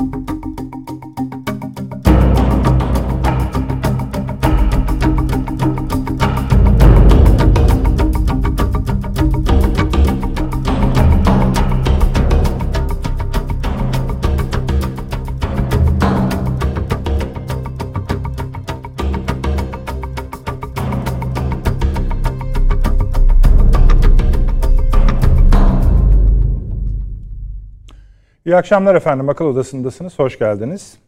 İyi akşamlar efendim. Akıl Odası'ndasınız. Hoş geldiniz.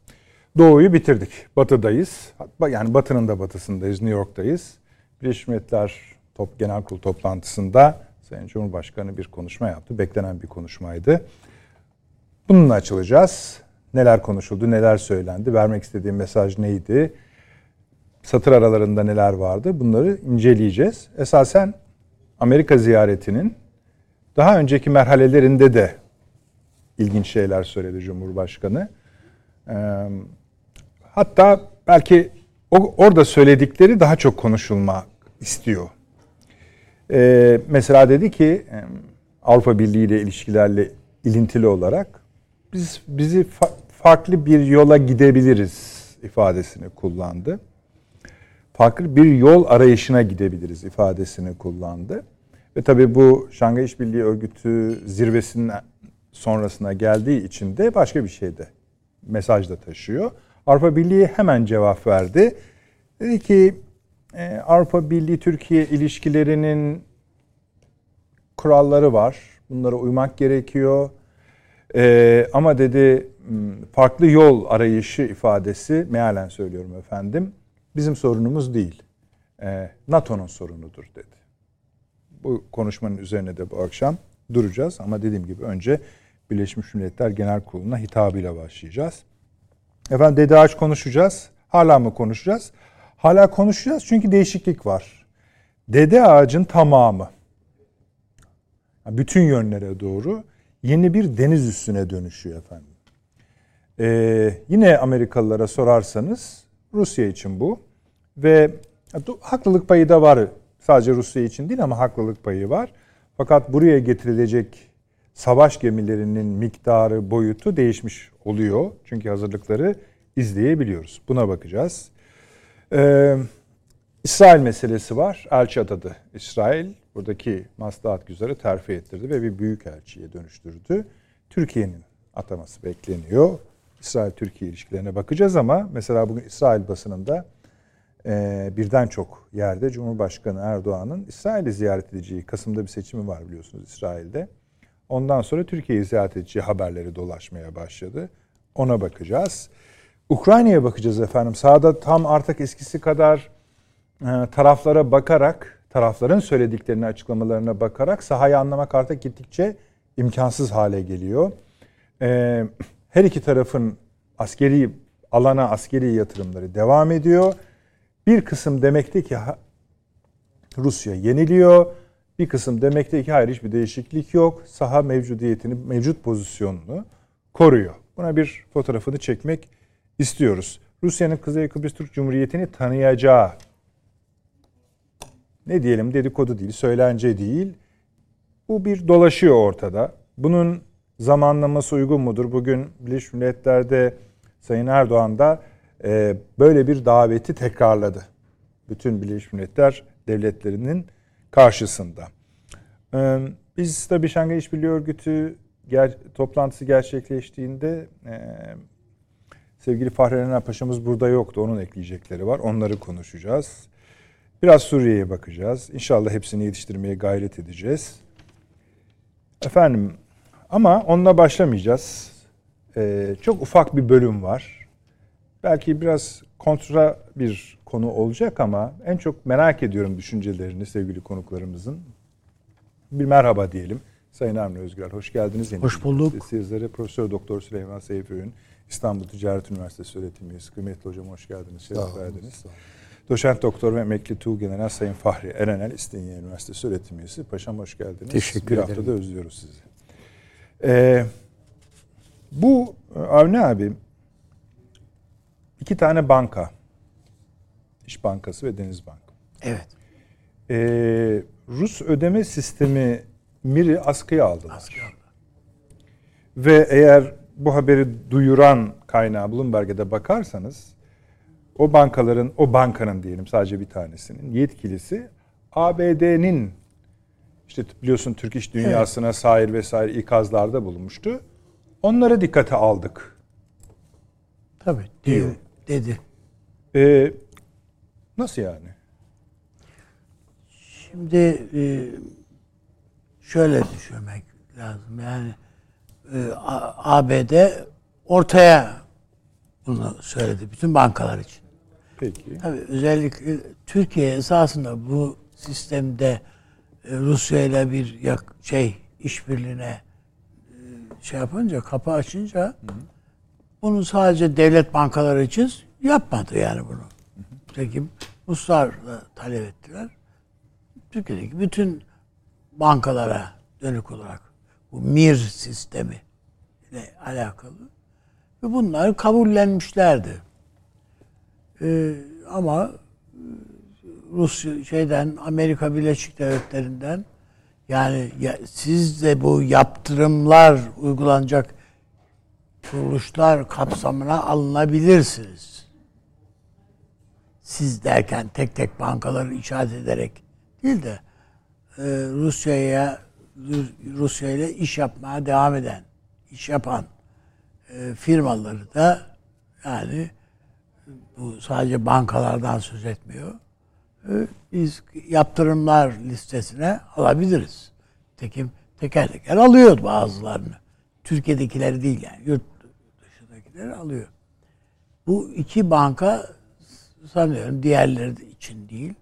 Doğu'yu bitirdik. Batı'dayız. Yani Batı'nın da batısındayız. New York'tayız. Birleşmiş Milletler Top Genel Kurulu toplantısında Sayın Cumhurbaşkanı bir konuşma yaptı. Beklenen bir konuşmaydı. Bununla açılacağız. Neler konuşuldu, neler söylendi, vermek istediğim mesaj neydi? Satır aralarında neler vardı? Bunları inceleyeceğiz. Esasen Amerika ziyaretinin daha önceki merhalelerinde de ilginç şeyler söyledi Cumhurbaşkanı. hatta belki orada söyledikleri daha çok konuşulmak istiyor. mesela dedi ki Avrupa Birliği ile ilişkilerle ilintili olarak biz bizi fa- farklı bir yola gidebiliriz ifadesini kullandı. Farklı bir yol arayışına gidebiliriz ifadesini kullandı. Ve tabii bu Şangay İşbirliği Örgütü zirvesinin sonrasına geldiği için de başka bir şeyde mesaj da taşıyor. Avrupa Birliği hemen cevap verdi. Dedi ki e, Avrupa Birliği Türkiye ilişkilerinin kuralları var. Bunlara uymak gerekiyor. Ee, ama dedi farklı yol arayışı ifadesi mealen söylüyorum efendim. Bizim sorunumuz değil. Ee, NATO'nun sorunudur dedi. Bu konuşmanın üzerine de bu akşam duracağız ama dediğim gibi önce Birleşmiş Milletler Genel Kurulu'na hitabıyla başlayacağız. Efendim Ağaç konuşacağız. Hala mı konuşacağız? Hala konuşacağız çünkü değişiklik var. Dede Ağacın tamamı bütün yönlere doğru yeni bir deniz üstüne dönüşüyor efendim. Ee, yine Amerikalılara sorarsanız Rusya için bu ve haklılık payı da var. Sadece Rusya için değil ama haklılık payı var. Fakat buraya getirilecek savaş gemilerinin miktarı, boyutu değişmiş oluyor. Çünkü hazırlıkları izleyebiliyoruz. Buna bakacağız. Ee, İsrail meselesi var. Elçi atadı. İsrail buradaki maslahat güzarı terfi ettirdi ve bir büyük elçiye dönüştürdü. Türkiye'nin ataması bekleniyor. İsrail-Türkiye ilişkilerine bakacağız ama mesela bugün İsrail basınında e, birden çok yerde Cumhurbaşkanı Erdoğan'ın İsrail'i ziyaret edeceği, Kasım'da bir seçimi var biliyorsunuz İsrail'de. Ondan sonra Türkiye'yi ziyaret edeceği haberleri dolaşmaya başladı. Ona bakacağız. Ukrayna'ya bakacağız efendim. Sahada tam artık eskisi kadar e, taraflara bakarak, tarafların söylediklerini, açıklamalarına bakarak sahayı anlamak artık gittikçe imkansız hale geliyor. E, her iki tarafın askeri alana askeri yatırımları devam ediyor. Bir kısım demekti ki Rusya yeniliyor. Bir kısım demekte ki hayır hiçbir değişiklik yok. Saha mevcudiyetini, mevcut pozisyonunu koruyor. Buna bir fotoğrafını çekmek istiyoruz. Rusya'nın Kuzey Kıbrıs Türk Cumhuriyeti'ni tanıyacağı ne diyelim dedikodu değil, söylence değil. Bu bir dolaşıyor ortada. Bunun zamanlaması uygun mudur? Bugün Birleşmiş Milletler'de Sayın Erdoğan da e, böyle bir daveti tekrarladı. Bütün Birleşmiş Milletler devletlerinin karşısında. Ee, biz tabii Şangay İşbirliği Örgütü ger toplantısı gerçekleştiğinde e, sevgili Fahri Renan Paşa'mız burada yoktu. Onun ekleyecekleri var. Onları konuşacağız. Biraz Suriye'ye bakacağız. İnşallah hepsini yetiştirmeye gayret edeceğiz. Efendim ama onunla başlamayacağız. Ee, çok ufak bir bölüm var. Belki biraz kontra bir konu olacak ama en çok merak ediyorum düşüncelerini sevgili konuklarımızın. Bir merhaba diyelim. Sayın Avni Özgür, hoş geldiniz. Yeni hoş bulduk. Sizlere Profesör Doktor Süleyman Seyfi'nin İstanbul Ticaret Üniversitesi öğretim üyesi. Kıymetli hocam hoş geldiniz. Şeref verdiniz. Doçent Doktor ve Emekli Tuğ General Sayın Fahri Erenel İstinye Üniversitesi öğretim üyesi. Paşam hoş geldiniz. Teşekkür bir ederim. Bir haftada özlüyoruz sizi. Ee, bu Avni abi iki tane banka İş Bankası ve Deniz Bank. Evet. Ee, Rus ödeme sistemi MIR'i askıya aldılar. Askıya aldılar. Ve eğer bu haberi duyuran kaynağı Bloomberg'e de bakarsanız o bankaların, o bankanın diyelim sadece bir tanesinin yetkilisi ABD'nin işte biliyorsun Türk iş dünyasına evet. sair vesaire ikazlarda bulunmuştu. Onlara dikkate aldık. Tabii diyor. Dedi. Ee, nasıl yani? Şimdi e, şöyle düşünmek lazım. Yani e, ABD ortaya bunu söyledi bütün bankalar için. Peki. Tabii özellikle Türkiye esasında bu sistemde e, Rusya ile bir yak, şey işbirliğine şey yapınca kapı açınca hı hı. Bunu sadece devlet bankaları için yapmadı yani bunu. Tekim Ruslar da talep ettiler. Türkiye'deki bütün bankalara dönük olarak bu MIR sistemi ile alakalı ve bunlar kabullenmişlerdi. Ee, ama Rusya şeyden Amerika Birleşik Devletleri'nden yani ya, siz de bu yaptırımlar uygulanacak kuruluşlar kapsamına alınabilirsiniz. Siz derken tek tek bankaları işaret ederek değil de e, Rusya'ya Rusya ile iş yapmaya devam eden, iş yapan e, firmaları da yani bu sadece bankalardan söz etmiyor. E, biz yaptırımlar listesine alabiliriz. Tekim teker teker alıyor bazılarını. Türkiye'dekileri değil yani yurt dışındakileri alıyor. Bu iki banka sanıyorum diğerleri için değil.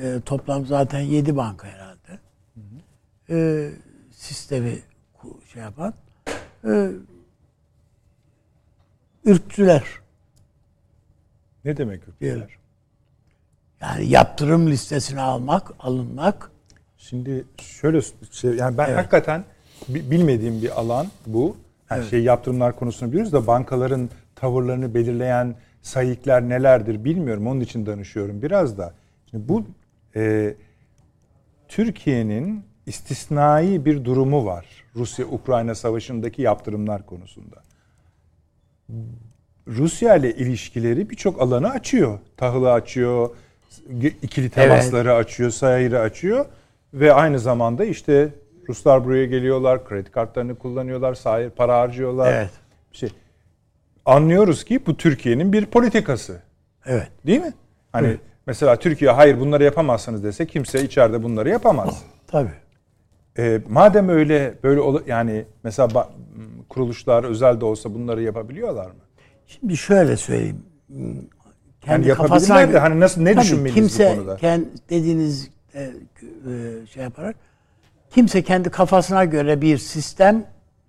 E, toplam zaten yedi banka herhalde. Hı hı. E, sistemi şey yapan. E, ürktüler. Ne demek ürktüler? Yani yaptırım listesine almak, alınmak. Şimdi şöyle şey, yani ben evet. hakikaten bilmediğim bir alan bu. Her evet. şey yaptırımlar konusunu biliyoruz da bankaların tavırlarını belirleyen sayıklar nelerdir bilmiyorum. Onun için danışıyorum biraz da. Şimdi bu e, Türkiye'nin istisnai bir durumu var. Rusya-Ukrayna savaşındaki yaptırımlar konusunda. Rusya ile ilişkileri birçok alanı açıyor. Tahılı açıyor, ikili temasları evet. açıyor, sayırı açıyor ve aynı zamanda işte Ruslar buraya geliyorlar, kredi kartlarını kullanıyorlar, sahir para harcıyorlar. Evet. Bir şey. Anlıyoruz ki bu Türkiye'nin bir politikası. Evet. Değil mi? Hani evet. mesela Türkiye hayır bunları yapamazsınız dese kimse içeride bunları yapamaz. Tabii. E, madem öyle böyle yani mesela kuruluşlar özel de olsa bunları yapabiliyorlar mı? Şimdi şöyle söyleyeyim. Kendi yani kafasına de hani nasıl ne düşünmeliyiz kimse, bu konuda? Kendi dediğiniz e, e, şey yaparak kimse kendi kafasına göre bir sistem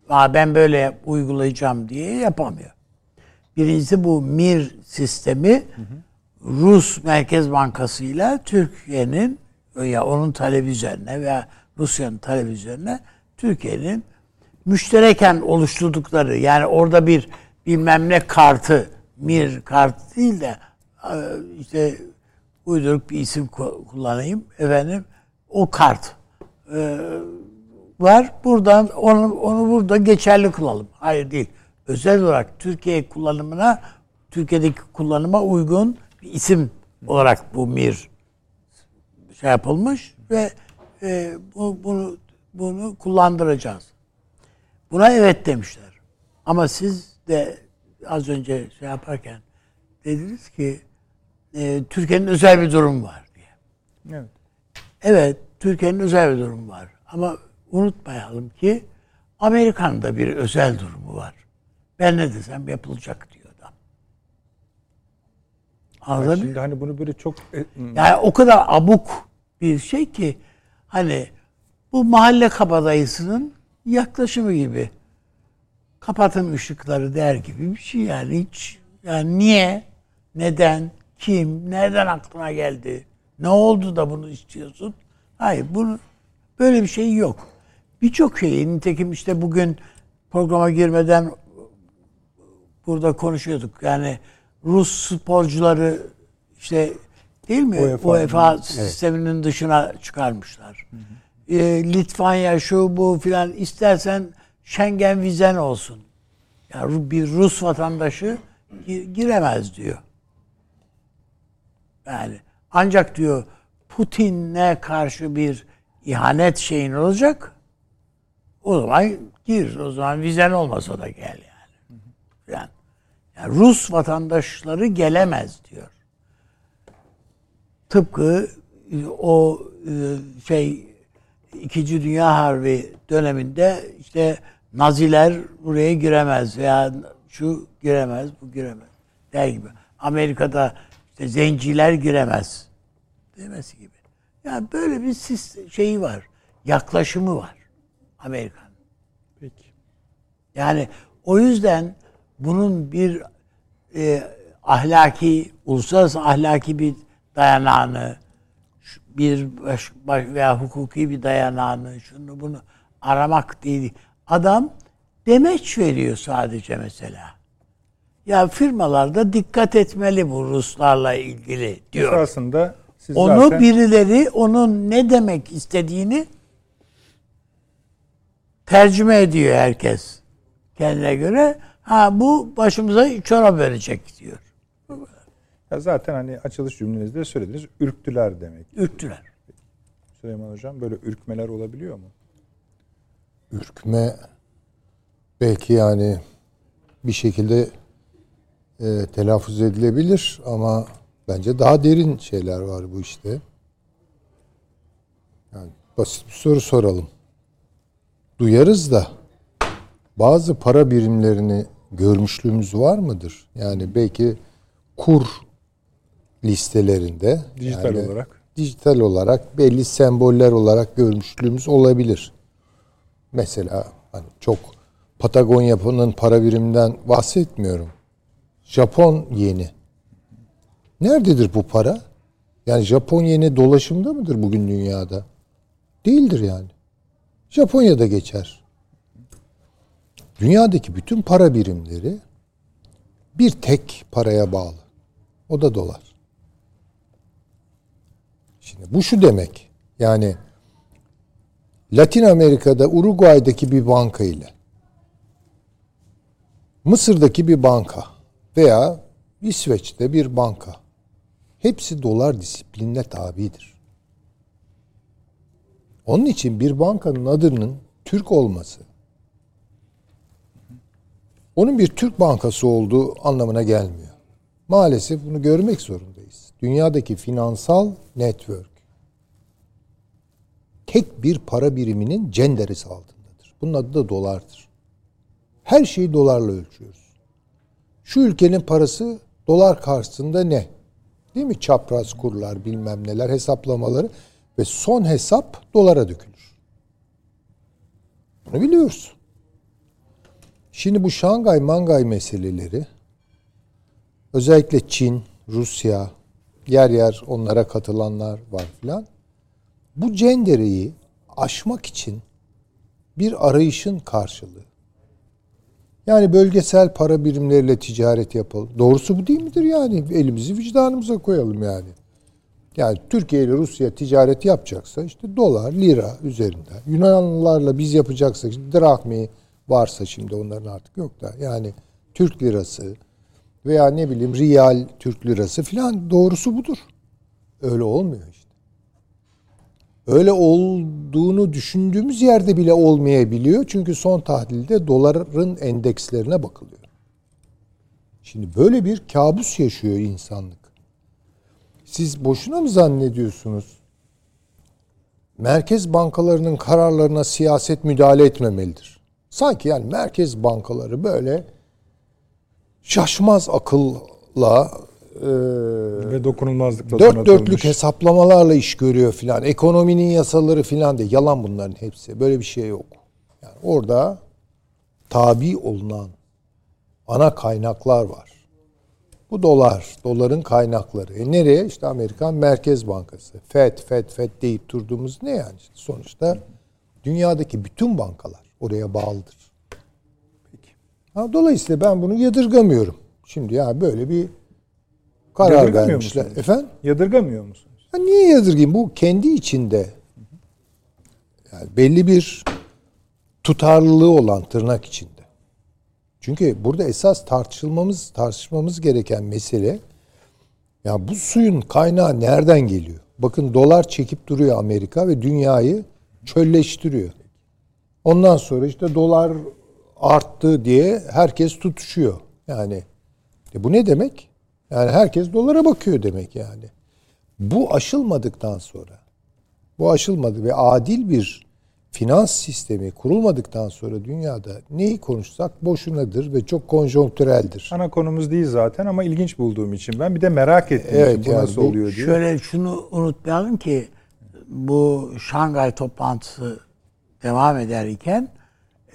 ben böyle uygulayacağım diye yapamıyor. Birincisi bu MIR sistemi hı hı. Rus Merkez Bankası ile Türkiye'nin ya onun talebi üzerine veya Rusya'nın talebi üzerine Türkiye'nin müştereken oluşturdukları yani orada bir bilmem ne kartı mir kart değil de e, işte uyduruk bir isim kullanayım efendim o kart e, var buradan onu onu burada geçerli kılalım. Hayır değil. Özel olarak Türkiye kullanımına Türkiye'deki kullanıma uygun bir isim olarak bu mir şey yapılmış ve e, bu, bunu bunu kullandıracağız. Buna evet demişler. Ama siz de az önce şey yaparken dediniz ki e, Türkiye'nin özel bir durum var diye. Evet. Evet, Türkiye'nin özel bir durum var. Ama unutmayalım ki Amerika'nın da bir özel durumu var. Ben ne desem yapılacak diyor adam. Anladın yani Şimdi hani bunu böyle çok... E, yani o kadar abuk bir şey ki hani bu mahalle kabadayısının yaklaşımı gibi. Kapatın ışıkları der gibi bir şey yani hiç yani niye, neden, kim, nereden aklına geldi, ne oldu da bunu istiyorsun? Hayır, bunu böyle bir şey yok. Birçok şeyi nitekim işte bugün programa girmeden burada konuşuyorduk. Yani Rus sporcuları işte değil mi? UEFA, UEFA sisteminin evet. dışına çıkarmışlar. Hı hı e, Litvanya şu bu filan istersen Schengen vizen olsun. Yani bir Rus vatandaşı giremez diyor. Yani ancak diyor Putin'e karşı bir ihanet şeyin olacak. O zaman gir. O zaman vizen olmasa da gel yani. Yani, yani Rus vatandaşları gelemez diyor. Tıpkı o e, şey İkinci Dünya Harbi döneminde işte Naziler buraya giremez veya şu giremez, bu giremez der gibi. Amerika'da işte zenciler giremez demesi gibi. Yani böyle bir şeyi var. Yaklaşımı var Amerikan. Peki. Yani o yüzden bunun bir e, ahlaki, uluslararası ahlaki bir dayanağını, bir baş, baş veya hukuki bir dayanağını, şunu bunu aramak değil. Adam demeç veriyor sadece mesela. Ya firmalarda dikkat etmeli bu Ruslarla ilgili diyor. Esasında siz Onu zaten... birileri onun ne demek istediğini tercüme ediyor herkes kendine göre. Ha bu başımıza çorap verecek diyor. Ya zaten hani açılış cümlenizde söylediniz. Ürktüler demek. Ürktüler. Süleyman Hocam böyle ürkmeler olabiliyor mu? Ürkme belki yani bir şekilde e, telaffuz edilebilir ama bence daha derin şeyler var bu işte. Yani basit bir soru soralım. Duyarız da bazı para birimlerini görmüşlüğümüz var mıdır? Yani belki kur listelerinde Dijital yani olarak. dijital olarak belli semboller olarak görmüşlüğümüz olabilir. Mesela hani çok Patagonya'nın para biriminden bahsetmiyorum. Japon yeni. Nerededir bu para? Yani Japon yeni dolaşımda mıdır bugün dünyada? Değildir yani. Japonya'da geçer. Dünyadaki bütün para birimleri bir tek paraya bağlı. O da dolar. Şimdi bu şu demek. Yani Latin Amerika'da Uruguay'daki bir banka ile Mısır'daki bir banka veya İsveç'te bir banka hepsi dolar disiplinine tabidir. Onun için bir bankanın adının Türk olması onun bir Türk bankası olduğu anlamına gelmiyor. Maalesef bunu görmek zorundayız. Dünyadaki finansal network tek bir para biriminin cenderesi altındadır. Bunun adı da dolardır. Her şeyi dolarla ölçüyoruz. Şu ülkenin parası dolar karşısında ne? Değil mi? Çapraz kurlar, bilmem neler, hesaplamaları ve son hesap dolara dökülür. Bunu biliyoruz. Şimdi bu Şangay Mangay meseleleri özellikle Çin, Rusya, yer yer onlara katılanlar var filan. Bu cendereyi aşmak için bir arayışın karşılığı. Yani bölgesel para birimleriyle ticaret yapalım. Doğrusu bu değil midir yani? Elimizi vicdanımıza koyalım yani. Yani Türkiye ile Rusya ticaret yapacaksa işte dolar, lira üzerinden. Yunanlılarla biz yapacaksak işte drahmi varsa şimdi onların artık yok da yani Türk lirası veya ne bileyim riyal Türk lirası filan doğrusu budur. Öyle olmuyor işte. Öyle olduğunu düşündüğümüz yerde bile olmayabiliyor. Çünkü son tahlilde doların endekslerine bakılıyor. Şimdi böyle bir kabus yaşıyor insanlık. Siz boşuna mı zannediyorsunuz? Merkez bankalarının kararlarına siyaset müdahale etmemelidir. Sanki yani merkez bankaları böyle şaşmaz akılla ve dokunulmazlıkla dört dörtlük hesaplamalarla iş görüyor filan. Ekonominin yasaları filan de yalan bunların hepsi. Böyle bir şey yok. Yani orada tabi olunan ana kaynaklar var. Bu dolar, doların kaynakları. E nereye? İşte Amerikan Merkez Bankası. FED, FED, FED deyip durduğumuz ne yani? İşte sonuçta dünyadaki bütün bankalar oraya bağlıdır. Peki. Ha, dolayısıyla ben bunu yadırgamıyorum. Şimdi ya böyle bir karar vermişler. Musunuz? Efendim? Yadırgamıyor musunuz? Ya niye yadırgayım? Bu kendi içinde yani belli bir tutarlılığı olan tırnak içinde. Çünkü burada esas tartışılmamız tartışmamız gereken mesele ya bu suyun kaynağı nereden geliyor? Bakın dolar çekip duruyor Amerika ve dünyayı çölleştiriyor. Ondan sonra işte dolar arttı diye herkes tutuşuyor. Yani e bu ne demek? Yani herkes dolara bakıyor demek yani. Bu aşılmadıktan sonra bu aşılmadı ve adil bir finans sistemi kurulmadıktan sonra dünyada neyi konuşsak boşunadır ve çok konjonktüreldir. Ana konumuz değil zaten ama ilginç bulduğum için ben bir de merak ettiğim Evet, için bu yani nasıl bu oluyor diye. Şöyle şunu unutmayalım ki bu Şangay toplantısı devam ederken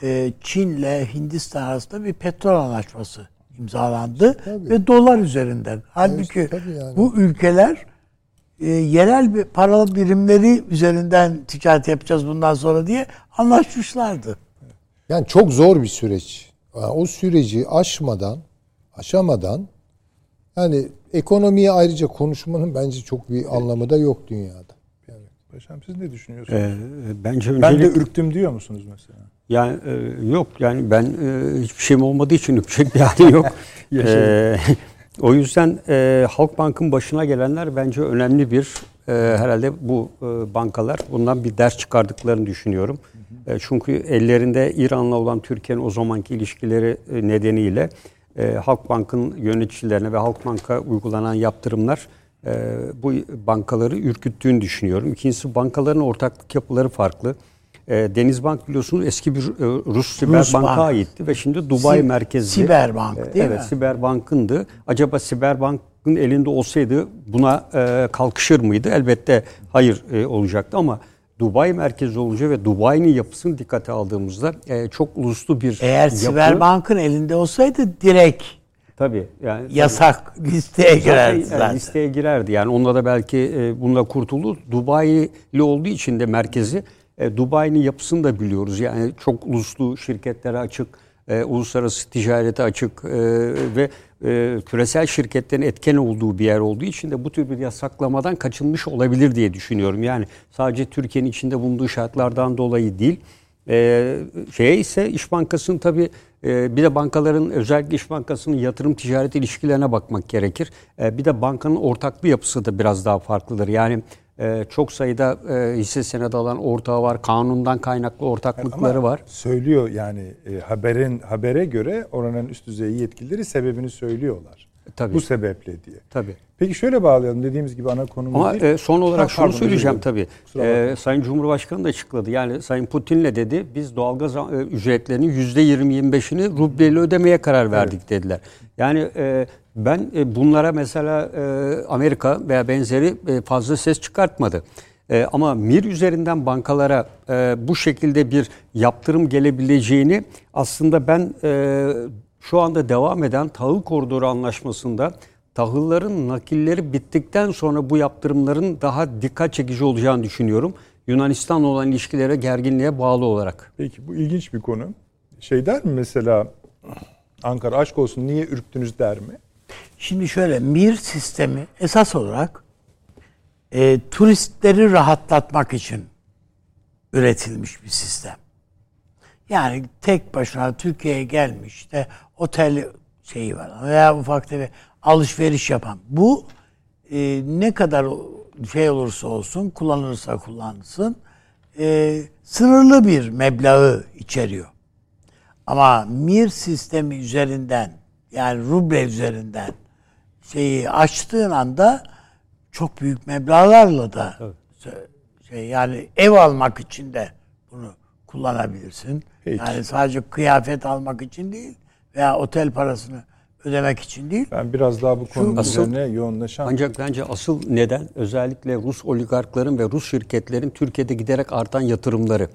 e, Çin'le Hindistan arasında bir petrol anlaşması imzalandı Tabii. ve dolar üzerinden. Halbuki tabii yani. bu ülkeler e, yerel bir para birimleri üzerinden ticaret yapacağız bundan sonra diye anlaşmışlardı. Yani çok zor bir süreç. Yani o süreci aşmadan, aşamadan yani ekonomiyi ayrıca konuşmanın bence çok bir anlamı da yok dünyada. Paşam siz ne düşünüyorsunuz? Ee, bence ben de öncelik ürktüm diyor musunuz mesela? Yani e, yok yani ben e, hiçbir şeyim olmadığı için ürkecek bir halim yok. Ee, o yüzden e, Halkbank'ın başına gelenler bence önemli bir e, herhalde bu e, bankalar bundan bir ders çıkardıklarını düşünüyorum. E, çünkü ellerinde İran'la olan Türkiye'nin o zamanki ilişkileri e, nedeniyle e, Halkbank'ın yöneticilerine ve Halkbank'a uygulanan yaptırımlar e, bu bankaları ürküttüğünü düşünüyorum. İkincisi bankaların ortaklık yapıları farklı. E, Denizbank biliyorsunuz eski bir e, Rus siber Rus banka bank. aitti ve şimdi Dubai Si- merkezli. Siberbank E, değil evet, mi? Siberbank'ındı. Acaba Siberbank'ın elinde olsaydı buna e, kalkışır mıydı? Elbette hayır olacaktı ama Dubai merkezli olunca ve Dubai'nin yapısını dikkate aldığımızda çok uluslu bir Eğer yapı. Siberbank'ın elinde olsaydı direkt Tabii yani yasak listeye girerdi Zaten, zaten. listeye girerdi. Yani onunla da belki e, bununla kurtuldu. Dubai'li olduğu için de merkezi e, Dubai'nin yapısını da biliyoruz. Yani çok uluslu şirketlere açık, e, uluslararası ticarete açık e, ve e, küresel şirketlerin etken olduğu bir yer olduğu için de bu tür bir yasaklamadan kaçınmış olabilir diye düşünüyorum. Yani sadece Türkiye'nin içinde bulunduğu şartlardan dolayı değil. Ee, şeye ise İş Bankası'nın tabii e, bir de bankaların özellikle İş Bankası'nın yatırım ticaret ilişkilerine bakmak gerekir. E, bir de bankanın ortaklı yapısı da biraz daha farklıdır. Yani e, çok sayıda e, hisse senedi alan ortağı var. Kanundan kaynaklı ortaklıkları Ama var. Söylüyor yani e, haberin habere göre oranın üst düzey yetkilileri sebebini söylüyorlar. Tabii. Bu sebeple diye. Tabii. Peki şöyle bağlayalım dediğimiz gibi ana konumuz Ama değil. e, son olarak Ha, şunu pardon, söyleyeceğim tabii. E, Sayın Cumhurbaşkanı da açıkladı. Yani Sayın Putin'le dedi biz doğalgaz ücretlerinin %20-25'ini rubleyle ödemeye karar verdik dediler. Yani e, ben e, bunlara mesela e, Amerika veya benzeri e, fazla ses çıkartmadı. E, ama MIR üzerinden bankalara e, bu şekilde bir yaptırım gelebileceğini aslında ben e, şu anda devam eden tahıl koridoru anlaşmasında tahılların nakilleri bittikten sonra bu yaptırımların daha dikkat çekici olacağını düşünüyorum. Yunanistan'la olan ilişkilere gerginliğe bağlı olarak. Peki bu ilginç bir konu. Şey der mi mesela Ankara aşk olsun niye ürktünüz der mi? Şimdi şöyle MIR sistemi esas olarak e, turistleri rahatlatmak için üretilmiş bir sistem. Yani tek başına Türkiye'ye gelmiş de otel şeyi var veya ufak tefek alışveriş yapan. Bu e, ne kadar şey olursa olsun kullanılırsa kullansın e, sınırlı bir meblağı içeriyor. Ama MIR sistemi üzerinden yani ruble üzerinden şeyi açtığın anda çok büyük meblağlarla da şey yani ev almak için de bunu kullanabilirsin. Peki. Yani sadece kıyafet almak için değil veya otel parasını ödemek için değil. Ben biraz daha bu konunun asıl- üzerine yoğunlaşan Ancak bence asıl neden özellikle Rus oligarkların ve Rus şirketlerin Türkiye'de giderek artan yatırımları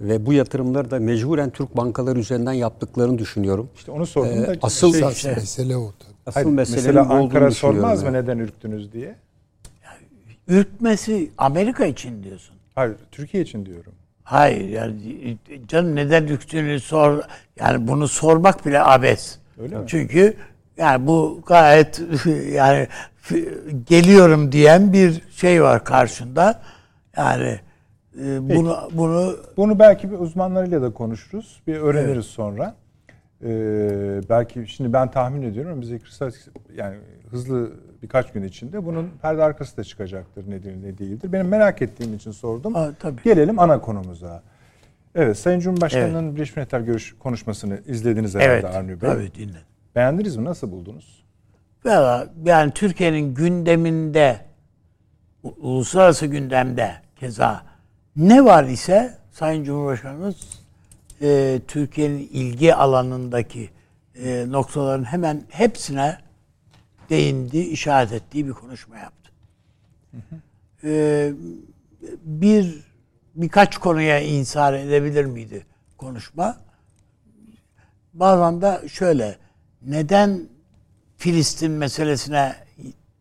ve bu yatırımları da mecburen Türk bankaları üzerinden yaptıklarını düşünüyorum. işte onu sordum da asıl- şey, mesele o. Asıl Hayır, mesela Ankara sormaz mı neden ürktünüz diye? Ürkmesi Amerika için diyorsun. Hayır Türkiye için diyorum. Hayır yani canım neden ürktüğünü sor yani bunu sormak bile abes. Öyle mi? Çünkü yani bu gayet yani geliyorum diyen bir şey var karşında. Yani e, bunu bunu Bunu belki bir uzmanlarıyla da konuşuruz. Bir öğreniriz sonra. Ee, belki şimdi ben tahmin ediyorum ama bize kısa yani hızlı birkaç gün içinde bunun perde arkası da çıkacaktır nedir ne değildir. Benim merak ettiğim için sordum. Aa, tabii. Gelelim ana konumuza. Evet Sayın Cumhurbaşkanı'nın Birleşmiş Milletler görüş konuşmasını izlediniz herhalde Evet. Avni Bey. Tabii dinledim. Beğendiniz mi? Nasıl buldunuz? Valla yani Türkiye'nin gündeminde uluslararası gündemde keza ne var ise Sayın Cumhurbaşkanımız e, Türkiye'nin ilgi alanındaki e, noktaların hemen hepsine değindi, işaret ettiği bir konuşma yaptı. E, bir birkaç konuya insar edebilir miydi konuşma? Bazen de şöyle neden Filistin meselesine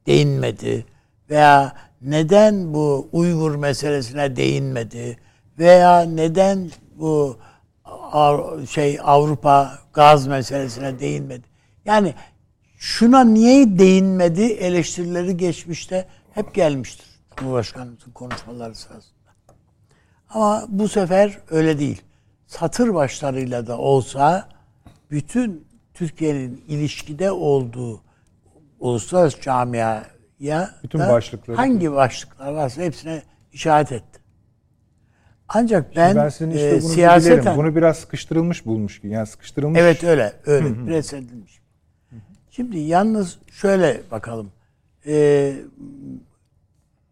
değinmedi veya neden bu Uygur meselesine değinmedi veya neden bu şey Avrupa gaz meselesine değinmedi. Yani şuna niye değinmedi eleştirileri geçmişte hep gelmiştir Cumhurbaşkanımızın konuşmaları sırasında. Ama bu sefer öyle değil. Satır başlarıyla da olsa bütün Türkiye'nin ilişkide olduğu uluslararası camiaya Bütün başlıkları. hangi başlıklar varsa hepsine işaret etti. Ancak ben, Ben, ben sizin işte e, bunu siyaseten bilirim. Bunu biraz sıkıştırılmış bulmuş. Yani sıkıştırılmış. Evet öyle. Öyle. Pres edilmiş. Şimdi yalnız şöyle bakalım. Ee,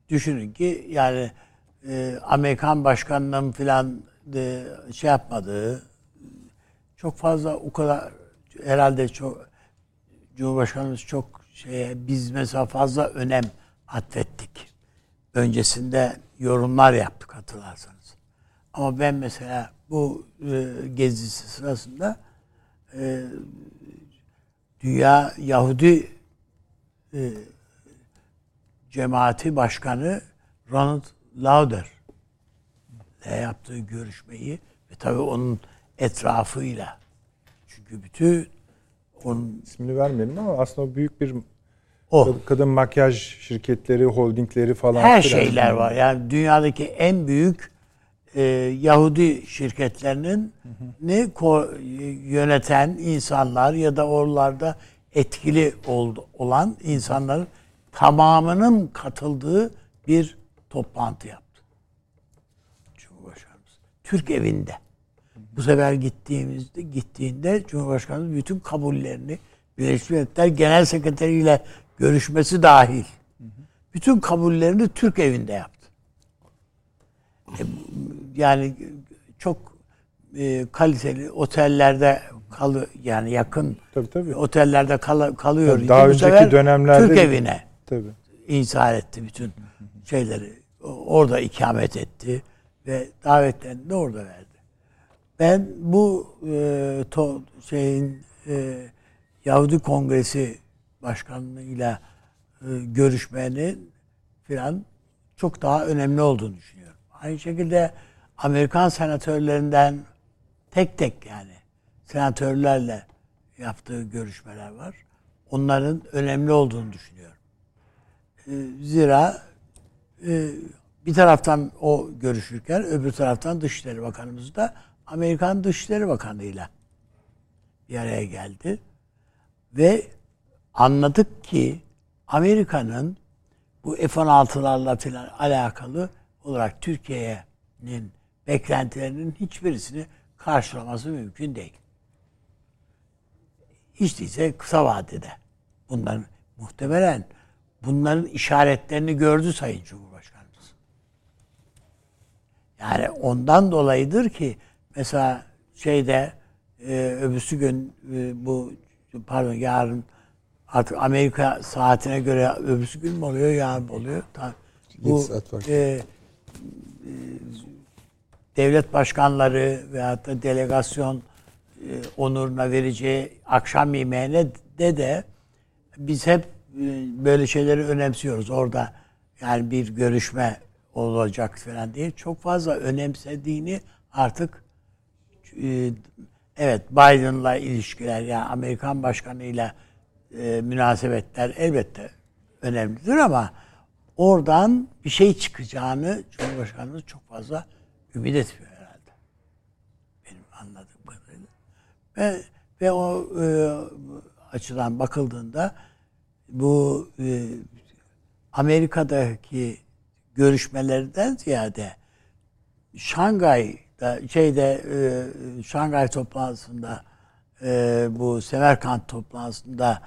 düşünün ki yani e, Amerikan başkanının filan şey yapmadığı çok fazla o kadar herhalde çok Cumhurbaşkanımız çok şeye biz mesela fazla önem atfettik. Öncesinde yorumlar yaptık hatırlarsanız. Ama ben mesela bu e, gezisi sırasında e, Dünya Yahudi e, Cemaati Başkanı Ronald Lauder ile yaptığı görüşmeyi ve tabii onun etrafıyla çünkü bütün onun İsmini vermeyelim ama aslında büyük bir o kadın makyaj şirketleri, holdingleri falan. her şeyler var. Yani dünyadaki en büyük e, Yahudi şirketlerinin ne yöneten insanlar ya da oralarda etkili oldu, olan insanların tamamının katıldığı bir toplantı yaptı. Cumhurbaşkanımız. Türk evinde. Bu sefer gittiğimizde gittiğinde Cumhurbaşkanımız bütün kabullerini Birleşmiş Milletler Genel Sekreteri ile görüşmesi dahil bütün kabullerini Türk evinde yaptı. Yani çok e, kaliteli otellerde kalı yani yakın Tabii tabii. otellerde kal- kalıyor. Tabii, daha Bu önceki dönemlerde- Türk evine Tabii. inşa etti bütün şeyleri. Orada ikamet etti ve davetlerini de orada verdi. Ben bu e, to, şeyin e, Yahudi Kongresi başkanlığıyla e, görüşmenin filan çok daha önemli olduğunu düşünüyorum. Aynı şekilde Amerikan senatörlerinden tek tek yani senatörlerle yaptığı görüşmeler var. Onların önemli olduğunu düşünüyorum. E, Zira e, bir taraftan o görüşürken öbür taraftan Dışişleri Bakanımız da Amerikan Dışişleri Bakanı'yla bir araya geldi. Ve anladık ki Amerika'nın bu F-16'larla falan alakalı olarak Türkiye'nin beklentilerinin hiçbirisini karşılaması mümkün değil. Hiç değilse kısa vadede. Bunların muhtemelen bunların işaretlerini gördü Sayın Cumhurbaşkanımız. Yani ondan dolayıdır ki mesela şeyde e, öbürsü gün e, bu pardon yarın artık Amerika saatine göre öbürsü gün mü oluyor yarın mı oluyor? Ta- Bu e, devlet başkanları veyahut da delegasyon e, onuruna vereceği akşam yemeğine de de biz hep e, böyle şeyleri önemsiyoruz. Orada yani bir görüşme olacak falan diye çok fazla önemsediğini artık e, evet Biden'la ilişkiler yani Amerikan başkanıyla e, münasebetler elbette önemlidir ama oradan bir şey çıkacağını Cumhurbaşkanımız çok fazla ümit etmiyor herhalde. Benim anladığım kadarıyla. Ve Ve o e, açıdan bakıldığında bu e, Amerika'daki görüşmelerden ziyade Şangay'da şeyde e, Şangay toplantısında e, bu Semerkant toplantısında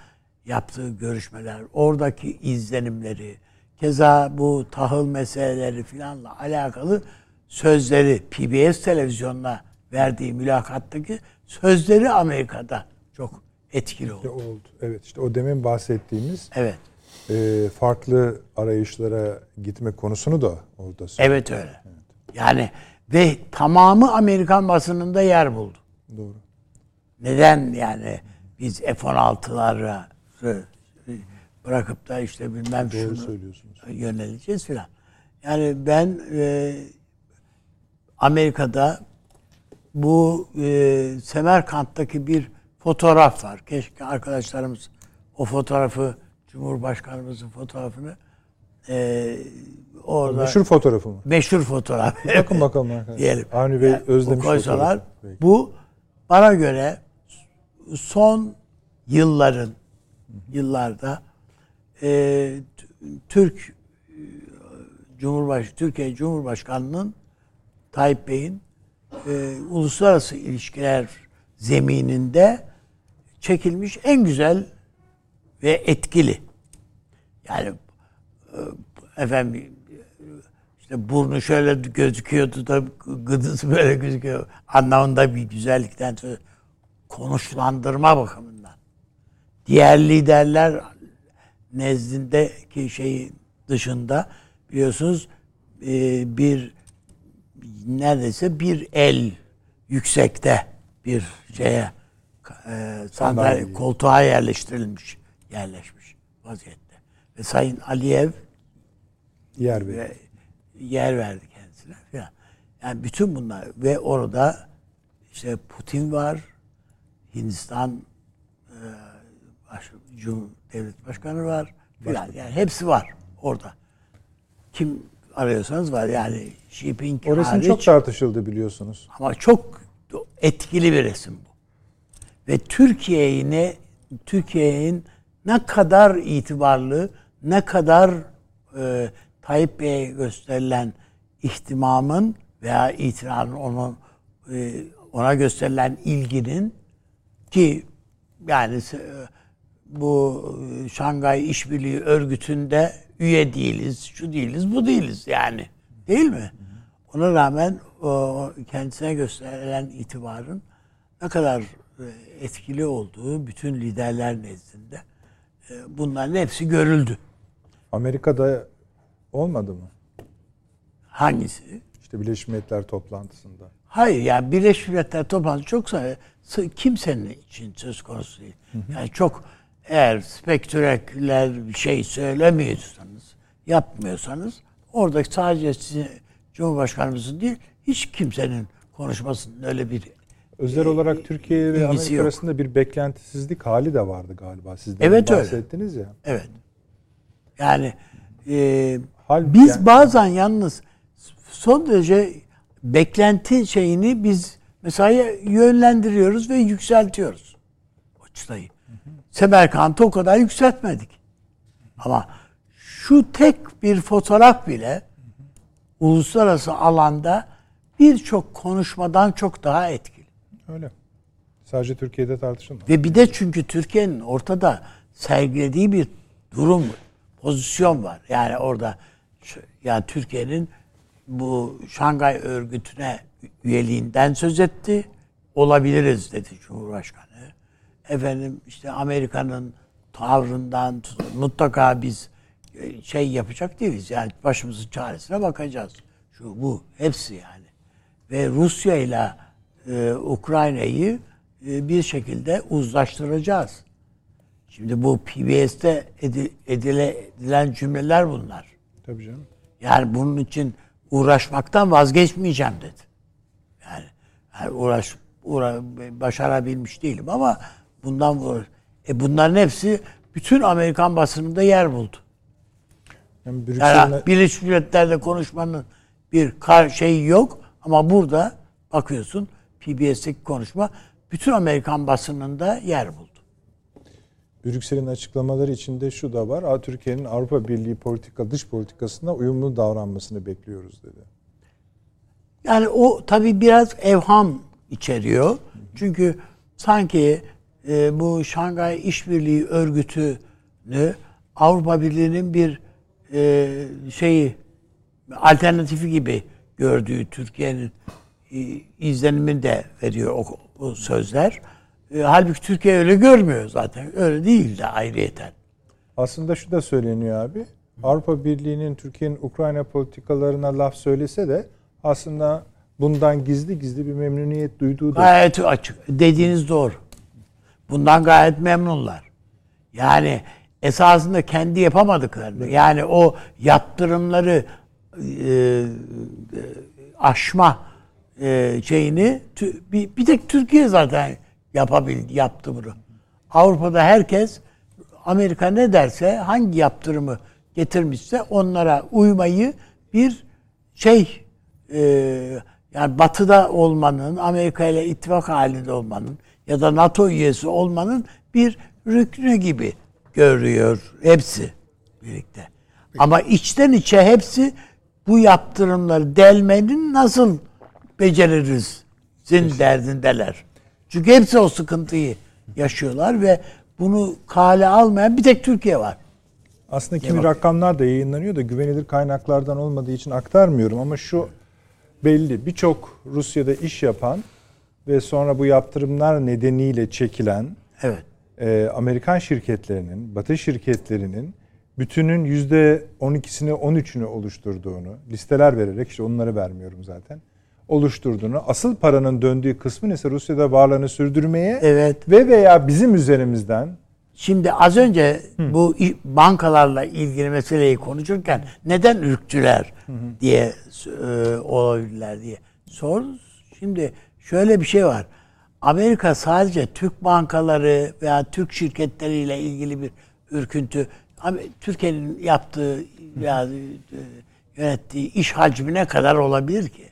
yaptığı görüşmeler, oradaki izlenimleri, keza bu tahıl meseleleri filanla alakalı sözleri PBS televizyonuna verdiği mülakattaki sözleri Amerika'da çok etkili oldu. oldu. Evet işte o demin bahsettiğimiz Evet. e, farklı arayışlara gitme konusunu da orada söyledi. Evet öyle. Yani ve tamamı Amerikan basınında yer buldu. Doğru. Neden yani biz F-16'lara bırakıp da işte bilmem Doğru şunu söylüyorsunuz. Yöneleceğiz filan. Yani ben e, Amerika'da bu e, Semerkant'taki bir fotoğraf var. Keşke arkadaşlarımız o fotoğrafı Cumhurbaşkanımızın fotoğrafını e, orada Meşhur fotoğrafı mı? meşhur fotoğraf. Bakın bakalım arkadaşlar. diyelim. Avni Bey Yani özlemiş koysalar fotoğrafı. Bu bana göre son yılların yıllarda e, Türk e, Cumhurbaş Türkiye Cumhurbaşkanı'nın Tayyip Bey'in e, uluslararası ilişkiler zemininde çekilmiş en güzel ve etkili. Yani e, efendim işte burnu şöyle gözüküyordu da gıdısı böyle gözüküyor anlamında bir güzellikten konuşlandırma bakımından. Diğer liderler nezdindeki şeyi dışında biliyorsunuz e, bir neredeyse bir el yüksekte bir şeye e, sandalye koltuğa yerleştirilmiş yerleşmiş vaziyette. Ve Sayın Aliyev Yer Bey. ve yer verdi kendisine filan. Yani bütün bunlar ve orada işte Putin var, Hindistan e, baş, Cum devlet başkanı var filan. Yani hepsi var orada. Kim arıyorsanız var yani Xi Jinping O resim hariç. çok tartışıldı biliyorsunuz. Ama çok etkili bir resim bu. Ve Türkiye'yi ne Türkiye'nin ne kadar itibarlı, ne kadar e, Tayyip Bey'e gösterilen ihtimamın veya itirazın onun e, ona gösterilen ilginin ki yani se- bu e, Şangay İşbirliği Örgütü'nde üye değiliz, şu değiliz, bu değiliz yani. Değil mi? Ona rağmen o kendisine gösterilen itibarın ne kadar e, etkili olduğu bütün liderler nezdinde e, bunların hepsi görüldü. Amerika'da olmadı mı? Hangisi? İşte Birleşmiş Milletler toplantısında. Hayır yani Birleşmiş Milletler toplantısı çok kimsenin için söz konusu değil. Yani çok eğer spektüreküler bir şey söylemiyorsanız, yapmıyorsanız orada sadece sizin Cumhurbaşkanımızın değil hiç kimsenin konuşmasının öyle bir Özel olarak Türkiye ve Amerika yok. arasında bir beklentisizlik hali de vardı galiba. Siz de Evet, öyle. bahsettiniz ya. evet. Yani e, Hal, Biz yani- bazen yalnız son derece beklenti şeyini biz mesela yönlendiriyoruz ve yükseltiyoruz. O çıtayı. Semerkant'ı o kadar yükseltmedik. Ama şu tek bir fotoğraf bile uluslararası alanda birçok konuşmadan çok daha etkili. öyle. Sadece Türkiye'de tartışılmadı. Ve bir de çünkü Türkiye'nin ortada sergilediği bir durum, pozisyon var. Yani orada yani Türkiye'nin bu Şangay örgütüne üyeliğinden söz etti. Olabiliriz dedi Cumhurbaşkanı. Efendim işte Amerika'nın tavrından mutlaka biz e, şey yapacak değiliz. Yani başımızın çaresine bakacağız. Şu bu hepsi yani. Ve Rusya ile e, Ukrayna'yı e, bir şekilde uzlaştıracağız. Şimdi bu PBS'te edi- edile, edilen cümleler bunlar. Tabii canım. Yani bunun için uğraşmaktan vazgeçmeyeceğim dedi. Yani, yani uğraş uğra, başarabilmiş değilim ama bundan uğraş. E bunların hepsi bütün Amerikan basınında yer buldu. Yani Yani Brüksel'le Birleşmiş Milletler'de konuşmanın bir kar şeyi yok ama burada bakıyorsun PBS'teki konuşma bütün Amerikan basınında yer buldu. Brüksel'in açıklamaları içinde şu da var. "Aa, Türkiye'nin Avrupa Birliği politika dış politikasına uyumlu davranmasını bekliyoruz dedi. Yani o tabii biraz evham içeriyor. Çünkü sanki e, bu Şangay İşbirliği Örgütü'nü Avrupa Birliği'nin bir e, şeyi alternatifi gibi gördüğü Türkiye'nin e, izlenimini de veriyor o, o sözler. E, halbuki Türkiye öyle görmüyor zaten. Öyle değil de ayrıyeten. Aslında şu da söyleniyor abi. Avrupa Birliği'nin Türkiye'nin Ukrayna politikalarına laf söylese de aslında bundan gizli gizli bir memnuniyet duyduğu da Gayet açık. Dediğiniz doğru. Bundan gayet memnunlar. Yani esasında kendi yapamadıklarını yani o yaptırımları e, e, aşma e, şeyini bir, bir tek Türkiye zaten yapabildi, yaptı bunu. Avrupa'da herkes Amerika ne derse hangi yaptırımı getirmişse onlara uymayı bir şey e, yani batıda olmanın, Amerika ile ittifak halinde olmanın ya da NATO üyesi olmanın bir rüknü gibi görüyor hepsi birlikte. Ama içten içe hepsi bu yaptırımları delmenin nasıl beceririz zin derdindeler. Çünkü hepsi o sıkıntıyı yaşıyorlar ve bunu kale almayan bir tek Türkiye var. Aslında kimi rakamlar da yayınlanıyor da güvenilir kaynaklardan olmadığı için aktarmıyorum ama şu belli. Birçok Rusya'da iş yapan ve sonra bu yaptırımlar nedeniyle çekilen Evet. e, Amerikan şirketlerinin, Batı şirketlerinin bütünün yüzde 12'sini 13'ünü oluşturduğunu listeler vererek işte onları vermiyorum zaten oluşturduğunu asıl paranın döndüğü kısmın ise Rusya'da varlığını sürdürmeye Evet. ve veya bizim üzerimizden Şimdi az önce bu i- bankalarla ilgili meseleyi konuşurken neden ürktüler diye e, olabilirler diye sor. Şimdi şöyle bir şey var. Amerika sadece Türk bankaları veya Türk şirketleriyle ilgili bir ürküntü Türkiye'nin yaptığı veya e, yönettiği iş hacmine kadar olabilir ki.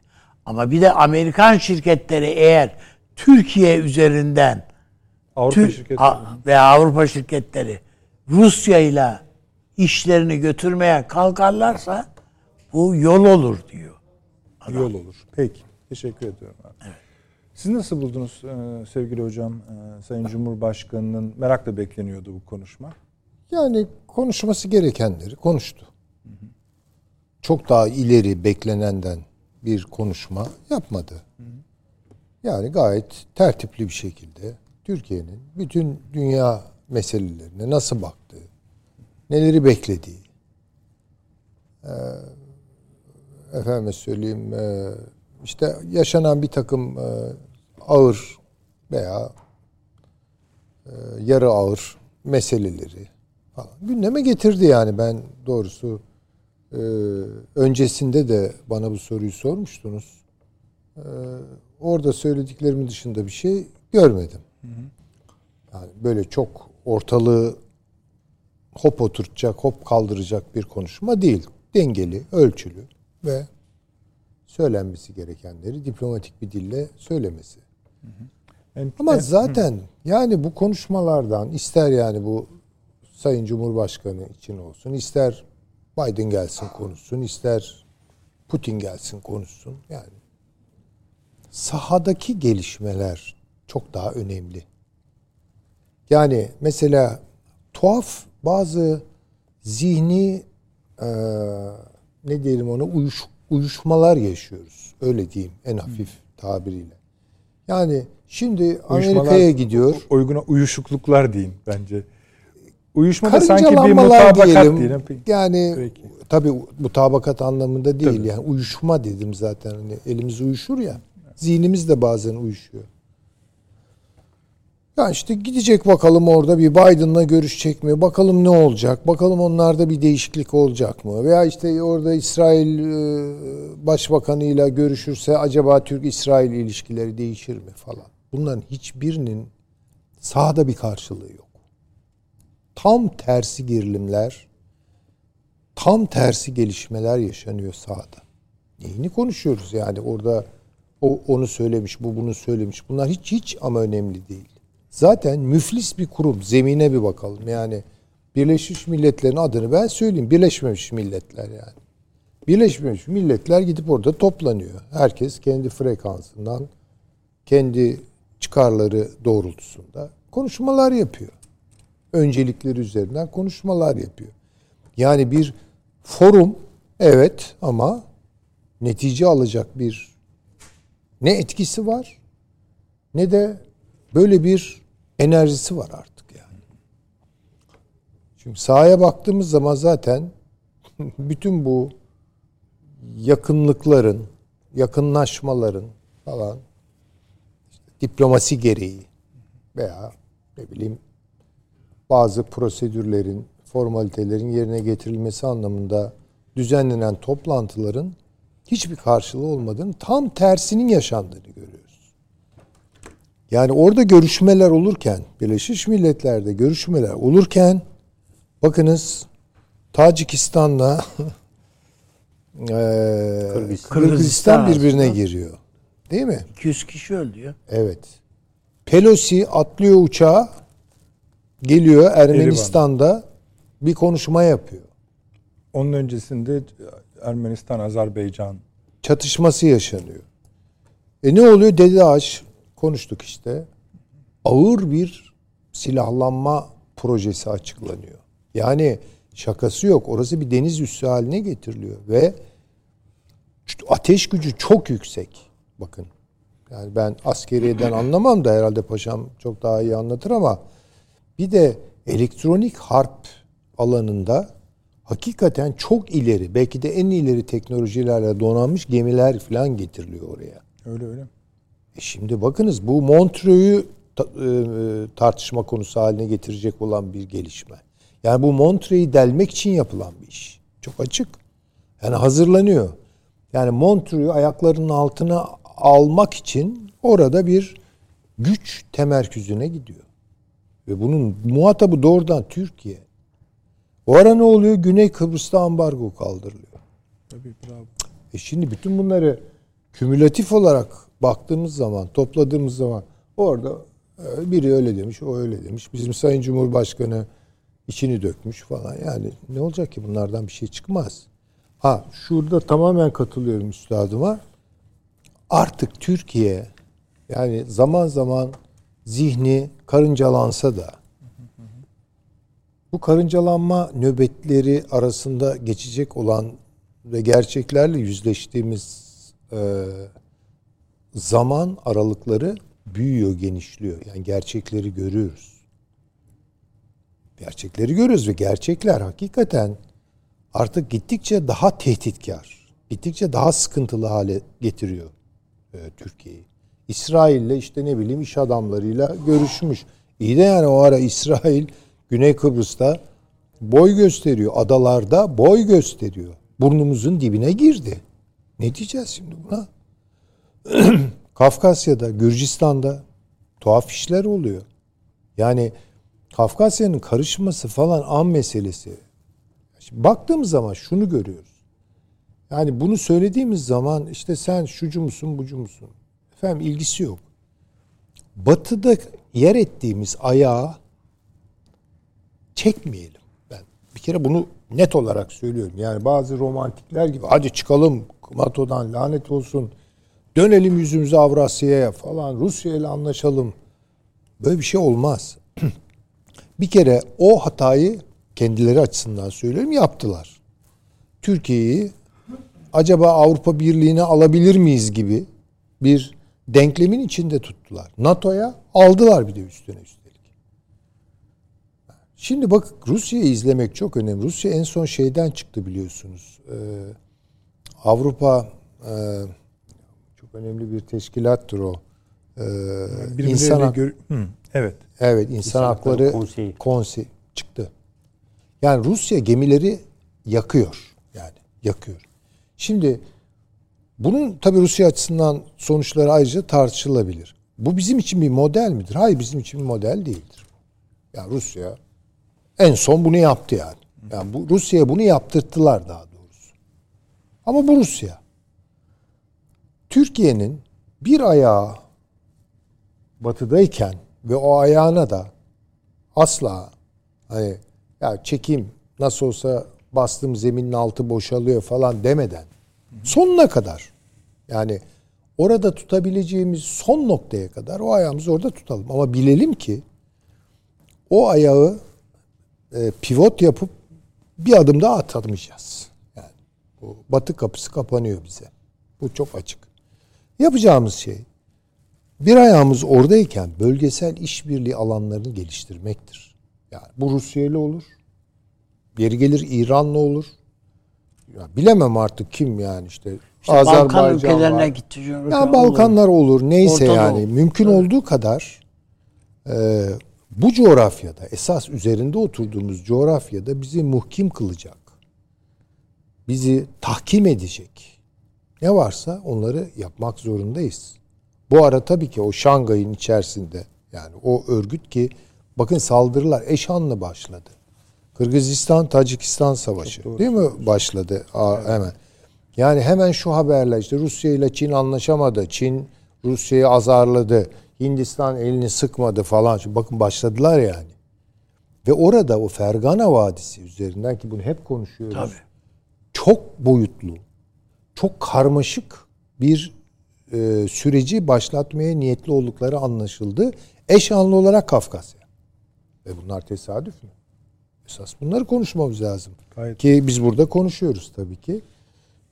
Ama bir de Amerikan şirketleri eğer Türkiye üzerinden Avrupa Tür- şirketleri A- ve Avrupa şirketleri Rusya ile işlerini götürmeye kalkarlarsa bu yol olur diyor. yol olur. Peki. Teşekkür ediyorum. Siz nasıl buldunuz e, sevgili hocam e, Sayın Cumhurbaşkanı'nın merakla bekleniyordu bu konuşma. Yani konuşması gerekenleri konuştu. Çok daha ileri beklenenden bir konuşma yapmadı. Yani gayet tertipli bir şekilde Türkiye'nin bütün dünya meselelerine nasıl baktığı, neleri beklediği, eee efendime söyleyeyim işte yaşanan bir takım ağır veya eee, yarı ağır meseleleri falan gündeme getirdi yani ben doğrusu eee, öncesinde de bana bu soruyu sormuştunuz. Eee, orada söylediklerimin dışında bir şey görmedim. Yani böyle çok ortalığı hop oturtacak, hop kaldıracak bir konuşma değil. Dengeli, ölçülü ve söylenmesi gerekenleri diplomatik bir dille söylemesi. Ama e, zaten yani bu konuşmalardan ister yani bu Sayın Cumhurbaşkanı için olsun, ister Biden gelsin konuşsun, ister Putin gelsin konuşsun. Yani sahadaki gelişmeler çok daha önemli. Yani mesela tuhaf bazı zihni eee, ne diyelim ona uyuş, uyuşmalar yaşıyoruz. Öyle diyeyim en hafif tabiriyle. Yani şimdi Amerika'ya gidiyor. Uyguna uyuşukluklar diyeyim bence. Uyuşma da sanki bir mutabakat diyelim. diyelim. Peki. Yani Peki. tabii mutabakat anlamında değil. Tabii. Yani uyuşma dedim zaten. Hani elimiz uyuşur ya. Zihnimiz de bazen uyuşuyor. Ya işte gidecek bakalım orada bir Biden'la görüşecek mi? Bakalım ne olacak? Bakalım onlarda bir değişiklik olacak mı? Veya işte orada İsrail e, başbakanıyla görüşürse acaba Türk-İsrail ilişkileri değişir mi falan. Bunların hiçbirinin sahada bir karşılığı yok. Tam tersi gerilimler, tam tersi gelişmeler yaşanıyor sahada. Neyini konuşuyoruz yani orada O onu söylemiş, bu bunu söylemiş. Bunlar hiç hiç ama önemli değil. Zaten müflis bir kurum. Zemine bir bakalım. Yani Birleşmiş Milletler'in adını ben söyleyeyim. Birleşmemiş Milletler yani. Birleşmemiş Milletler gidip orada toplanıyor. Herkes kendi frekansından, kendi çıkarları doğrultusunda konuşmalar yapıyor. Öncelikleri üzerinden konuşmalar yapıyor. Yani bir forum evet ama netice alacak bir ne etkisi var ne de böyle bir enerjisi var artık yani. Şimdi sahaya baktığımız zaman zaten bütün bu yakınlıkların, yakınlaşmaların falan işte diplomasi gereği veya ne bileyim bazı prosedürlerin, formalitelerin yerine getirilmesi anlamında düzenlenen toplantıların hiçbir karşılığı olmadığını, tam tersinin yaşandığını görüyoruz. Yani orada görüşmeler olurken, Birleşmiş Milletler'de görüşmeler olurken bakınız Tacikistan'la eee Kırgızistan. Kırgızistan birbirine giriyor. Değil mi? 200 kişi öldü ya. Evet. Pelosi atlıyor uçağa geliyor Ermenistan'da bir konuşma yapıyor. Onun öncesinde Ermenistan, Azerbaycan Çatışması yaşanıyor. E ne oluyor? Dede Ağaç konuştuk işte. Ağır bir silahlanma projesi açıklanıyor. Yani şakası yok. Orası bir deniz üssü haline getiriliyor ve ateş gücü çok yüksek. Bakın. Yani ben askeriyeden anlamam da herhalde paşam çok daha iyi anlatır ama bir de elektronik harp alanında hakikaten çok ileri, belki de en ileri teknolojilerle donanmış gemiler falan getiriliyor oraya. öyle öyle. E şimdi bakınız bu Montreux'u ta- e, tartışma konusu haline getirecek olan bir gelişme. Yani bu Montreux'u delmek için yapılan bir iş. Çok açık. Yani hazırlanıyor. Yani Montreux'u ayaklarının altına almak için orada bir güç temerküzüne gidiyor. Ve bunun muhatabı doğrudan Türkiye. O ara ne oluyor? Güney Kıbrıs'ta ambargo kaldırılıyor. Tabii bravo. E şimdi bütün bunları kümülatif olarak baktığımız zaman, topladığımız zaman orada e, biri öyle demiş, o öyle demiş. Bizim Sayın Cumhurbaşkanı içini dökmüş falan. Yani ne olacak ki bunlardan bir şey çıkmaz. Ha şurada tamamen katılıyorum üstadıma. Artık Türkiye yani zaman zaman zihni karıncalansa da bu karıncalanma nöbetleri arasında geçecek olan ve gerçeklerle yüzleştiğimiz e, zaman aralıkları büyüyor, genişliyor. Yani gerçekleri görüyoruz. Gerçekleri görüyoruz ve gerçekler hakikaten artık gittikçe daha tehditkar, gittikçe daha sıkıntılı hale getiriyor e, Türkiye'yi. İsrail'le işte ne bileyim iş adamlarıyla görüşmüş. İyi de yani o ara İsrail Güney Kıbrıs'ta boy gösteriyor. Adalarda boy gösteriyor. Burnumuzun dibine girdi. Ne diyeceğiz şimdi buna? Kafkasya'da, Gürcistan'da tuhaf işler oluyor. Yani Kafkasya'nın karışması falan an meselesi. Şimdi baktığımız zaman şunu görüyoruz. Yani bunu söylediğimiz zaman işte sen şucu musun bucu musun? Efendim ilgisi yok. Batı'da yer ettiğimiz ayağı çekmeyelim. Ben bir kere bunu net olarak söylüyorum. Yani bazı romantikler gibi hadi çıkalım NATO'dan lanet olsun. Dönelim yüzümüzü Avrasya'ya falan Rusya ile anlaşalım. Böyle bir şey olmaz. bir kere o hatayı kendileri açısından söylüyorum yaptılar. Türkiye'yi acaba Avrupa Birliği'ne alabilir miyiz gibi bir denklemin içinde tuttular. NATO'ya aldılar bir de üstüne üstelik. Şimdi bak Rusya'yı izlemek çok önemli. Rusya en son şeyden çıktı biliyorsunuz. Ee, Avrupa e, önemli bir teşkilattır o. Ee, Birbirleriyle insan hak- gör- Hı, evet. Evet, insan, İnsan Hakları Hakları Konseyi. Konseyi çıktı. Yani Rusya gemileri yakıyor. Yani yakıyor. Şimdi bunun tabii Rusya açısından sonuçları ayrıca tartışılabilir. Bu bizim için bir model midir? Hayır bizim için bir model değildir. Yani Rusya en son bunu yaptı yani. Yani bu Rusya'ya bunu yaptırttılar daha doğrusu. Ama bu Rusya. Türkiye'nin bir ayağı batıdayken ve o ayağına da asla hani ya çekeyim nasıl olsa bastığım zeminin altı boşalıyor falan demeden sonuna kadar yani orada tutabileceğimiz son noktaya kadar o ayağımızı orada tutalım. Ama bilelim ki o ayağı e, pivot yapıp bir adım daha atamayacağız. Yani bu batı kapısı kapanıyor bize. Bu çok açık. Yapacağımız şey bir ayağımız oradayken bölgesel işbirliği alanlarını geliştirmektir. Yani bu Rusya ile olur. Yeri gelir İran'la olur. Ya bilemem artık kim yani işte, İşte Balkan Azerbaycan ülkelerine var. gitti. Ya Balkanlar olur neyse Orta Doğu. yani mümkün olduğu kadar e, bu coğrafyada esas üzerinde oturduğumuz coğrafyada bizi muhkim kılacak. Bizi tahkim edecek. Ne varsa onları yapmak zorundayız. Bu ara tabii ki o Şangay'ın içerisinde yani o örgüt ki bakın saldırılar eşanlı başladı. Kırgızistan Tacikistan savaşı değil mi başladı Aa, hemen. Yani hemen şu haberler işte Rusya ile Çin anlaşamadı. Çin Rusya'yı azarladı. Hindistan elini sıkmadı falan. Şimdi bakın başladılar yani. Ve orada o Fergana Vadisi üzerinden ki bunu hep konuşuyoruz. Tabii. Çok boyutlu, çok karmaşık bir e, süreci başlatmaya niyetli oldukları anlaşıldı. Eş anlı olarak Kafkasya. Ve bunlar tesadüf mü? Esas bunları konuşmamız lazım. Gayet. Ki biz burada konuşuyoruz tabii ki.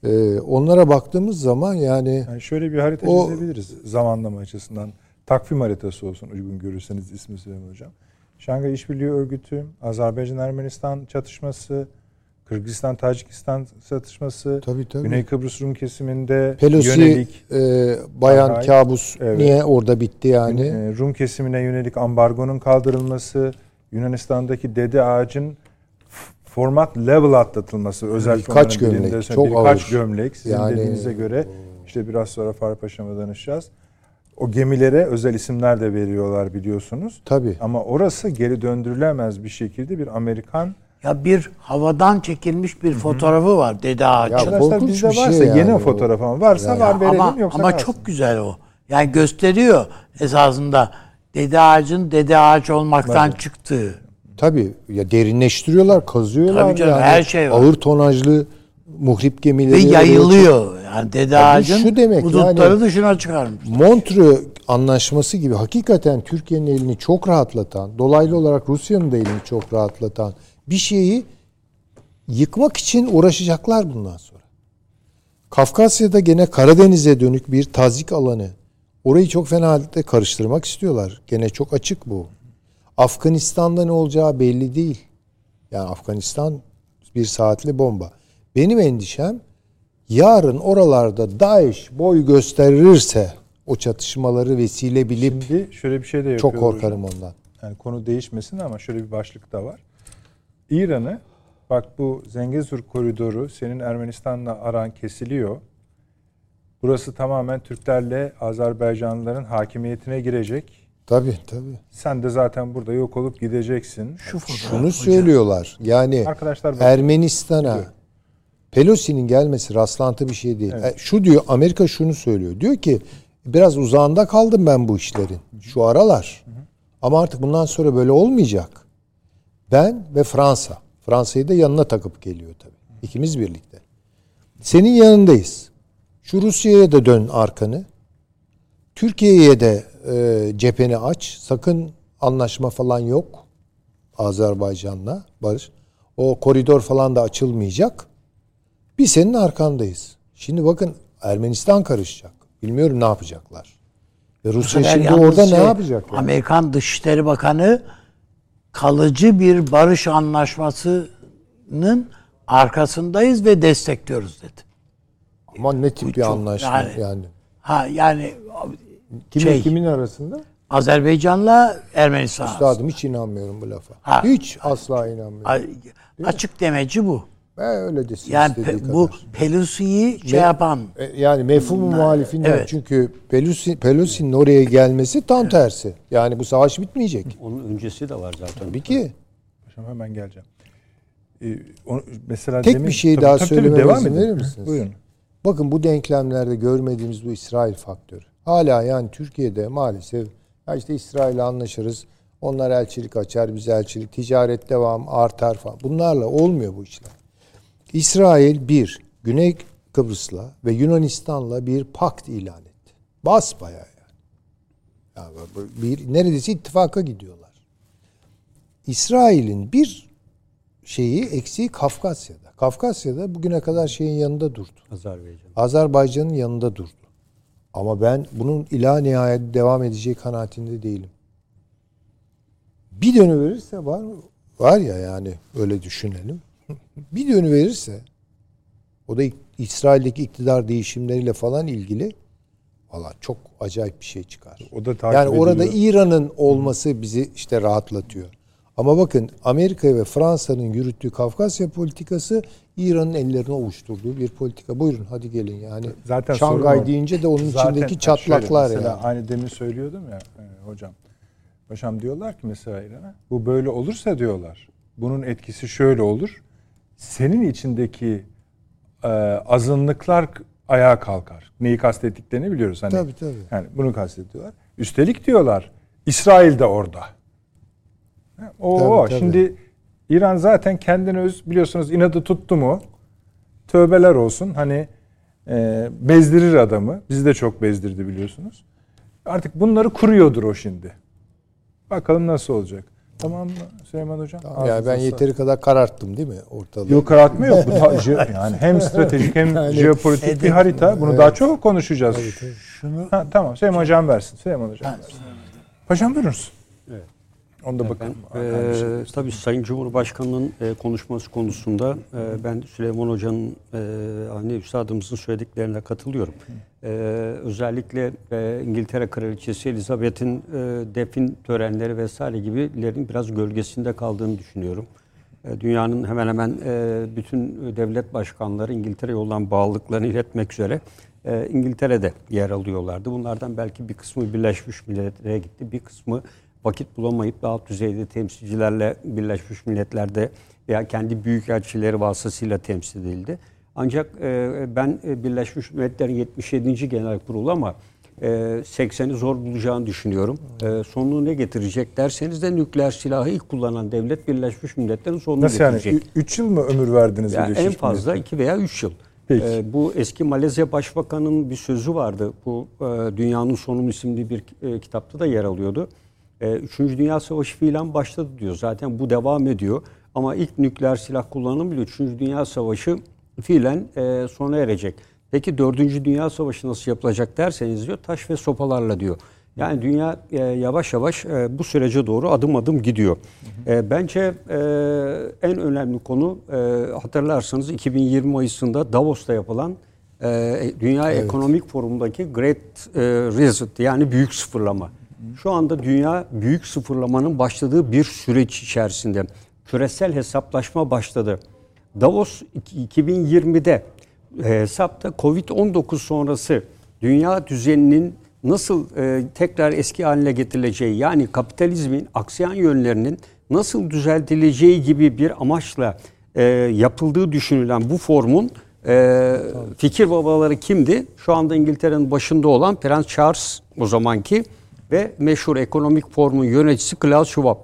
Ee, onlara baktığımız zaman yani Yani şöyle bir harita O- çizebiliriz zamanlama açısından. Takvim haritası olsun uygun görürseniz ismi Süleyman Hocam. Şangay İşbirliği Örgütü, Azerbaycan-Ermenistan çatışması, Kırgızistan-Tacikistan çatışması, Tabii, tabii. Güney Kıbrıs Rum kesiminde Pelosi yönelik e, bayan Şanghay, kabus evet. niye orada bitti yani? e, Rum kesimine yönelik ambargonun kaldırılması, Yunanistan'daki dede ağacın format level atlatılması özel Birkaç gömlek, dilinde çok birkaç ağır. gömlek sizin Yani- dediğinize göre işte biraz sonra Faruk Paşa'ma danışacağız. O gemilere özel isimler de veriyorlar biliyorsunuz. Tabii. Ama orası geri döndürülemez bir şekilde bir Amerikan Ya bir havadan çekilmiş bir fotoğrafı var Dede Ağacı. Ya Arkadaşlar bizde bir şey varsa yani yeni o. fotoğraf ama varsa Yani- var verelim ama yoksa ama kalsın. çok güzel o. Yani gösteriyor esasında Dede Ağacın Dede Ağaç olmaktan çıktığı. Tabii ya derinleştiriyorlar, kazıyorlar Tabii canım, yani. her şey var. Ağır tonajlı muhrip gemileri Ve yayılıyor. Yani Dede Ya bu Ağacın şu demek hudutları yani- dışına çıkarmış. Montreux anlaşması gibi hakikaten Türkiye'nin elini çok rahatlatan, dolaylı olarak Rusya'nın da elini çok rahatlatan bir şeyi yıkmak için uğraşacaklar bundan sonra. Kafkasya'da gene Karadeniz'e dönük bir tazik alanı. Orayı çok fena halde karıştırmak istiyorlar. Gene çok açık bu. Afganistan'da ne olacağı belli değil. Yani Afganistan bir saatli bomba. Benim endişem yarın oralarda DAEŞ boy gösterirse o çatışmaları vesile bilip Şimdi şöyle bir şey de çok korkarım hocam. ondan. Yani konu değişmesin ama şöyle bir başlık da var. İran'ı bak bu Zengezur koridoru senin Ermenistan'la aran kesiliyor. Burası tamamen Türklerle Azerbaycanlıların hakimiyetine girecek. Tabii tabii. Sen de zaten burada yok olup gideceksin. Şu fotoğraf. Şunu söylüyorlar. Yani Arkadaşlar. Ermenistan'a Pelosi'nin gelmesi rastlantı bir şey değil. E, Şu diyor Amerika şunu söylüyor. Diyor ki biraz uzağında kaldım ben bu işlerin. Şu aralar. Ama artık bundan sonra böyle olmayacak. Ben ve Fransa. Fransa'yı da yanına takıp geliyor tabii. İkimiz birlikte. Senin yanındayız. Şu Rusya'ya da dön arkanı. Türkiye'ye de e, cepheni aç. Sakın anlaşma falan yok. Azerbaycan'la barış. O koridor falan da açılmayacak. Biz senin arkandayız. Şimdi bakın Ermenistan karışacak. Bilmiyorum ne yapacaklar. Ve Rusya şimdi orada ne şey, yapacak? yani? Amerikan Dışişleri Bakanı kalıcı bir barış anlaşmasının arkasındayız ve destekliyoruz dedi. Ama ne tip bir çok- anlaşma yani- yani. Ha yani Kimin, şey- kimin arasında? Azerbaycan'la Ermenistan. Üstadım hiç inanmıyorum bu lafa. Ha. Hiç asla inanmıyorum. A- Açık demeci bu. E, öyle desin Yani istediği pe- bu kadar. Pelosi'yi şey yapan E, Yani mefhumu muhalifinden evet. çünkü Pelosi, Pelosi'nin oraya gelmesi tam tersi. Yani bu savaş bitmeyecek. Onun öncesi de var zaten. Tabii ki. Paşam hemen geleceğim. Ee, onu- mesela Tek demin- bir şey Tabii, daha tabii, tabii, söylememe izin edin. verir misiniz? Buyurun. Bakın bu denklemlerde görmediğimiz bu İsrail faktörü. Hala yani Türkiye'de maalesef ya işte İsrail'le anlaşırız. Onlar elçilik açar, biz elçilik, ticaret devam artar falan. Bunlarla olmuyor bu işler. İsrail bir, Güney Kıbrıs'la ve Yunanistan'la bir pakt ilan etti. Basbayağı yani. yani bir, neredeyse ittifaka gidiyorlar. İsrail'in bir şeyi eksiği Kafkasya'da. Kafkasya'da bugüne kadar şeyin yanında durdu. Azerbaycan. Azerbaycan'ın yanında durdu. Ama ben bunun ila nihayet devam edeceği kanaatinde değilim. Bir dönüverirse var var ya yani öyle düşünelim. Bir dönüverirse o da İsrail'deki iktidar değişimleriyle falan ilgili valla çok acayip bir şey çıkar. O da takip yani orada ediliyor. İran'ın olması bizi işte rahatlatıyor. Ama bakın Amerika ve Fransa'nın yürüttüğü Kafkasya politikası İran'ın ellerine ovuşturduğu bir politika. Buyurun hadi gelin yani. Zaten Şangay deyince de onun Zaten- içindeki çatlaklar şöyle, yani. Aynı demin söylüyordum ya e, hocam. Paşam diyorlar ki mesela İran'a bu böyle olursa diyorlar. Bunun etkisi şöyle olur. Senin içindeki e, azınlıklar ayağa kalkar. Neyi kastettiklerini biliyoruz. Hani, Tabii, tabii. Yani bunu kastediyorlar. Üstelik diyorlar İsrail de orada. O, Tabii, o. tabii. şimdi İran zaten kendini öz biliyorsunuz inadı tuttu mu? Tövbeler olsun. Hani e, bezdirir adamı. Bizi de çok bezdirdi biliyorsunuz. Artık bunları kuruyordur o şimdi. Bakalım nasıl olacak. Tamam mı Süleyman Hocam? Yani Ağzınıza ben yeteri kadar kararttım değil mi ortalığı? Yok karartma yok. Bu da yani hem stratejik hem jeopolitik bir harita. Bunu daha çok konuşacağız. Şunu Ha, tamam Süleyman Hocam versin. Süleyman Hocam versin. Paşam buyurunuz. Evet. Onu da Ben, bakalım. e, tabii Sayın Cumhurbaşkanı'nın e, konuşması konusunda e, ben Süleyman Hoca'nın e, hani üstadımızın söylediklerine katılıyorum. E, özellikle e, İngiltere Kraliçesi Elizabeth'in e, defin törenleri vesaire gibilerin biraz gölgesinde kaldığını düşünüyorum. E, dünyanın hemen hemen e, bütün devlet başkanları İngiltere'ye olan bağlılıklarını iletmek üzere İngiltere'de yer alıyorlardı. Bunlardan belki bir kısmı Birleşmiş Milletler'e gitti, bir kısmı vakit bulamayıp daha alt düzeyde temsilcilerle Birleşmiş Milletler'de veya kendi büyükelçileri vasıtasıyla temsil edildi. Ancak e, ben e, Birleşmiş Milletler'in 77. Genel Kurulu ama e, 80'i zor bulacağını düşünüyorum. E, sonunu ne getirecek derseniz de nükleer silahı ilk kullanan devlet Birleşmiş Milletler'in sonunu Nasıl yani? getirecek. 3 yıl mı ömür verdiniz? Yani en fazla Milletler'e? 2 veya 3 yıl. Peki. Ee, bu eski Malezya Başbakanı'nın bir sözü vardı. Bu e, Dünyanın Sonu isimli bir e, kitapta da yer alıyordu. E, Üçüncü Dünya Savaşı filan başladı diyor. Zaten bu devam ediyor. Ama ilk nükleer silah kullanımı bile Üçüncü Dünya Savaşı fiilen e, sona erecek. Peki Dördüncü Dünya Savaşı nasıl yapılacak derseniz diyor taş ve sopalarla diyor. Yani dünya e, yavaş yavaş e, bu sürece doğru adım adım gidiyor. E, bence e, en önemli konu e, hatırlarsanız 2020 Mayıs'ında Davos'ta yapılan e, Dünya Ekonomik Forum'daki Great e, Reset yani büyük sıfırlama. Şu anda dünya büyük sıfırlamanın başladığı bir süreç içerisinde. Küresel hesaplaşma başladı. Davos iki- 2020'de e, hesapta Covid-19 sonrası dünya düzeninin nasıl e, tekrar eski haline getirileceği yani kapitalizmin aksiyan yönlerinin nasıl düzeltileceği gibi bir amaçla e, yapıldığı düşünülen bu formun fikir babaları kimdi? Şu anda İngiltere'nin başında olan Prens Charles o zamanki ve meşhur ekonomik formun yöneticisi Klaus Schwab.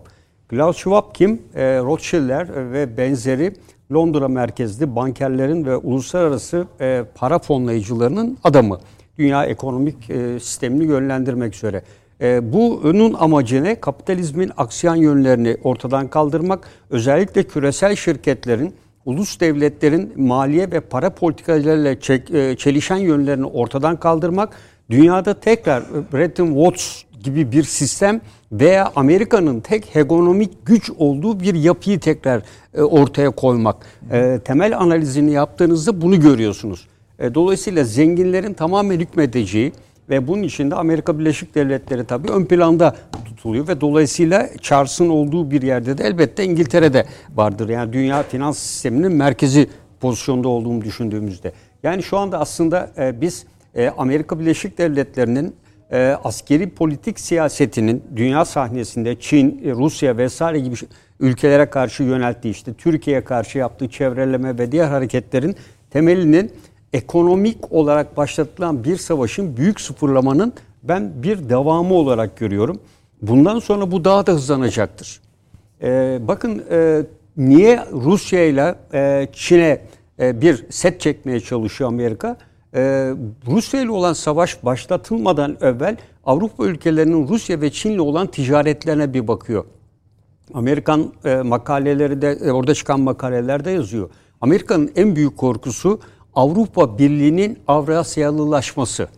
Klaus Schwab kim? E, Rothschild'ler ve benzeri Londra merkezli bankerlerin ve uluslararası e, para fonlayıcılarının adamı. Dünya ekonomik e, sistemini yönlendirmek üzere. E, bunun amacı ne? Kapitalizmin aksiyan yönlerini ortadan kaldırmak, özellikle küresel şirketlerin, ulus devletlerin maliye ve para politikalarıyla çek- e, çelişen yönlerini ortadan kaldırmak, dünyada tekrar e, Bretton Woods gibi bir sistem veya Amerika'nın tek hegemonik güç olduğu bir yapıyı tekrar e, ortaya koymak. E, temel analizini yaptığınızda bunu görüyorsunuz. E, dolayısıyla zenginlerin tamamen hükmedeceği ve bunun içinde Amerika Birleşik Devletleri tabii ön planda tutuluyor ve dolayısıyla Charles'ın olduğu bir yerde de elbette İngiltere'de vardır. Yani dünya finans sisteminin merkezi pozisyonda olduğunu düşündüğümüzde. Yani şu anda aslında e, biz e, Amerika Birleşik Devletleri'nin e, askeri politik siyasetinin dünya sahnesinde Çin, e, Rusya vesaire gibi ülkelere karşı yönelttiği işte Türkiye'ye karşı yaptığı çevreleme ve diğer hareketlerin temelinin ekonomik olarak başlatılan bir savaşın büyük sıfırlamanın ben bir devamı olarak görüyorum. Bundan sonra bu daha da hızlanacaktır. Ee, bakın e, niye Rusya ile e, Çin'e e, bir set çekmeye çalışıyor Amerika? E, Rusya ile olan savaş başlatılmadan evvel Avrupa ülkelerinin Rusya ve Çin'le olan ticaretlerine bir bakıyor. Amerikan e, makaleleri de e, orada çıkan makalelerde yazıyor. Amerika'nın en büyük korkusu Avrupa Birliği'nin Avrasyalılaşması.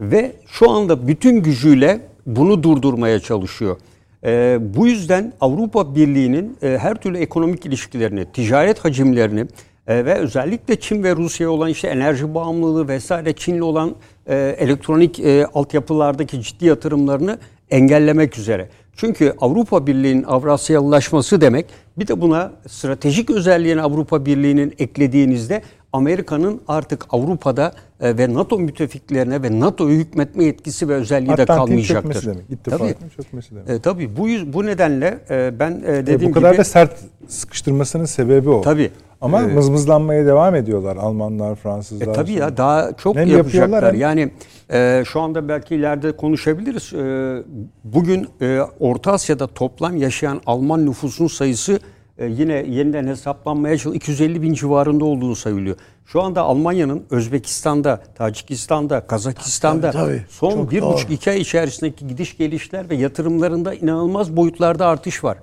Ve şu anda bütün gücüyle bunu durdurmaya çalışıyor. E, bu yüzden Avrupa Birliği'nin e, her türlü ekonomik ilişkilerini, ticaret hacimlerini e, ve özellikle Çin ve Rusya olan işte enerji bağımlılığı vesaire Çin'le olan e, elektronik e, altyapılardaki ciddi yatırımlarını engellemek üzere. Çünkü Avrupa Birliği'nin Avrasyalılaşması demek bir de buna stratejik özelliğini Avrupa Birliği'nin eklediğinizde Amerika'nın artık Avrupa'da e, ve NATO müttefiklerine ve NATO'yu hükmetme yetkisi ve özelliği de Atlantik'in kalmayacaktır. çökmesi demek. İttifakın çökmesi demek. E, tabii bu bu nedenle e, ben e, E, dediğim bu kadar gibi da sert sıkıştırmasının sebebi o. Tabii. Ama Ee, mızmızlanmaya devam ediyorlar Almanlar, Fransızlar. E, tabii sonra. ya daha çok Hem yapacaklar. hem- Yani e, şu anda belki ileride konuşabiliriz. E, bugün e, Orta Asya'da toplam yaşayan Alman nüfusun sayısı e, yine yeniden hesaplanmaya çalışıyor. 250 bin civarında olduğunu sayılıyor. Şu anda Almanya'nın Özbekistan'da, Tacikistan'da, Kazakistan'da Tabii, tabii. son bir buçuk iki ay içerisindeki gidiş gelişler ve yatırımlarında inanılmaz boyutlarda artış var.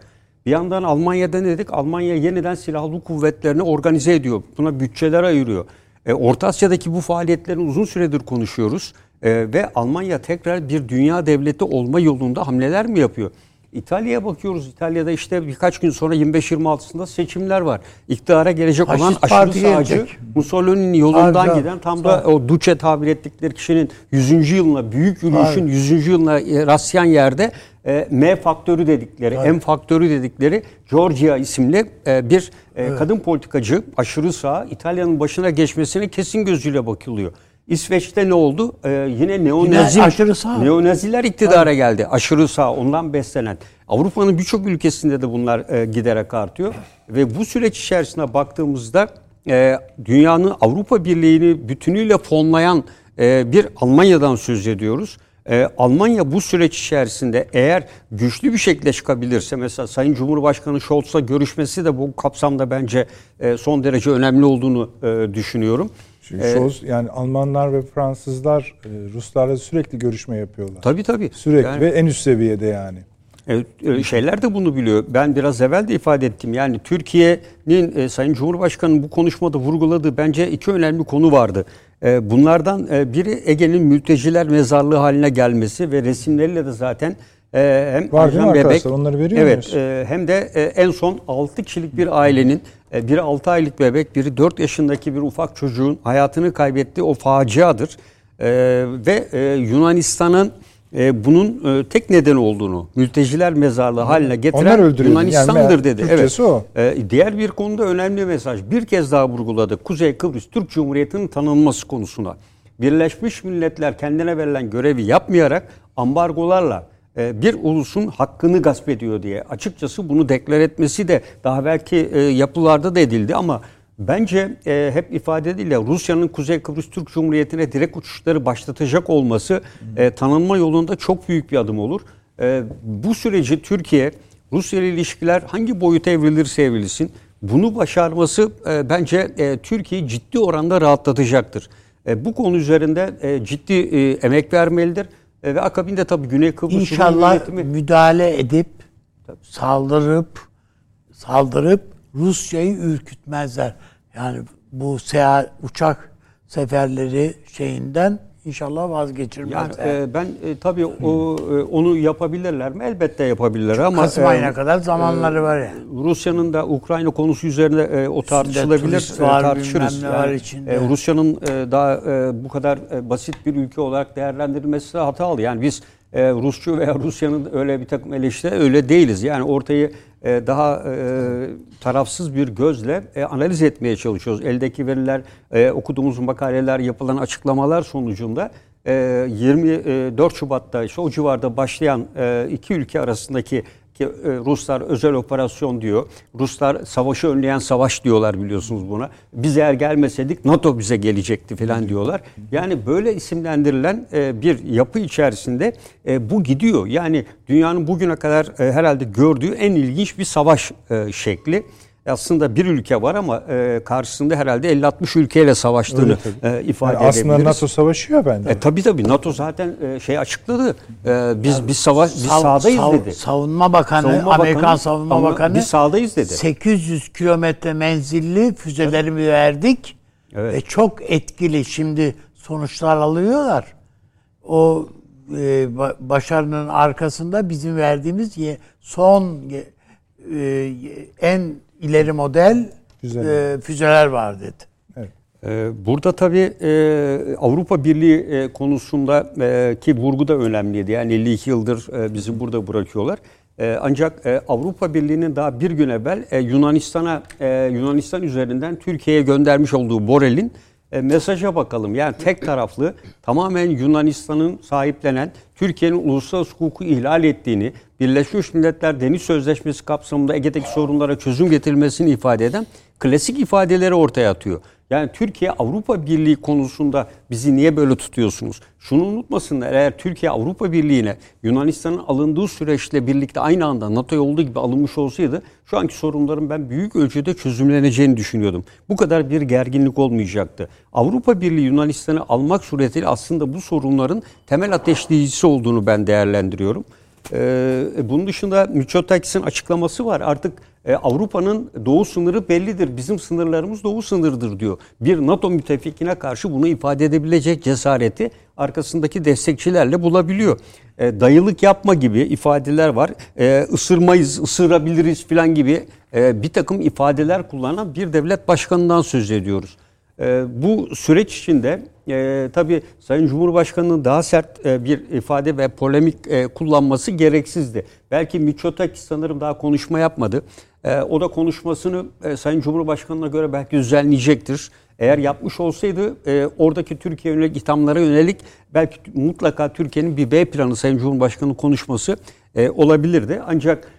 Bir yandan Almanya'da ne dedik? Almanya yeniden silahlı kuvvetlerini organize ediyor. Buna bütçeler ayırıyor. E, Orta Asya'daki bu faaliyetlerin uzun süredir konuşuyoruz. E, ve Almanya tekrar bir dünya devleti olma yolunda hamleler mi yapıyor? İtalya'ya bakıyoruz. İtalya'da işte birkaç gün sonra 25-26'sında seçimler var. İktidara gelecek olan Faşist aşırı parti sağcı gelecek. Mussolini'nin yolundan Tabii, giden tam da o Duce tabir ettikleri kişinin 100. yılına, büyük yürüyüşün 100. yılına e, rastlayan yerde e, M faktörü dedikleri, M faktörü dedikleri Georgia isimli e, bir e, kadın politikacı aşırı sağ İtalya'nın başına geçmesine kesin gözüyle bakılıyor. İsveç'te ne oldu? Ee, yine neonazi, Yine aşırı sağ. neonaziler iktidara geldi. Aşırı sağ, ondan beslenen. Avrupa'nın birçok ülkesinde de bunlar e, giderek artıyor. Ve bu süreç içerisine baktığımızda e, dünyanın Avrupa Birliği'ni bütünüyle fonlayan e, bir Almanya'dan söz ediyoruz. E, Almanya bu süreç içerisinde eğer güçlü bir şekilde çıkabilirse mesela Sayın Cumhurbaşkanı Scholz'la görüşmesi de bu kapsamda bence e, son derece önemli olduğunu e, düşünüyorum. Çünkü Scholz, yani Almanlar ve Fransızlar e, Ruslarla sürekli görüşme yapıyorlar. Tabii tabii. Sürekli Yani- ve en üst seviyede yani. Evet, şeyler de bunu biliyor. Ben biraz evvel de ifade ettim. Yani Türkiye'nin e, Sayın Cumhurbaşkanı'nın bu konuşmada vurguladığı bence iki önemli konu vardı. E, bunlardan e, biri Ege'nin mülteciler mezarlığı haline gelmesi ve resimleriyle de zaten e, hem Var değil mi Bebek-? Onları veriyor evet, muyuz? e, hem de e, en son 6 kişilik bir ailenin e, biri 6 aylık bebek, biri 4 yaşındaki bir ufak çocuğun hayatını kaybettiği o faciadır. E, ve e, Yunanistan'ın e, bunun e, tek neden olduğunu, mülteciler mezarlığı haline getiren. Yunanistan'dır Yani dedi. Türkçesi o. E, diğer bir konuda önemli mesaj. Bir kez daha vurguladı. Kuzey Kıbrıs Türk Cumhuriyeti'nin tanınması konusuna. Birleşmiş Milletler kendine verilen görevi yapmayarak ambargolarla bir ulusun hakkını gasp ediyor diye açıkçası bunu deklar etmesi de daha belki e, yapılarda da edildi ama bence e, hep ifade ediyle Rusya'nın Kuzey Kıbrıs Türk Cumhuriyeti'ne direkt uçuşları başlatacak olması e, tanınma yolunda çok büyük bir adım olur. Bu süreci Türkiye Rusya ile ilişkiler hangi boyuta evrilirse evrilsin bunu başarması bence Türkiye'yi ciddi oranda rahatlatacaktır. Bu konu üzerinde ciddi emek vermelidir. E, ve akabinde tabii Güney Kıbrıs İnşallah yönetimi- müdahale edip saldırıp saldırıp Rusya'yı ürkütmezler. Yani bu seyahat uçak seferleri şeyinden inşallah yani vazgeçirmezler. e, ben e, tabii o e, onu yapabilirler mi? Elbette yapabilirler ama Kasım e, ayına kadar zamanları var ya. Rusya'nın da Ukrayna konusu üzerine e, o tartışılabilir. e, var, tartışırız. var içinde. e, Rusya'nın e, daha e, bu kadar e, basit bir ülke olarak değerlendirilmesi de hatalı. Yani biz e, Rusçu veya Rusya'nın öyle bir takım eleştiri öyle değiliz. Yani ortayı e, daha e, tarafsız bir gözle e, analiz etmeye çalışıyoruz. Eldeki veriler, okuduğumuz makaleler, yapılan açıklamalar sonucunda e, 24 Şubat'ta işte o civarda başlayan iki ülke arasındaki ki Ruslar özel operasyon diyor. Ruslar savaşı önleyen savaş diyorlar biliyorsunuz buna. Biz eğer gelmeseydik NATO bize gelecekti falan diyorlar. Yani böyle isimlendirilen e, bir yapı içerisinde e, bu gidiyor. Yani dünyanın bugüne kadar e, herhalde gördüğü en ilginç bir savaş e, şekli aslında bir ülke var ama e, karşısında herhalde 50-60 ülkeyle savaştığını e, ifade Yani aslında edebiliriz. NATO savaşıyor bence. E, tabii tabii NATO zaten e, şey açıkladı. E, biz biz savaş biz Sav- sahadayız sav- dedi. Savunma Bakanı, Savunma Amerikan Bakanı, Savunma Bakanı biz sahadayız dedi. 800 kilometre menzilli füzelerimi verdik Evet. ve çok etkili. Şimdi sonuçlar alıyorlar. O e, ba- başarının arkasında bizim verdiğimiz ye- son e, en ileri model Füzeler. e, füzeler var dedi. Ee, Burada tabii e, Avrupa Birliği e, konusunda e, ki vurgu da önemliydi. Yani 52 yıldır e, bizi burada bırakıyorlar. E, Ancak e, Avrupa Birliği'nin daha bir gün evvel e, Yunanistan'a e, Yunanistan üzerinden Türkiye'ye göndermiş olduğu Borel'in e, mesaja bakalım. Yani tek taraflı tamamen Yunanistan'ın sahiplenen Türkiye'nin uluslararası hukuku ihlal ettiğini, Birleşmiş Milletler Deniz Sözleşmesi kapsamında Ege'deki sorunlara çözüm getirilmesini ifade eden klasik ifadeleri ortaya atıyor. Yani Türkiye Avrupa Birliği konusunda bizi niye böyle tutuyorsunuz? Şunu unutmasınlar eğer Türkiye Avrupa Birliği'ne Yunanistan'ın alındığı süreçle birlikte aynı anda NATO'ya olduğu gibi alınmış olsaydı şu anki sorunların ben büyük ölçüde çözümleneceğini düşünüyordum. Bu kadar bir gerginlik olmayacaktı. Avrupa Birliği Yunanistan'ı almak suretiyle aslında bu sorunların temel ateşleyicisi olduğunu ben değerlendiriyorum. Ee, bunun dışında Mitsotakis'in açıklaması var. Artık e, Avrupa'nın doğu sınırı bellidir. Bizim sınırlarımız doğu sınırıdır diyor. Bir NATO müttefikine karşı bunu ifade edebilecek cesareti arkasındaki destekçilerle bulabiliyor. E, dayılık yapma gibi ifadeler var. E, ısırmayız, ısırabiliriz falan gibi e, bir takım ifadeler kullanan bir devlet başkanından söz ediyoruz. E, bu süreç içinde e, tabii Sayın Cumhurbaşkanı'nın daha sert e, bir ifade ve polemik e, kullanması gereksizdi. Belki Mitsotakis sanırım daha konuşma yapmadı. E, o da konuşmasını Sayın Cumhurbaşkanı'na göre belki düzenleyecektir. Eğer yapmış olsaydı oradaki Türkiye yönelik ithamlara yönelik belki mutlaka Türkiye'nin bir B planı Sayın Cumhurbaşkanı konuşması olabilirdi. Ancak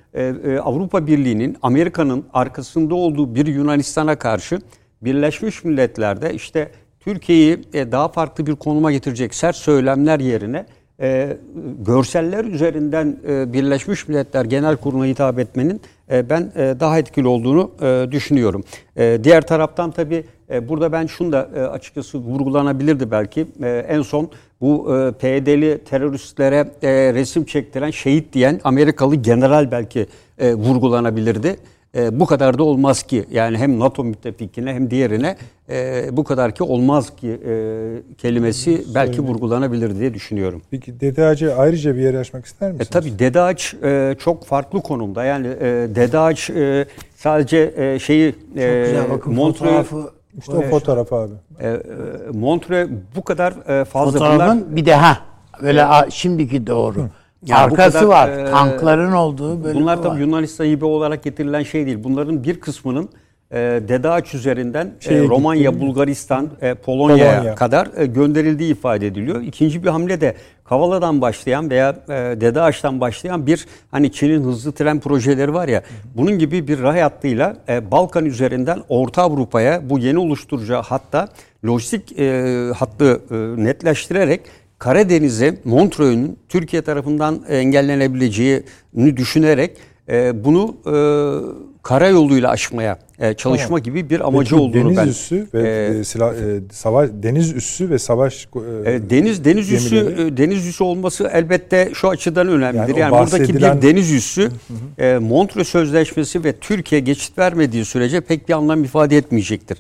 Avrupa Birliği'nin Amerika'nın arkasında olduğu bir Yunanistan'a karşı Birleşmiş Milletler'de işte Türkiye'yi e, daha farklı bir konuma getirecek sert söylemler yerine e, görseller üzerinden e, Birleşmiş Milletler Genel Kurulu'na hitap etmenin ben daha etkili olduğunu düşünüyorum. Diğer taraftan tabii burada ben şunu da e, açıkçası vurgulanabilirdi belki. En son bu e, PYD'li teröristlere resim çektiren şehit diyen Amerikalı general belki vurgulanabilirdi. E, bu kadar da olmaz ki yani hem NATO müttefikine hem diğerine e, bu kadar ki olmaz ki e, kelimesi belki vurgulanabilir diye düşünüyorum. Peki Dede Ağacı ayrıca bir yer açmak ister E, misiniz? tabii Dede Ağaç e, çok farklı konumda yani e, Dede Ağaç e, sadece e, şeyi bakın Montreux-. İşte o fotoğraf abi. e, e, Montreux bu kadar e, fazla bunlar Fotoğrafın bir de ha böyle a- şimdiki doğru. Ya bu Arkası kadar, var. e, Tankların olduğu böyle Bunlar tabii Yunanistan hibe olarak getirilen şey değil. Bunların bir kısmının e, Dede Ağaç üzerinden e, Romanya, gitti. Bulgaristan, e, Polonya'ya Polonya. kadar e, gönderildiği ifade ediliyor. İkinci bir hamle de Kavala'dan başlayan veya e, Dede Ağaç'tan başlayan bir hani Çin'in hızlı tren projeleri var ya bunun gibi bir ray hattıyla e, Balkan üzerinden Orta Avrupa'ya bu yeni oluşturacağı hatta lojistik e, hattı e, netleştirerek Karadeniz'e Montreux'un Türkiye tarafından engellenebileceğini düşünerek e, bunu e, karayoluyla aşmaya e, çalışma gibi bir amacı Peki olduğunu deniz ben üssü ve e, e, silah e, savaş deniz üssü ve savaş e, e, deniz deniz üssü gemileri. e, deniz üssü olması elbette şu açıdan önemlidir. Yani Yani, o buradaki bahsedilen- bir deniz üssü e, Montreux Sözleşmesi ve Türkiye geçit vermediği sürece pek bir anlam ifade etmeyecektir.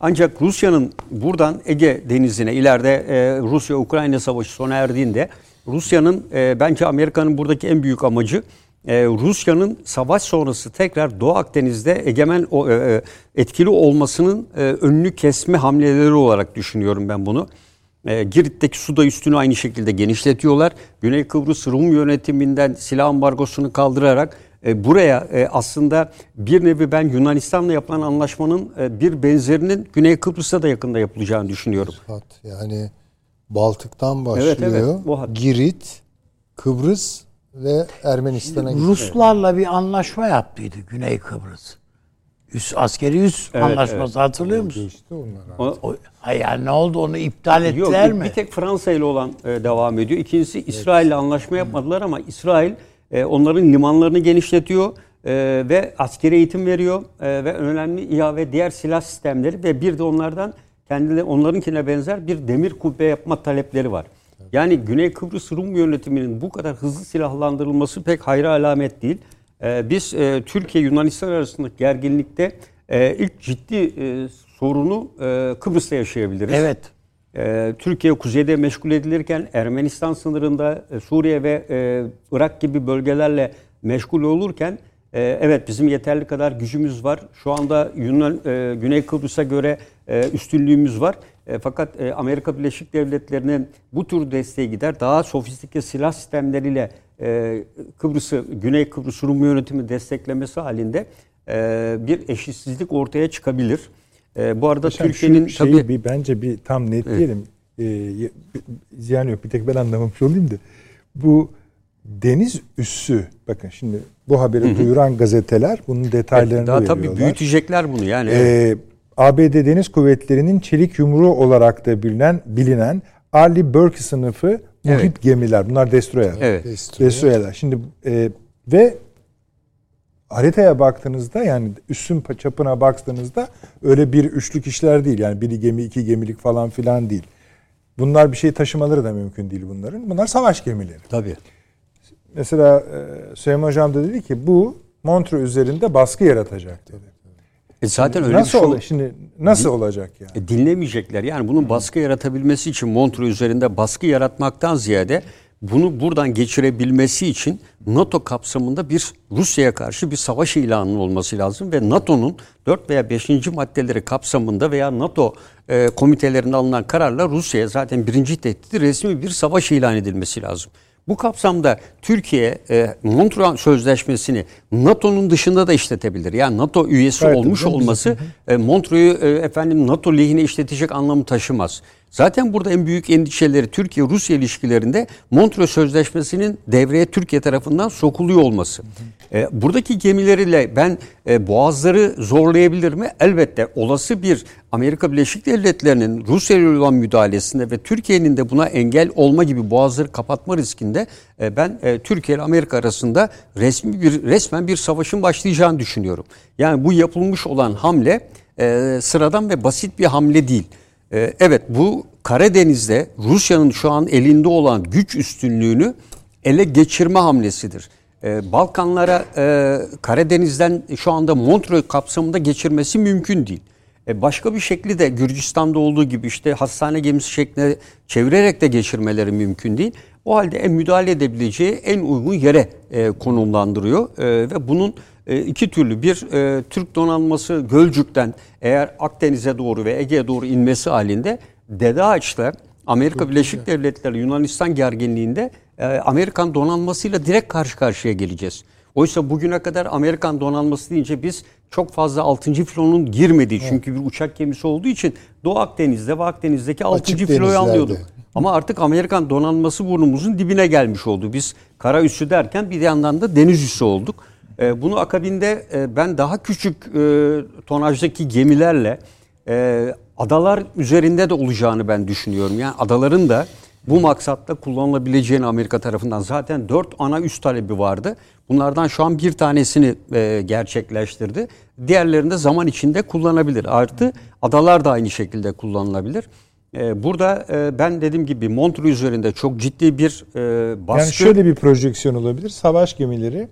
Ancak Rusya'nın buradan Ege Denizi'ne ileride e, Rusya-Ukrayna savaşı sona erdiğinde Rusya'nın e, bence Amerika'nın buradaki en büyük amacı e, Rusya'nın savaş sonrası tekrar Doğu Akdeniz'de egemen o, e, e, etkili olmasının e, önünü kesme hamleleri olarak düşünüyorum ben bunu. E, Girit'teki suda üstünü aynı şekilde genişletiyorlar. Güney Kıbrıs Rum yönetiminden silah ambargosunu kaldırarak e, buraya e, aslında bir nevi ben Yunanistan'la yapılan anlaşmanın e, bir benzerinin Güney Kıbrıs'ta da yakında yapılacağını düşünüyorum. Yani Baltık'tan başlıyor. Evet, evet. Girit, Kıbrıs ve Ermenistan'a gitti. Ruslarla bir anlaşma yaptıydı Güney Kıbrıs. Üst, askeri üs Evet, anlaşması hatırlıyor musun? Geçti onlar. O- O, hayır yani ne oldu onu iptal Yok ettiler bir, mi? bir tek Fransa ile olan e, devam ediyor. İkincisi İsrail ile anlaşma yapmadılar ama İsrail e, onların limanlarını genişletiyor e, ve askeri eğitim veriyor e, ve önemli İHA ve diğer silah sistemleri ve bir de onlardan kendileri onlarınkine benzer bir demir kubbe yapma talepleri var. Yani Güney Kıbrıs Rum yönetiminin bu kadar hızlı silahlandırılması pek hayra alamet değil. E, biz e, Türkiye Yunanistan arasındaki gerginlikte e, ilk ciddi e, sorunu e, Kıbrıs'ta yaşayabiliriz. Evet. Ee, Türkiye kuzeyde meşgul edilirken Ermenistan sınırında e, Suriye ve e, Irak gibi bölgelerle meşgul olurken e, evet bizim yeterli kadar gücümüz var. Şu anda Yunan e, Güney Kıbrıs'a göre e, üstünlüğümüz var. E, fakat e, Amerika Birleşik Devletleri'nin bu tür desteği gider. Daha sofistike silah sistemleriyle e, Kıbrıs'ı Güney Kıbrıs Rum yönetimi desteklemesi halinde e, bir eşitsizlik ortaya çıkabilir. E, bu arada Türkiye'nin tabii bir bence bir tam netleyelim. Ee, y- ziyan yok. Bir tek ben anlamamış olayım da. Bu deniz üssü bakın şimdi bu haberi duyuran gazeteler bunun detaylarını daha veriyorlar. tabii büyütecekler bunu yani. Ee, ABD Deniz Kuvvetleri'nin çelik yumruğu olarak da bilinen bilinen Arleigh Burke sınıfı muhit Evet. gemiler. Bunlar destroyer. Evet. Destroyer. Destroyer'ler. Şimdi e, ve haritaya baktığınızda yani üssün pa- çapına baktığınızda öyle bir üçlük işler değil. Yani biri gemi iki gemilik falan filan değil. Bunlar bir şey taşımaları da mümkün değil bunların. Bunlar savaş gemileri. Tabii. Mesela e, Süleyman Hocam da dedi ki bu Montreux üzerinde baskı yaratacak dedi. E zaten öyle nasıl bir şey ol- şimdi nasıl olacak yani? E dinlemeyecekler. Yani bunun baskı yaratabilmesi için Montreux üzerinde baskı yaratmaktan ziyade bunu buradan geçirebilmesi için NATO kapsamında bir Rusya'ya karşı bir savaş ilanının olması lazım ve NATO'nun 4 veya 5. maddeleri kapsamında veya NATO e, komitelerinde alınan kararla Rusya'ya zaten birinci tehdidi resmi bir savaş ilan edilmesi lazım. Bu kapsamda Türkiye e, Montreux Sözleşmesi'ni NATO'nun dışında da işletebilir. Yani NATO üyesi Gayet olmuş olması e, Montreux'u e, efendim NATO lehine işletecek anlamı taşımaz. Zaten burada en büyük endişeleri Türkiye-Rusya ilişkilerinde Montreux Sözleşmesi'nin devreye Türkiye tarafından sokuluyor olması. E, buradaki gemileriyle ben e, boğazları zorlayabilir mi? Elbette olası bir Amerika Birleşik Devletleri'nin Rusya ile olan müdahalesinde ve Türkiye'nin de buna engel olma gibi boğazları kapatma riskinde e, ben e, Türkiye ile Amerika arasında resmi bir resmen bir savaşın başlayacağını düşünüyorum. Yani bu yapılmış olan hamle e, sıradan ve basit bir hamle değil. E, evet bu Karadeniz'de Rusya'nın şu an elinde olan güç üstünlüğünü ele geçirme hamlesidir. E, Balkanlara e, Karadeniz'den şu anda Montreux kapsamında geçirmesi mümkün değil. E, başka bir şekli de Gürcistan'da olduğu gibi işte hastane gemisi şeklinde çevirerek de geçirmeleri mümkün değil. O halde en müdahale edebileceği en uygun yere e, konumlandırıyor E, ve bunun iki türlü bir e, Türk donanması Gölcük'ten eğer Akdeniz'e doğru ve Ege'ye doğru inmesi halinde Dede Ağaç'ta Amerika Birleşik Devletleri Yunanistan gerginliğinde e, Amerikan donanmasıyla direkt karşı karşıya geleceğiz. Oysa bugüne kadar Amerikan donanması deyince biz çok fazla 6. filonun girmediği çünkü bir uçak gemisi olduğu için Doğu Akdeniz'de ve Akdeniz'deki 6. Açık filoyu alıyorduk. Ama artık Amerikan donanması burnumuzun dibine gelmiş oldu. Biz kara üssü derken bir yandan da deniz üssü olduk. E, bunu akabinde e, ben daha küçük e, tonajdaki gemilerle e, adalar üzerinde de olacağını ben düşünüyorum. Yani adaların da bu maksatla kullanılabileceğini Amerika tarafından zaten dört ana üst talebi vardı. Bunlardan şu an bir tanesini e, gerçekleştirdi. Diğerlerini de zaman içinde kullanabilir. Artı adalar da aynı şekilde kullanılabilir. E, burada e, ben dediğim gibi Montreux üzerinde çok ciddi bir e, baskı... Yani şöyle bir projeksiyon olabilir. Savaş gemileri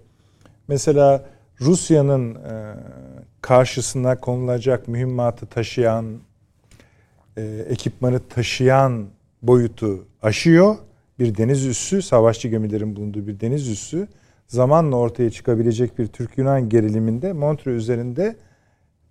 mesela Rusya'nın e, karşısına konulacak mühimmatı taşıyan, e, ekipmanı taşıyan boyutu aşıyor. Bir deniz üssü, savaşçı gemilerin bulunduğu bir deniz üssü zamanla ortaya çıkabilecek bir Türk-Yunan geriliminde Montreux üzerinde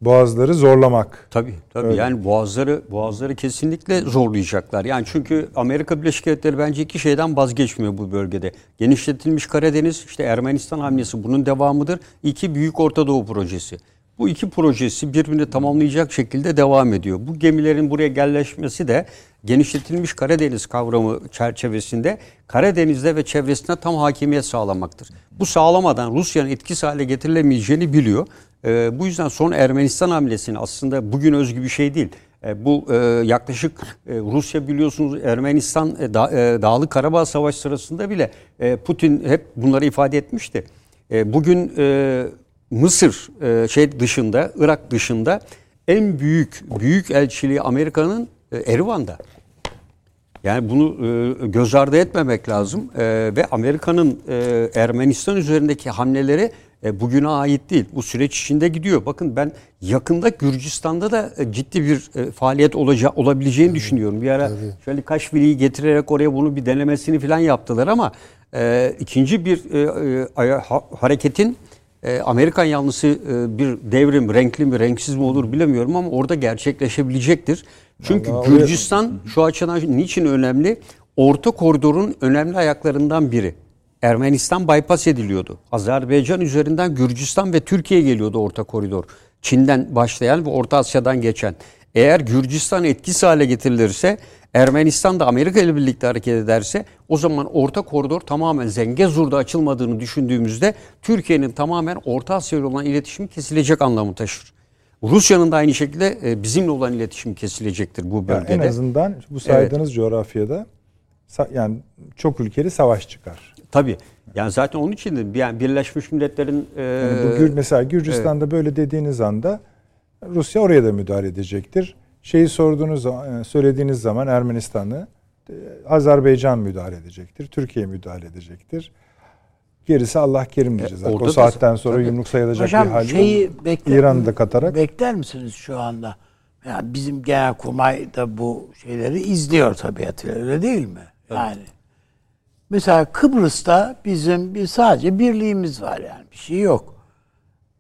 boğazları zorlamak. Tabii tabii Öyle. yani boğazları boğazları kesinlikle zorlayacaklar. Yani çünkü Amerika Birleşik Devletleri bence iki şeyden vazgeçmiyor bu bölgede. Genişletilmiş Karadeniz, işte Ermenistan hamlesi bunun devamıdır. İki Büyük Orta Doğu projesi. Bu iki projesi birbirini tamamlayacak şekilde devam ediyor. Bu gemilerin buraya yerleşmesi de genişletilmiş Karadeniz kavramı çerçevesinde Karadeniz'de ve çevresinde tam hakimiyet sağlamaktır. Bu sağlamadan Rusya'nın etkisiz hale getirilemeyeceğini biliyor. E, bu yüzden son Ermenistan hamlesini aslında bugün özgü bir şey değil. E, bu e, yaklaşık e, Rusya biliyorsunuz Ermenistan e, da, e, Dağlı Karabağ Savaşı sırasında bile e, Putin hep bunları ifade etmişti. E, bugün e, Mısır e, şey dışında, Irak dışında en büyük büyük elçiliği Amerika'nın e, Erivan'da. Yani bunu e, göz ardı etmemek lazım e, ve Amerika'nın e, Ermenistan üzerindeki hamleleri e, bugüne ait değil. Bu süreç içinde gidiyor. Bakın ben yakında Gürcistan'da da e, ciddi bir e, faaliyet olacağı olabileceğini tabii, düşünüyorum. Bir ara tabii. şöyle Kaşvili'yi getirerek oraya bunu bir denemesini falan yaptılar ama e, ikinci bir e, e, ha, hareketin e, Amerikan yanlısı e, bir devrim renkli mi renksiz mi olur bilemiyorum ama orada gerçekleşebilecektir. Çünkü Vallahi Gürcistan oraya... şu açıdan niçin önemli? Orta koridorun önemli ayaklarından biri. Ermenistan bypass ediliyordu. Azerbaycan üzerinden Gürcistan ve Türkiye geliyordu orta koridor. Çin'den başlayan ve Orta Asya'dan geçen. Eğer Gürcistan etkisiz hale getirilirse Ermenistan da Amerika ile birlikte hareket ederse o zaman orta koridor tamamen Zengezur'da açılmadığını düşündüğümüzde Türkiye'nin tamamen Orta Asya ile olan iletişimi kesilecek anlamı taşır. Rusya'nın da aynı şekilde e, bizimle olan iletişim kesilecektir bu bölgede. Yani en azından bu saydığınız evet. coğrafyada yani çok ülkeli savaş çıkar. Tabii. Yani zaten onun için de yani Birleşmiş Milletler'in e, yani bu Gür, mesela Gürcistan'da evet. böyle dediğiniz anda Rusya oraya da müdahale edecektir. Şeyi sorduğunuz zaman, e, söylediğiniz zaman Ermenistan'ı e, Azerbaycan müdahale edecektir. Türkiye müdahale edecektir. Gerisi Allah kerim diyeceğiz. E, o saatten sonra tabii. yumruk sayılacak Hocam, bir hal şeyi yok. Bekler, İran'ı da katarak. Bekler misiniz şu anda? Yani bizim genelkurmay da bu şeyleri izliyor tabiatıyla öyle değil mi? Yani evet. Mesela Kıbrıs'ta bizim bir sadece birliğimiz var yani bir şey yok.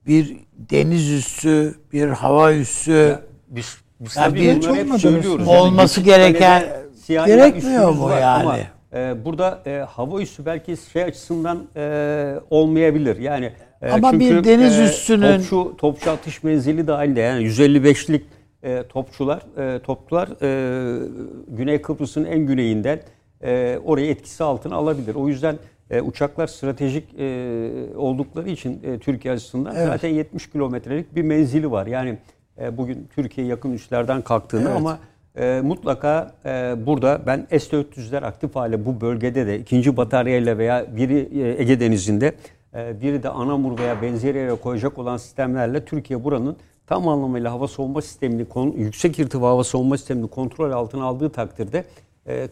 Bir deniz üssü, bir hava üssü. Ya, biz, biz yani bir söylüyoruz. Olması gereken gerekmiyor mu yani? Ama, e, burada e, hava üssü belki şey açısından e, olmayabilir. Yani e, ama çünkü, bir deniz e, üssünün topçu topçu atış menzili dahilinde yani 155'lik e, topçular e, topçular e, Güney Kıbrıs'ın en güneyinden e, orayı etkisi altına alabilir. O yüzden e, uçaklar stratejik e, oldukları için e, Türkiye açısından evet. zaten 70 kilometrelik bir menzili var. Yani e, bugün Türkiye yakın üslerden kalktığını evet. ama e, mutlaka e, burada ben S-400'ler aktif hale bu bölgede de ikinci bataryayla veya biri e, Ege Denizi'nde e, biri de Anamur veya benzeri yere koyacak olan sistemlerle Türkiye buranın tam anlamıyla hava savunma sistemini, yüksek irtifa hava savunma sistemini kontrol altına aldığı takdirde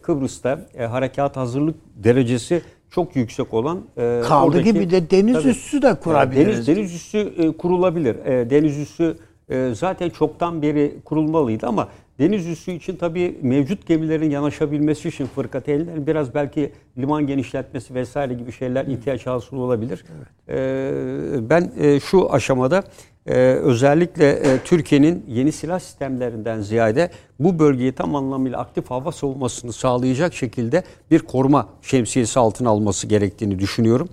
Kıbrıs'ta e, harekat hazırlık derecesi çok yüksek olan e, kaldı oradaki, gibi de deniz tabii, üssü de kurabiliriz. Deniz, deniz üssü e, kurulabilir. E, deniz üssü e, zaten çoktan beri kurulmalıydı ama deniz üssü için tabii mevcut gemilerin yanaşabilmesi için fırkateynlerin biraz belki liman genişletmesi vesaire gibi şeyler ihtiyaç hasıl olabilir. Evet. E, ben e, şu aşamada e, özellikle e, Türkiye'nin yeni silah sistemlerinden ziyade bu bölgeyi tam anlamıyla aktif hava savunmasını sağlayacak şekilde bir koruma şemsiyesi altına alması gerektiğini düşünüyorum.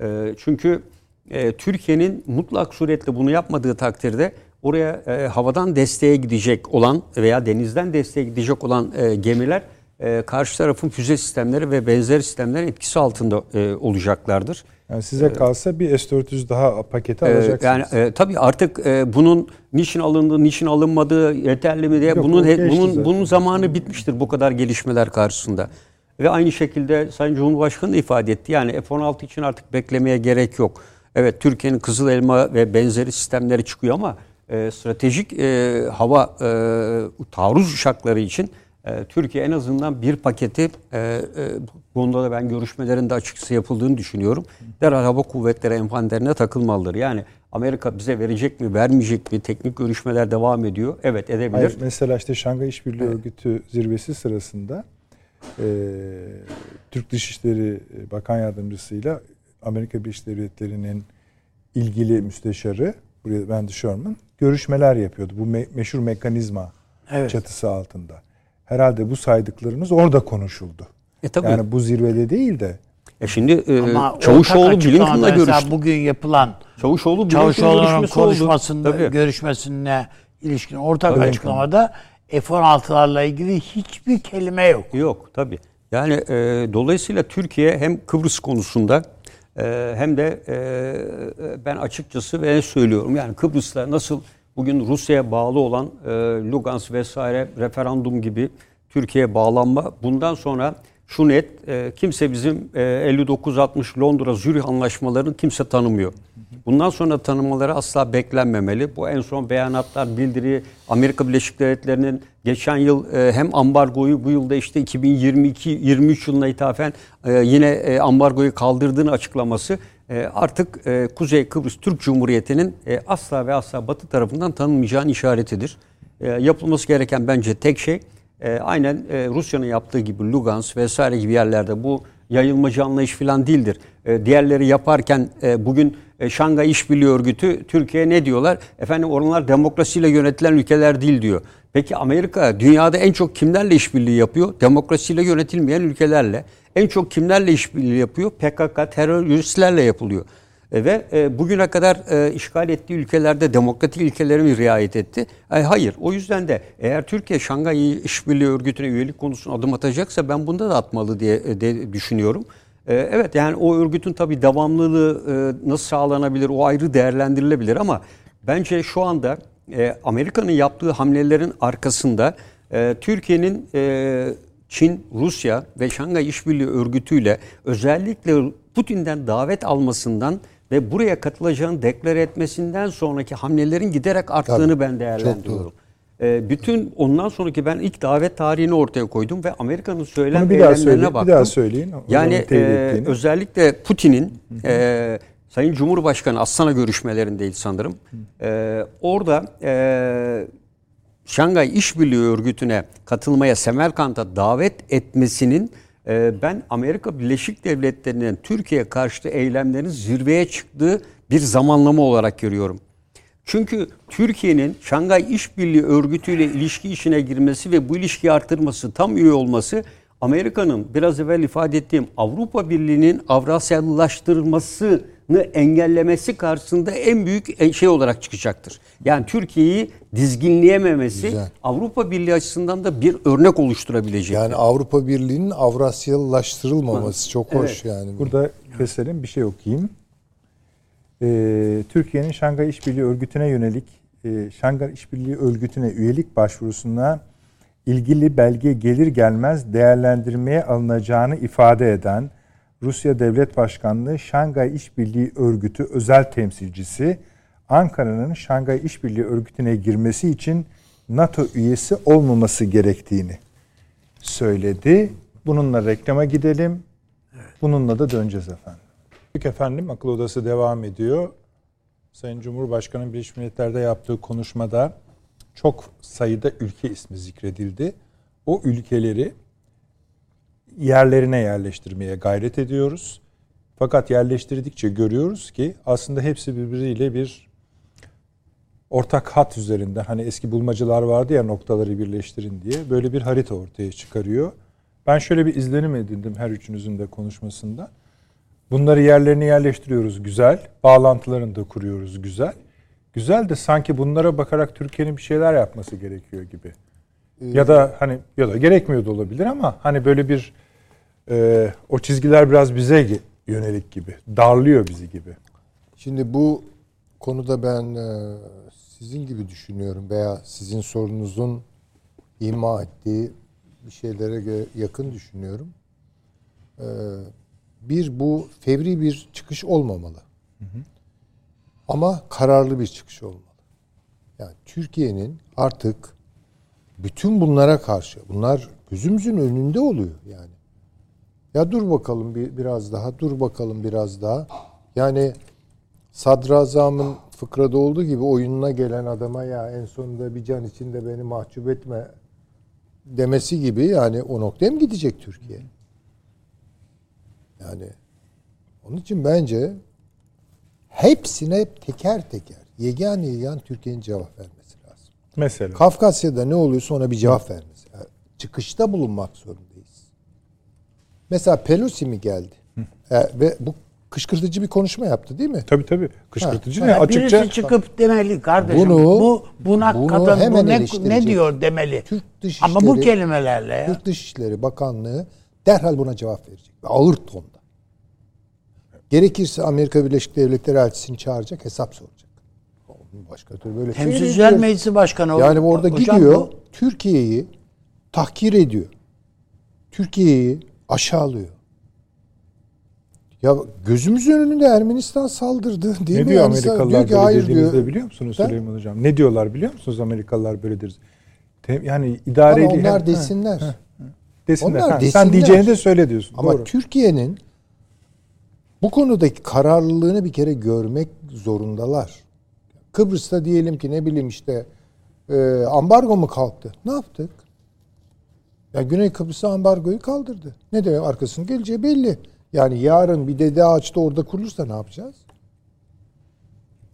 E, çünkü e, Türkiye'nin mutlak suretle bunu yapmadığı takdirde oraya e, havadan desteğe gidecek olan veya denizden desteğe gidecek olan e, gemiler e, karşı tarafın füze sistemleri ve benzer sistemlerin etkisi altında e, olacaklardır. Yani size e, kalsa bir S-400 daha paketi e, alacaksınız. Yani e, tabii artık e, bunun niçin alındığı, niçin alınmadığı yeterli mi diye Yok, bunun he, bunun zaten. bunun zamanı bitmiştir bu kadar gelişmeler karşısında. Ve aynı şekilde Sayın Cumhurbaşkanı da ifade etti. Yani F-16 için artık beklemeye gerek yok. Evet Türkiye'nin Kızıl Elma ve benzeri sistemleri çıkıyor ama e, stratejik e, hava e, taarruz uçakları için Türkiye en azından bir paketi e, e, bunda da ben görüşmelerin de açıkçası yapıldığını düşünüyorum. Derhal hava kuvvetleri envanterine takılmalıdır. Yani Amerika bize verecek mi, vermeyecek mi? Teknik görüşmeler devam ediyor. Evet edebilir. Hayır, mesela işte Şangay İşbirliği evet. Örgütü zirvesi sırasında e, Türk Dışişleri Bakan Yardımcısıyla Amerika Birleşik Devletleri'nin ilgili müsteşarı buraya Wendy Sherman görüşmeler yapıyordu. Bu me- meşhur mekanizma evet. çatısı altında. Herhalde bu saydıklarımız orada konuşuldu. E, tabii. Yani bu zirvede değil de. E şimdi e, Ama Çavuşoğlu Blinken'la görüştü. Bugün yapılan Çavuşoğlu Çavuşoğlu'nun konuşmasında görüşmesine ilişkin ortak Tabii. açıklamada F-16'larla ilgili hiçbir kelime yok. Yok tabii. Yani e, dolayısıyla Türkiye hem Kıbrıs konusunda e, hem de e, ben açıkçası ve söylüyorum yani Kıbrıs'ta nasıl bugün Rusya'ya bağlı olan e, Lugansk vesaire referandum gibi Türkiye'ye bağlanma bundan sonra şu net e, kimse bizim e, 59-60 Londra Zürih anlaşmalarını kimse tanımıyor. Bundan sonra tanımaları asla beklenmemeli. Bu en son beyanatlar, bildiri Amerika Birleşik Devletleri'nin geçen yıl e, hem ambargoyu bu yılda işte 2022-23 yılına ithafen e, yine e, ambargoyu kaldırdığını açıklaması artık e, Kuzey Kıbrıs Türk Cumhuriyeti'nin e, asla ve asla Batı tarafından tanınmayacağının işaretidir. E, yapılması gereken bence tek şey e, aynen e, Rusya'nın yaptığı gibi Lugansk vesaire gibi yerlerde bu yayılmacı anlayış falan değildir. E, diğerleri yaparken e, bugün e, Şangay İşbirliği Örgütü Türkiye ne diyorlar? Efendim onlar demokrasiyle yönetilen ülkeler değil diyor. Peki Amerika dünyada en çok kimlerle işbirliği yapıyor? Demokrasiyle yönetilmeyen ülkelerle. En çok kimlerle işbirliği yapıyor? PKK teröristlerle yapılıyor. E, ve e, bugüne kadar e, işgal ettiği ülkelerde demokratik ilkelere mi riayet etti? E, hayır. O yüzden de eğer Türkiye Şangay İşbirliği Örgütü'ne üyelik konusunda adım atacaksa ben bunda da atmalı diye e, de düşünüyorum. E, evet yani o örgütün tabii devamlılığı e, nasıl sağlanabilir o ayrı değerlendirilebilir ama bence şu anda e, Amerika'nın yaptığı hamlelerin arkasında e, Türkiye'nin Çin, Rusya ve Şangay İşbirliği Örgütü ile özellikle Putin'den davet almasından ve buraya katılacağını deklare etmesinden sonraki hamlelerin giderek arttığını Tabii, ben değerlendiriyorum. Ee, bütün ondan sonraki ben ilk davet tarihini ortaya koydum ve Amerika'nın söylem Bunu bir daha söyleyin, baktım. bir daha söyleyin. Yani e, özellikle Putin'in e, Sayın Cumhurbaşkanı Astana görüşmelerindeydi sanırım. E, orada e, Şangay İşbirliği Örgütü'ne katılmaya Semerkant'a davet etmesinin e, ben Amerika Birleşik Devletleri'nin Türkiye karşıtı eylemlerin zirveye çıktığı bir zamanlama olarak görüyorum. Çünkü Türkiye'nin Şangay İşbirliği Örgütü ile ilişki içine girmesi ve bu ilişkiyi artırması, tam üye olması Amerika'nın biraz evvel ifade ettiğim Avrupa Birliği'nin Avrasyalılaştırılmasını engellemesi karşısında en büyük şey olarak çıkacaktır. Yani Türkiye'yi dizginleyememesi Güzel. Avrupa Birliği açısından da bir örnek oluşturabilecek. Yani Avrupa Birliği'nin Avrasyalılaştırılmaması çok hoş yani. Burada keselim bir şey okuyayım. Ee, Türkiye'nin Şangay İşbirliği Örgütü'ne yönelik e, Şangay İşbirliği Örgütü'ne üyelik başvurusuna ilgili belge gelir gelmez değerlendirmeye alınacağını ifade eden Rusya Devlet Başkanlığı Şangay İşbirliği Örgütü özel temsilcisi Ankara'nın Şangay İşbirliği Örgütü'ne girmesi için NATO üyesi olmaması gerektiğini söyledi. Bununla reklama gidelim. Bununla da döneceğiz efendim. Peki efendim akıl odası devam ediyor. Sayın Cumhurbaşkanı Birleşmiş Milletler'de yaptığı konuşmada çok sayıda ülke ismi zikredildi. O ülkeleri yerlerine yerleştirmeye gayret ediyoruz. Fakat yerleştirdikçe görüyoruz ki aslında hepsi birbiriyle bir ortak hat üzerinde hani eski bulmacılar vardı ya noktaları birleştirin diye böyle bir harita ortaya çıkarıyor. Ben şöyle bir izlenim edindim her üçünüzün de konuşmasında. Bunları yerlerine yerleştiriyoruz güzel. Bağlantılarını da kuruyoruz güzel. Güzel de sanki bunlara bakarak Türkiye'nin bir şeyler yapması gerekiyor gibi. Ya da hani ya da gerekmiyor da olabilir ama hani böyle bir e, o çizgiler biraz bize yönelik gibi. Darlıyor bizi gibi. Şimdi bu konuda ben e, sizin gibi düşünüyorum veya sizin sorunuzun ima ettiği bir şeylere yakın düşünüyorum. E, bir bu fevri bir çıkış olmamalı. Ama kararlı bir çıkış olmalı. Yani Türkiye'nin artık bütün bunlara karşı, bunlar gözümüzün önünde oluyor yani. Ya dur bakalım bir, biraz daha, dur bakalım biraz daha. Yani Sadrazam'ın fıkrada olduğu gibi oyununa gelen adama ya en sonunda bir can içinde beni mahcup etme demesi gibi yani o noktaya mı gidecek Türkiye? Yani onun için bence hepsine teker teker yegane yegane Türkiye'nin cevap vermesi lazım. Mesela. Kafkasya'da ne oluyorsa ona bir cevap vermesi. Yani çıkışta bulunmak zorundayız. Mesela Pelosi mi geldi? E, ve bu kışkırtıcı bir konuşma yaptı değil mi? Tabii tabii. Kışkırtıcı Ha. ne? Yani Açıkça birisi çıkıp demeli kardeşim Bunu- bu buna bunu kadın hemen bu ne, ne diyor demeli. Türk Dış Ama bu kelimelerle ya. Türk Dışişleri Bakanlığı derhal buna cevap verecek. Ve Ağır tonda. Gerekirse Amerika Birleşik Devletleri elçisini çağıracak, hesap soracak. Başka türlü böyle şey Temsilciler. Meclisi Başkanı Yani orada hocam gidiyor, bu- Türkiye'yi tahkir ediyor. Türkiye'yi aşağılıyor. Ya gözümüz önünde Ermenistan saldırdı değil ne mi? diyor Yani Amerikalılar diyor ki, böyle hayır dediğinizde diyor. biliyor musunuz Ben- Süleyman Hocam? Ne diyorlar biliyor musunuz Amerikalılar böyle deriz. Te- Yani idare Ama onlar desinler. ha, desinler. Onlar Ha, desinler. Sen diyeceğini de söyle diyorsun. Ama Doğru. Türkiye'nin bu konudaki kararlılığını bir kere görmek zorundalar. Kıbrıs'ta diyelim ki ne bileyim işte e, ambargo mu kalktı? Ne yaptık? Ya Güney Kıbrıs'a ambargoyu kaldırdı. Ne demek arkasının geleceği belli. Yani yarın bir dede ağaçta orada kurulursa ne yapacağız?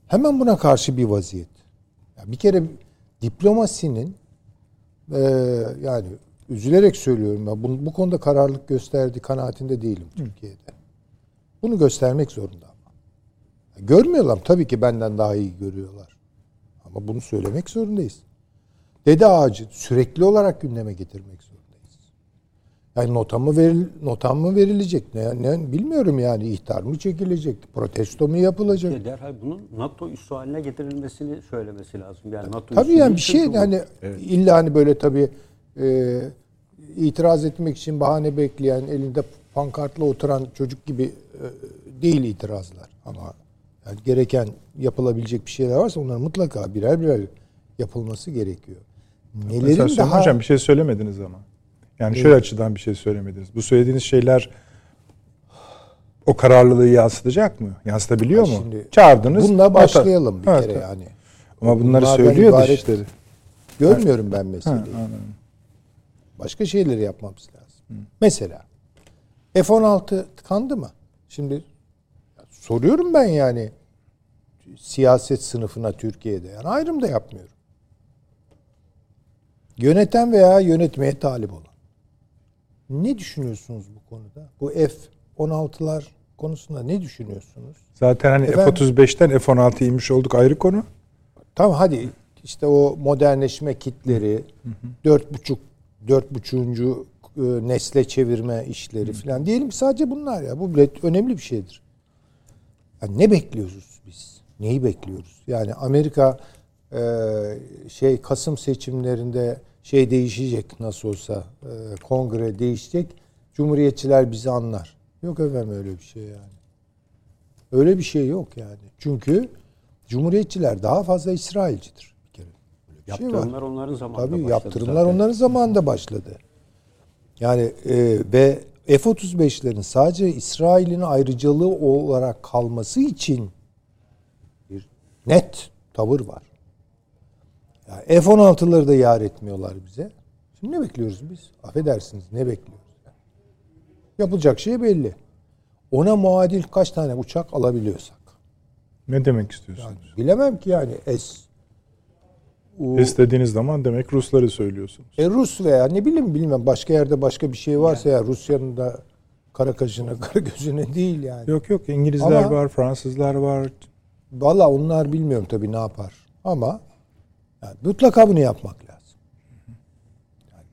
Hemen buna karşı bir vaziyet. Ya bir kere diplomasinin e, yani üzülerek söylüyorum ya bu, bu konuda kararlılık gösterdiği kanaatinde değilim Türkiye'de. Bunu göstermek zorunda ama. Görmüyorlar tabii ki benden daha iyi görüyorlar. Ama bunu söylemek zorundayız. Dede ağacı sürekli olarak gündeme getirmek zorundayız. Yani nota mı veril, notam mı verilecek? Ne, ne bilmiyorum yani ihtar mı çekilecek? Protesto mu yapılacak? Ya derhal bunun NATO üssü haline getirilmesini söylemesi lazım. Yani NATO Tabii yani bir şey bu. hani illa hani böyle tabii e, itiraz etmek için bahane bekleyen elinde pankartla oturan çocuk gibi e, değil itirazlar ama yani gereken yapılabilecek bir şeyler varsa onların mutlaka birer birer yapılması gerekiyor. Mesela Nelerin Süleyman daha Hocam bir şey söylemediniz ama. Yani şöyle açıdan bir şey söylemediniz. Bu söylediğiniz şeyler o kararlılığı yansıtacak mı? Yansıtabiliyor Ha, mu? Çağırdınız. bununla başlayalım bir Ha, kere tabii. yani. Ama bunları Bunlardan söylüyor Dışişleri. Görmüyorum ben Ha, meseleyi. anladım. Başka şeyleri yapmamız lazım. Mesela F-16 tıkandı mı? Şimdi soruyorum ben yani siyaset sınıfına Türkiye'de. Yani ayrım da yapmıyorum. Yöneten veya yönetmeye talip olan. Ne düşünüyorsunuz bu konuda? Bu F-16'lar konusunda ne düşünüyorsunuz? Zaten hani Efendim? F-35'ten F-16 inmiş olduk ayrı konu. Tamam hadi işte o modernleşme kitleri, dört buçuk, dört buçuğuncu e, nesle çevirme işleri falan. Diyelim sadece bunlar ya. Bu bile önemli bir şeydir. Yani ne bekliyoruz biz? Neyi bekliyoruz? Yani Amerika e, şey Kasım seçimlerinde şey değişecek nasıl olsa e, kongre değişecek. Cumhuriyetçiler bizi anlar. Yok efendim öyle bir şey yani. Öyle bir şey yok yani. Çünkü Cumhuriyetçiler daha fazla İsrailcidir bir şey var. Yaptırımlar onların zamanında Tabii başladı yaptırımlar zaten. onların zamanında başladı. Yani e, ve F-35'lerin sadece İsrail'in ayrıcalığı olarak kalması için bir net tavır var. Yani F-16'ları da yar etmiyorlar bize. Şimdi ne bekliyoruz biz? Affedersiniz ne bekliyoruz? Yapılacak şey belli. Ona muadil kaç tane uçak alabiliyorsak. Ne demek istiyorsunuz? Bilemem ki yani S. U- İstediğiniz zaman demek Rusları söylüyorsunuz. E Rus veya ne bileyim bilmem başka yerde başka bir şey varsa ya Rusya'nın da kara kaşına kara gözüne değil yani. Yok yok İngilizler Ama- var, Fransızlar var. Valla onlar bilmiyorum tabii ne yapar. Ama yani mutlaka bunu yapmak lazım. Yani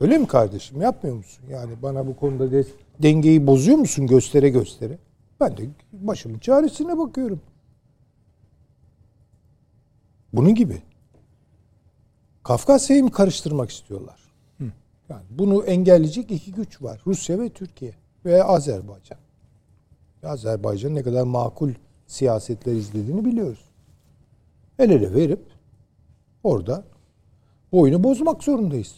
öyle mi kardeşim? Yapmıyor musun? Yani bana bu konuda de, dengeyi bozuyor musun göstere göstere? Ben de başımın çaresine bakıyorum. Bunun gibi. Kafkasya'yı mı karıştırmak istiyorlar? Yani bunu engelleyecek iki güç var. Rusya ve Türkiye ve Azerbaycan. Azerbaycan ne kadar makul siyasetler izlediğini biliyoruz. El ele verip orada bu oyunu bozmak zorundayız.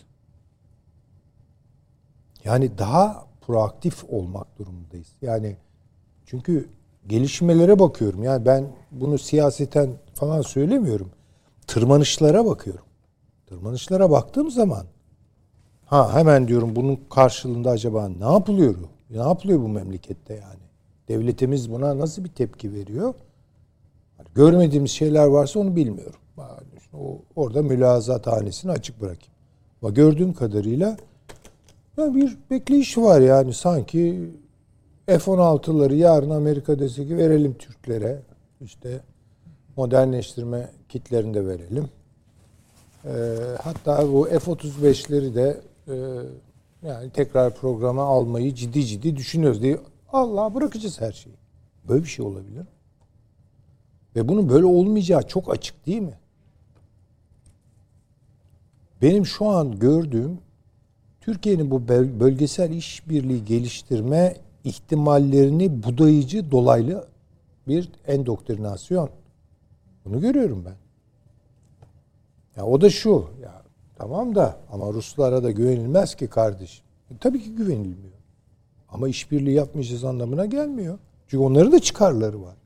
Yani daha proaktif olmak durumundayız. Yani çünkü gelişmelere bakıyorum. Yani ben bunu siyaseten falan söylemiyorum. Tırmanışlara bakıyorum. Tırmanışlara baktığım zaman ha hemen diyorum bunun karşılığında acaba ne yapılıyor? Ne yapılıyor bu memlekette yani? Devletimiz buna nasıl bir tepki veriyor? Hani görmediğimiz şeyler varsa onu bilmiyorum. O, orada mülazat hanesini açık bırakayım. Ama gördüğüm kadarıyla ya bir bekleyiş var yani sanki F-16'ları yarın Amerika dese ki verelim Türklere. İşte modernleştirme kitlerini de verelim. Ee, hatta bu F-35'leri de e, yani tekrar programa almayı ciddi ciddi düşünüyoruz diye Allah bırakacağız her şeyi. Böyle bir şey olabilir? Ve bunun böyle olmayacağı çok açık değil mi? Benim şu an gördüğüm Türkiye'nin bu böl- bölgesel işbirliği geliştirme ihtimallerini budayıcı dolaylı bir endoktrinasyon. Bunu görüyorum ben. Ya o da şu. Ya tamam da ama Ruslara da güvenilmez ki kardeşim. E, tabii ki güvenilmiyor. Ama işbirliği yapmayacağız anlamına gelmiyor. Çünkü onların da çıkarları var.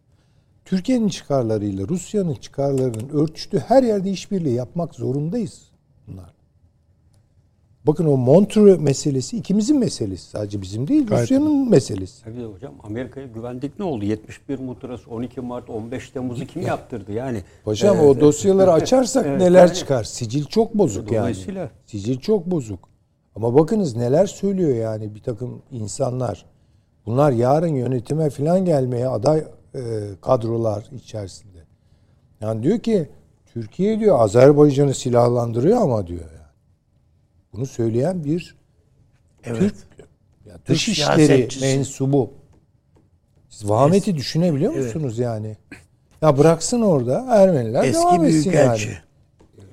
Türkiye'nin çıkarlarıyla Rusya'nın çıkarlarının örtüştüğü her yerde işbirliği yapmak zorundayız bunlar. Bakın o Montreux meselesi ikimizin meselesi. Sadece bizim değil, Gayet Rusya'nın meselesi. Tabii hocam Amerika'ya güvendik ne oldu? 71 muhtırası 12 Mart 15 Temmuz'u kim yaptırdı yani? Paşam Ee, o dosyaları açarsak evet, neler yani- çıkar? Sicil çok bozuk yani. Sicil çok bozuk. Ama bakınız neler söylüyor yani bir takım insanlar. Bunlar yarın yönetime falan gelmeye aday e, kadrolar içerisinde. Yani diyor ki Türkiye diyor Azerbaycan'ı silahlandırıyor ama diyor. Bunu söyleyen bir Evet. Türk ya Türk dış işleri siyasetçisi. mensubu. Siz Vahamet'i düşünebiliyor musunuz yani? Ya bıraksın orada Ermeniler Eski devam etsin yani.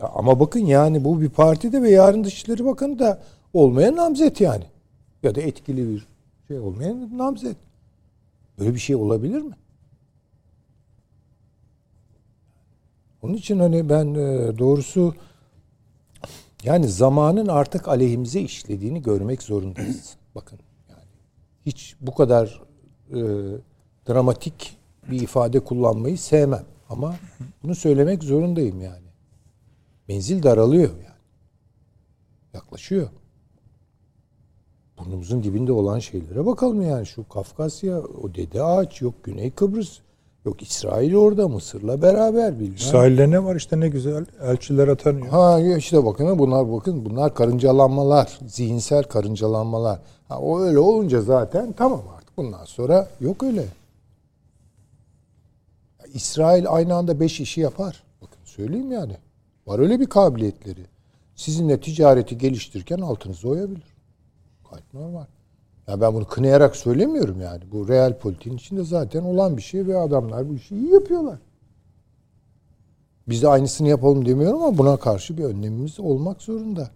Ya ama bakın yani bu bir partide ve yarın Dışişleri Bakanı da olmayan namzet yani. Ya da etkili bir şey olmayan namzet. Böyle bir şey olabilir mi? Onun için hani ben e, doğrusu yani zamanın artık aleyhimize işlediğini görmek zorundayız. Bakın yani hiç bu kadar e, dramatik bir ifade kullanmayı sevmem ama bunu söylemek zorundayım yani. Menzil daralıyor yani. Yaklaşıyor. Burnumuzun dibinde olan şeylere bakalım yani şu Kafkasya, o Dede Ağaç, yok Güney Kıbrıs, yok İsrail orada Mısır'la beraber bilmem. İsrail'de ne var işte ne güzel elçiler atanıyor. Ha işte bakın bunlar bakın bunlar karıncalanmalar, zihinsel karıncalanmalar. Ha, o öyle olunca zaten tamam artık bundan sonra yok öyle. Ya, İsrail aynı anda beş işi yapar. Bakın söyleyeyim yani. Var öyle bir kabiliyetleri. Sizinle ticareti geliştirirken altınızı oyabilir. Gayet normal. Ya ben bunu kınayarak söylemiyorum yani. Bu real politiğin içinde zaten olan bir şey ve adamlar bu işi iyi yapıyorlar. Biz de aynısını yapalım demiyorum ama buna karşı bir önlemimiz olmak zorunda.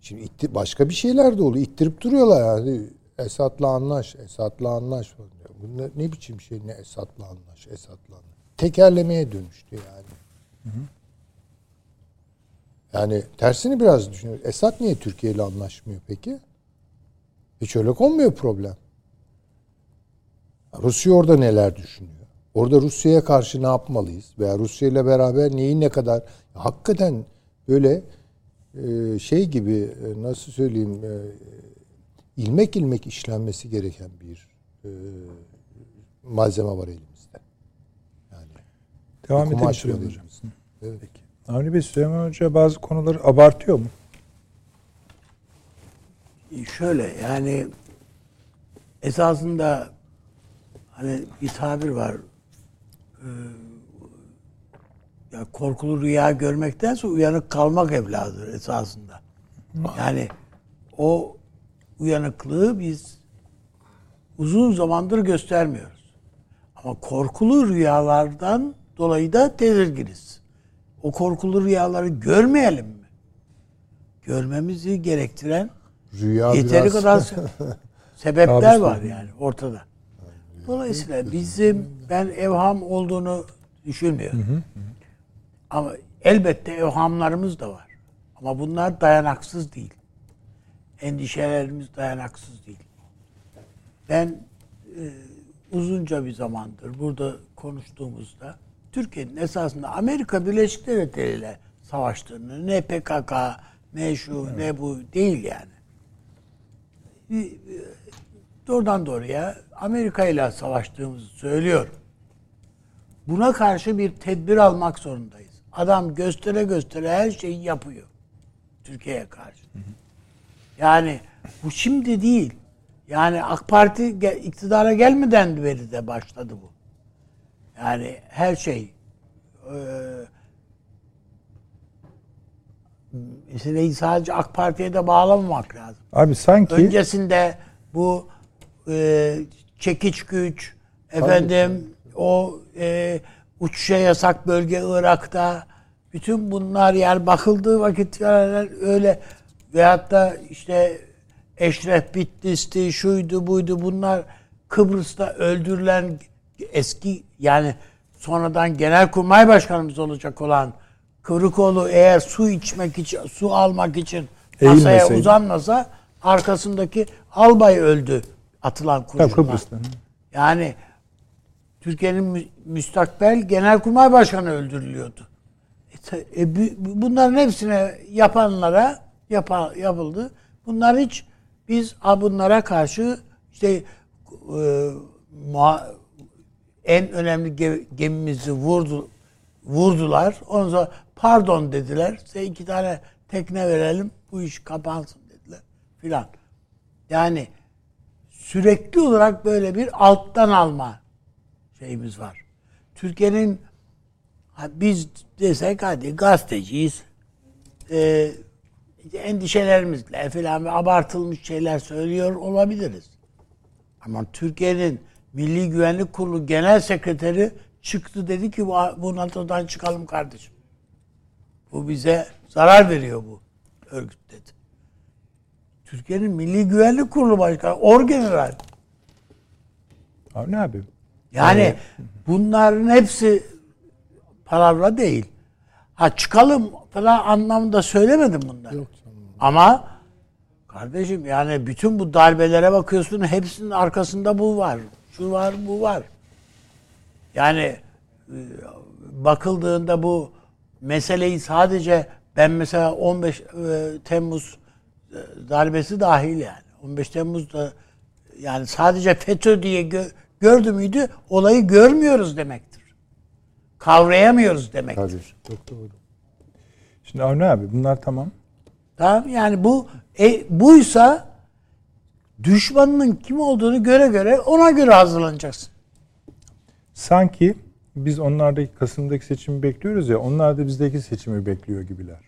Şimdi itti, başka bir şeyler de oluyor. İttirip duruyorlar yani. Esat'la anlaş, Esat'la anlaş. Bu ne, ne biçim şey ne Esat'la anlaş, Esat'la anlaş. Tekerlemeye dönüştü yani. Yani tersini biraz düşünüyoruz. Esat niye Türkiye ile anlaşmıyor peki? Hiç öyle konmuyor problem. Rusya orada neler düşünüyor? Orada Rusya'ya karşı ne yapmalıyız? Veya Rusya ile beraber neyi ne kadar... Hakikaten böyle e, şey gibi e, nasıl söyleyeyim e, ilmek ilmek işlenmesi gereken bir malzeme var elimizde. Yani Devam edelim Süleyman Hocam. Evet. Avni Bey Süleyman Hoca bazı konuları abartıyor mu? Şöyle yani esasında hani bir tabir var. Ee, ya korkulu rüya görmektense uyanık kalmak evladır esasında. Yani o uyanıklığı biz uzun zamandır göstermiyoruz. Ama korkulu rüyalardan dolayı da tedirginiz. O korkulu rüyaları görmeyelim mi? Görmemizi gerektiren Rüya Yeteri biraz- kadar se- sebepler var yani ortada. Dolayısıyla bizim ben evham olduğunu düşünmüyorum. Ama elbette evhamlarımız da var. Ama bunlar dayanaksız değil. Endişelerimiz dayanaksız değil. Ben e, uzunca bir zamandır burada konuştuğumuzda Türkiye'nin esasında Amerika Birleşik Devletleri ile savaştığını ne PKK ne şu ne bu değil yani. Bir- Doğrudan doğruya Amerika ile savaştığımızı söylüyorum. Buna karşı bir tedbir almak zorundayız. Adam göstere göstere her şeyi yapıyor. Türkiye'ye karşı. Yani bu şimdi değil. Yani AK Parti iktidara gelmeden beri de başladı bu. Yani her şey e, meseleyi sadece AK Parti'ye de bağlamamak lazım. Abi sanki Öncesinde bu e, çekiç güç, efendim o e, uçuşa yasak bölge Irak'ta bütün bunlar yani bakıldığı vakit yani öyle veyahut da işte Eşref Bitlis'ti, şuydu buydu bunlar Kıbrıs'ta öldürülen eski yani sonradan Genelkurmay Başkanımız olacak olan Kıvrıkoğlu eğer su içmek için, su almak için masaya Eğilmeseydi. uzanmasa arkasındaki albay öldü atılan kurşunla. Yani Türkiye'nin mü- müstakbel genelkurmay başkanı öldürülüyordu. E, e, bu- bu- bunların hepsine yapanlara yapa, yapıldı. Bunlar hiç biz a, bunlara karşı işte e, muha- en önemli ge- gemimizi vurdu vurdular. Ondan sonra pardon dediler. Size iki tane tekne verelim. Bu iş kapansın dediler filan. Yani sürekli olarak böyle bir alttan alma şeyimiz var. Türkiye'nin biz desek hadi gazeteciyiz. Ee, endişelerimizle falan ve abartılmış şeyler söylüyor olabiliriz. Ama Türkiye'nin Milli Güvenlik Kurulu Genel Sekreteri çıktı dedi ki bu, NATO'dan çıkalım kardeşim. Bu bize zarar veriyor bu örgüt dedi. Türkiye'nin Milli Güvenlik Kurulu Başkanı, Orgeneral. Abi ne abi? Yani bunların hepsi palavra değil. Ha çıkalım falan anlamında söylemedim bunları. Ama kardeşim yani bütün bu darbelere bakıyorsun hepsinin arkasında bu var. Şu var bu var. Yani e, bakıldığında bu meseleyi sadece ben mesela 15 e, Temmuz e, darbesi dahil yani. 15 Temmuz'da yani sadece FETÖ diye gö- gördü müydü olayı görmüyoruz demektir. Kavrayamıyoruz demektir. Tabii. Çok doğru. Şimdi Avni abi bunlar tamam. Tamam yani bu e, buysa düşmanının kim olduğunu göre göre ona göre hazırlanacaksın. Sanki biz onlardaki Kasım'daki seçimi bekliyoruz ya onlar da bizdeki seçimi bekliyor gibiler.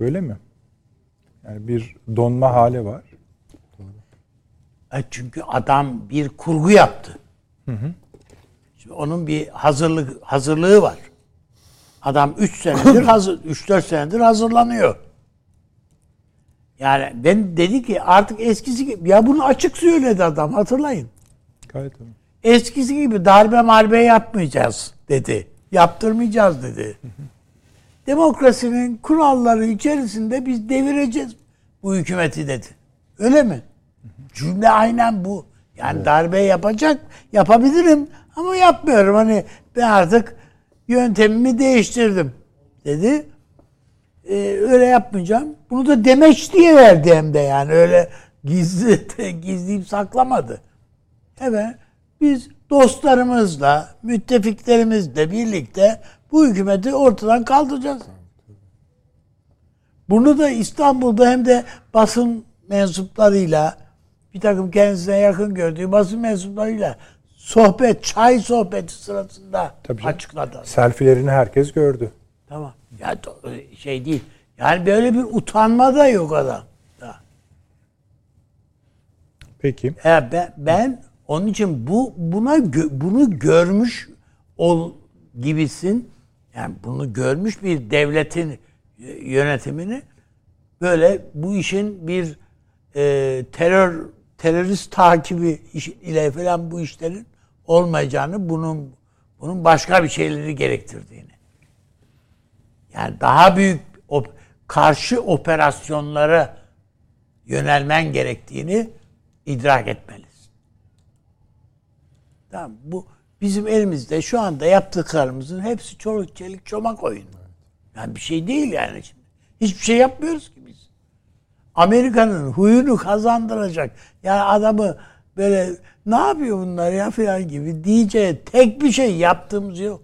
Böyle mi? Yani bir donma hali var. E çünkü adam bir kurgu yaptı. Şimdi onun bir hazırlık hazırlığı var. Adam 3 senedir hazır 3-4 senedir hazırlanıyor. Yani ben dedi ki artık eskisi gibi ya bunu açık söyledi adam hatırlayın. Gayet tamam. Eskisi gibi darbe marbe yapmayacağız dedi. Yaptırmayacağız dedi. Demokrasinin kuralları içerisinde biz devireceğiz bu hükümeti dedi. Öyle mi? Cümle aynen bu. Yani darbe yapacak, yapabilirim ama yapmıyorum. Hani ben artık yöntemimi değiştirdim dedi. Ee, öyle yapmayacağım. Bunu da demeç diye verdi hem de yani öyle gizli gizleyip saklamadı. Evet biz dostlarımızla, müttefiklerimizle birlikte bu hükümeti ortadan kaldıracağız. Bunu da İstanbul'da hem de basın mensuplarıyla bir takım kendisine yakın gördüğü basın mensuplarıyla sohbet, çay sohbeti sırasında Tabii canım. açıkladı. Selfilerini herkes gördü. Tamam. Ya şey değil. Yani böyle bir utanma da yok adam. Da. Peki. Ya ben, ben onun için bu buna gö- bunu görmüş ol gibisin. Yani bunu görmüş bir devletin yönetimini böyle bu işin bir e, terör terörist takibi iş- ile falan bu işlerin olmayacağını bunun bunun başka bir şeyleri gerektirdiğini. Yani daha büyük op- karşı operasyonlara yönelmen gerektiğini idrak etmelisin. Tamam bu bizim elimizde şu anda yaptıklarımızın hepsi çoluk çelik çomak oyunu. Yani bir şey değil yani şimdi. Hiçbir şey yapmıyoruz ki biz. Amerika'nın huyunu kazandıracak. Yani adamı böyle ne yapıyor bunlar ya falan gibi diyeceği tek bir şey yaptığımız yok.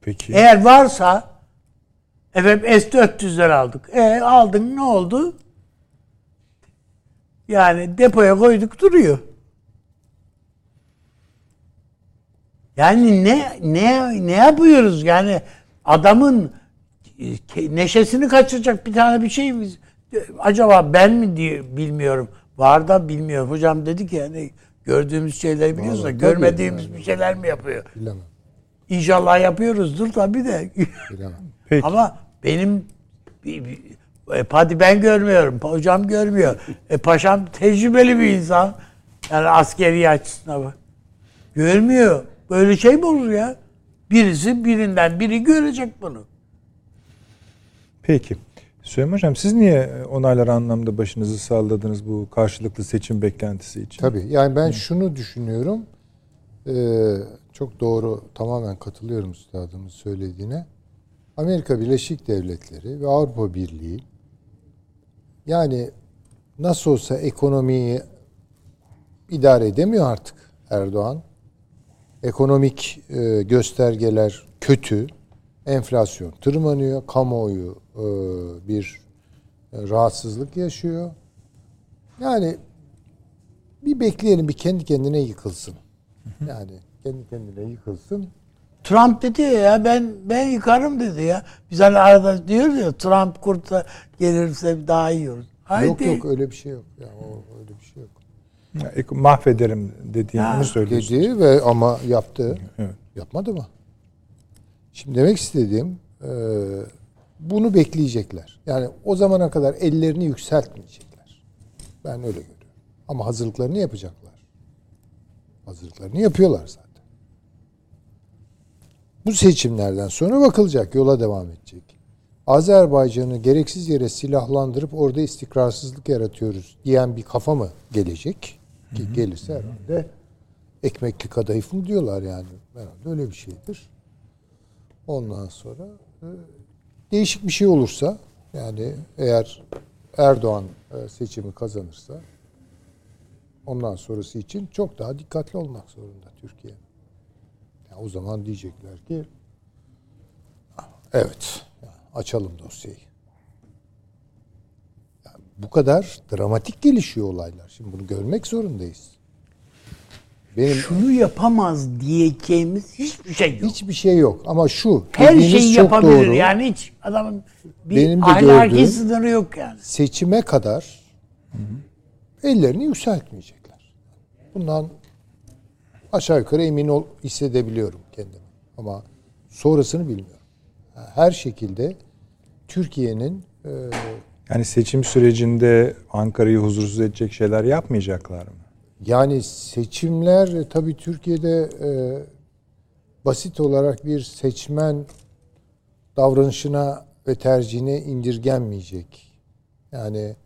Peki. Eğer varsa efendim S-400'ler aldık. E aldın ne oldu? Yani depoya koyduk duruyor. Yani ne ne ne yapıyoruz? Yani adamın e, neşesini kaçıracak bir tane bir şey mi? Acaba ben mi diye bilmiyorum. Var da bilmiyorum. Hocam dedi ki yani gördüğümüz şeyleri biliyoruz da görmediğimiz bir şeyler mi yapıyor? Bilemem. İnşallah yapıyoruzdur tabii de. Bilemem. Peki. Ama benim e, hadi ben görmüyorum. Hocam görmüyor. E, paşam tecrübeli bir insan. Yani askeri açısından bak. Görmüyor. Böyle şey mi olur ya? Birisi birinden biri görecek bunu. Peki. Süleyman Hocam siz niye onaylar anlamda başınızı salladınız bu karşılıklı seçim beklentisi için? Tabii yani ben şunu düşünüyorum. Ee, çok doğru tamamen katılıyorum üstadımın söylediğine. Amerika Birleşik Devletleri ve Avrupa Birliği yani nasıl olsa ekonomiyi idare edemiyor artık Erdoğan. Ekonomik e, göstergeler kötü. Enflasyon tırmanıyor. Kamuoyu e, bir e, rahatsızlık yaşıyor. Yani bir bekleyelim bir kendi kendine yıkılsın. Yani kendi kendine yıkılsın. Trump dedi ya ben ben yıkarım dedi ya. Biz hani arada diyoruz ya Trump kurta gelirse daha iyi olur. Haydi. Yok yok öyle bir şey yok. Ya o öyle bir şey yok. Ek- Mahvederim dediğini Ha. söylüyorsunuz. Dedi ve ama yaptı. Evet. Yapmadı mı? Şimdi demek istediğim e, bunu bekleyecekler. Yani o zamana kadar ellerini yükseltmeyecekler. Ben öyle görüyorum. Ama hazırlıklarını yapacaklar. Hazırlıklarını yapıyorlar zaten. Bu seçimlerden sonra bakılacak, yola devam edecek. Azerbaycan'ı gereksiz yere silahlandırıp orada istikrarsızlık yaratıyoruz diyen bir kafa mı gelecek? Ki gelirse herhalde ekmekli kadayıf mı diyorlar yani. Herhalde öyle bir şeydir. Ondan sonra e, değişik bir şey olursa yani eğer Erdoğan e, seçimi kazanırsa ondan sonrası için çok daha dikkatli olmak zorunda Türkiye. Yani o zaman diyecekler ki evet yani açalım dosyayı. Bu kadar dramatik gelişiyor olaylar. Şimdi bunu görmek zorundayız. Benim Şunu yapamaz diyeceğimiz hiçbir şey yok. hiçbir şey yok ama şu Her şeyi çok yapabilir. doğru. Yani hiç adamın bir Benim de ahlaki sınırı yok yani. seçime kadar ellerini yükseltmeyecekler. Bundan aşağı yukarı emin ol hissedebiliyorum kendimi. Ama sonrasını bilmiyorum. Her şekilde Türkiye'nin e, Yani seçim sürecinde Ankara'yı huzursuz edecek şeyler yapmayacaklar mı? yani seçimler e, tabii Türkiye'de e, basit olarak bir seçmen davranışına ve tercihine indirgenmeyecek. Yani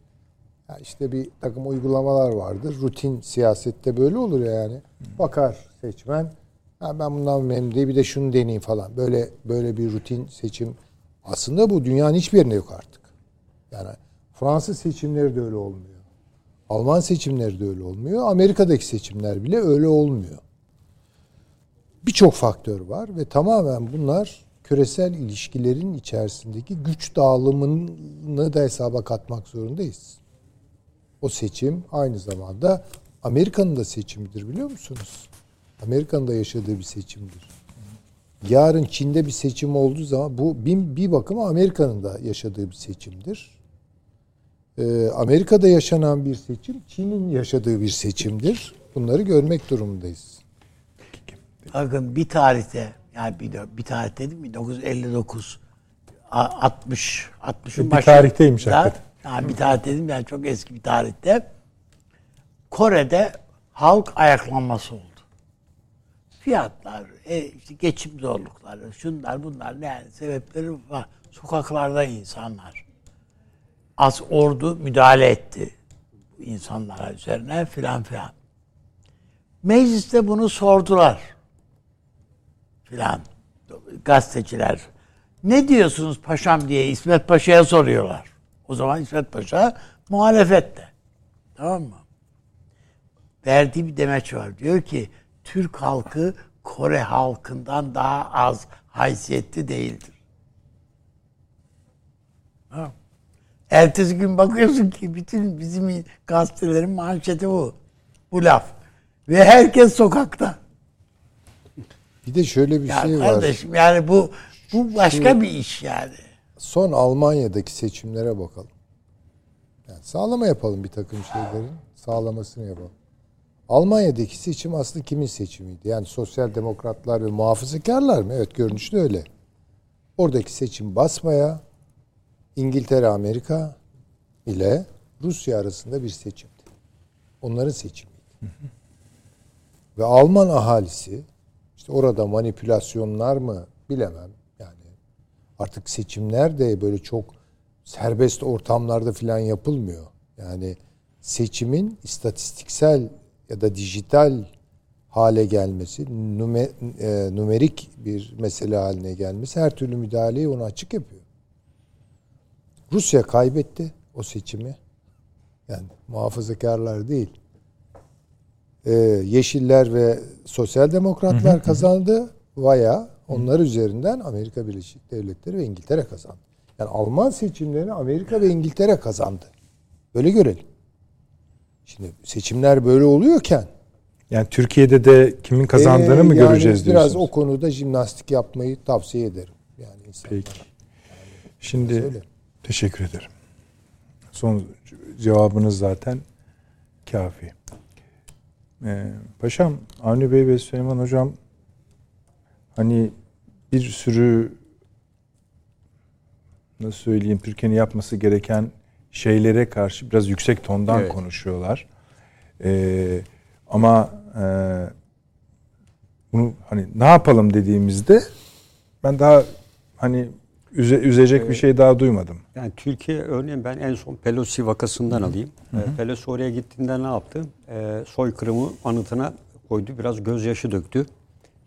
ya işte bir takım uygulamalar vardır. Rutin siyasette böyle olur ya yani. Bakar seçmen. Ha ben bundan memnun değil bir de şunu deneyeyim falan. Böyle böyle bir rutin seçim. Aslında bu dünyanın hiçbir yerinde yok artık. Yani Fransız seçimleri de öyle olmuyor. Alman seçimleri de öyle olmuyor. Amerika'daki seçimler bile öyle olmuyor. Birçok faktör var ve tamamen bunlar küresel ilişkilerin içerisindeki güç dağılımını da hesaba katmak zorundayız. O seçim aynı zamanda Amerika'nın da seçimidir biliyor musunuz? Amerika'nın da yaşadığı bir seçimdir. Yarın Çin'de bir seçim olduğu zaman bu bir, bir bakıma Amerika'nın da yaşadığı bir seçimdir. Ee, Amerika'da yaşanan bir seçim Çin'in yaşadığı bir seçimdir. Bunları görmek durumundayız. Bakın bir tarihte yani bir, bir tarih dedim 1959 a- 60 60'ın Bir başı. tarihteymiş hakikaten. Ha, bir tarih dedim yani çok eski bir tarihte. Kore'de halk ayaklanması oldu. Fiyatlar, e, işte geçim zorlukları, şunlar bunlar yani sebepleri var. Sokaklarda insanlar. Az ordu müdahale etti insanlara üzerine filan filan. Mecliste bunu sordular filan gazeteciler. Ne diyorsunuz paşam diye İsmet Paşa'ya soruyorlar. O zaman İsmet Paşa muhalefette. Tamam mı? Verdiği bir demeç var. Diyor ki Türk halkı Kore halkından daha az haysiyetli değildir. Tamam. Ertesi gün bakıyorsun ki bütün bizim gazetelerin manşeti bu. Bu laf. Ve herkes sokakta. Bir de şöyle bir Ya şey var. kardeşim yani bu bu başka bir iş yani. Son Almanya'daki seçimlere bakalım. Yani sağlama yapalım bir takım şeylerin. Sağlamasını yapalım. Almanya'daki seçim aslında kimin seçimiydi? Yani sosyal demokratlar ve muhafazakarlar mı? Evet görünüşte öyle. Oradaki seçim basmaya İngiltere, Amerika ile Rusya arasında bir seçimdi. Onların seçimiydi. Ve Alman ahalisi işte orada manipülasyonlar mı bilemem. Yani artık seçimler de böyle çok serbest ortamlarda falan yapılmıyor. Yani seçimin istatistiksel ya da dijital hale gelmesi, nüme, e, numerik bir mesele haline gelmesi her türlü müdahaleyi onu açık yapıyor. Rusya kaybetti o seçimi. Yani muhafazakarlar değil. Ee, Yeşiller ve Sosyal Demokratlar kazandı. Vaya onlar üzerinden Amerika Birleşik Devletleri ve İngiltere kazandı. Yani Alman seçimlerini Amerika ve İngiltere kazandı. Böyle görelim. Şimdi seçimler böyle oluyorken Yani Türkiye'de de kimin kazandığını ee, mı yani göreceğiz Biraz diyorsunuz? o konuda jimnastik yapmayı tavsiye ederim. Yani insanlara. Peki. Şimdi Söyle. Teşekkür ederim. Son cevabınız zaten kafi. Ee, paşam, Avni Bey ve Süleyman Hocam hani bir sürü nasıl söyleyeyim Türkiye'nin yapması gereken şeylere karşı biraz yüksek tondan Evet. konuşuyorlar. Ee, ama e, bunu hani ne yapalım dediğimizde ben daha hani üze, üzecek bir şey daha duymadım. Yani Türkiye örneğin ben en son Pelosi vakasından alayım. Ee, Pelosi oraya gittiğinde ne yaptı? Ee, soykırımı anıtına koydu. Biraz gözyaşı döktü.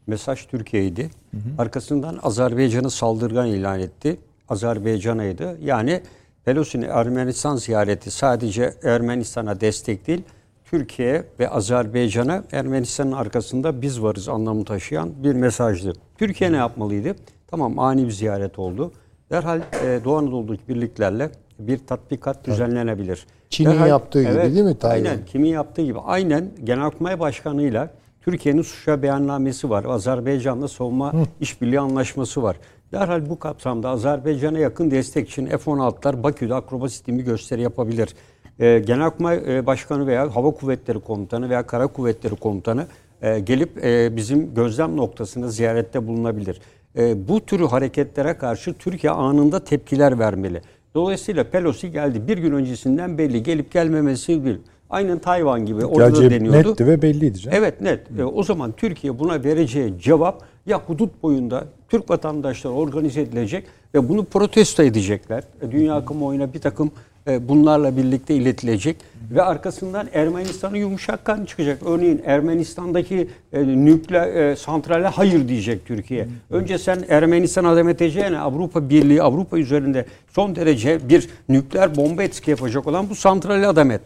Mesaj Türkiye'ydi. Arkasından Azerbaycan'ı saldırgan ilan etti. Azerbaycan'aydı. Yani Pelosi'nin Ermenistan ziyareti sadece Ermenistan'a destek değil, Türkiye ve Azerbaycan'a Ermenistan'ın arkasında biz varız anlamı taşıyan bir mesajdı. Türkiye ne yapmalıydı? Tamam ani bir ziyaret oldu. Derhal e, Doğu Anadolu'daki birliklerle bir tatbikat düzenlenebilir. Çin'in Derhal- yaptığı gibi değil mi Tayvan? Aynen kimin yaptığı gibi. Aynen Genelkurmay Başkanı'yla Türkiye'nin suça beyannamesi var. Azerbaycan'la savunma işbirliği anlaşması var. Derhal bu kapsamda Azerbaycan'a yakın destek için F-16'lar Bakü'de akrobatik bir gösteri yapabilir. Ee, Genelkurmay e, Başkanı veya Hava Kuvvetleri Komutanı veya Kara Kuvvetleri Komutanı e, gelip e, bizim gözlem noktasına ziyarette bulunabilir. E, bu türü hareketlere karşı Türkiye anında tepkiler vermeli. Dolayısıyla Pelosi geldi. Bir gün öncesinden belli. Gelip gelmemesi bir. Aynen Tayvan gibi. Orada da Gerçi deniyordu. netti ve belliydi canım. Evet net. E, o zaman Türkiye buna vereceği cevap ya hudut boyunda Türk vatandaşları organize edilecek ve bunu protesto edecekler. E, dünya kamuoyuna bir takım e, bunlarla birlikte iletilecek ve arkasından Ermenistan'ın yumuşak kan çıkacak. Örneğin Ermenistan'daki e, nükleer e, santrale hayır diyecek Türkiye. Önce sen Ermenistan adam edeceğine Avrupa Birliği Avrupa üzerinde son derece bir nükleer bomba etki yapacak olan bu santrale adam et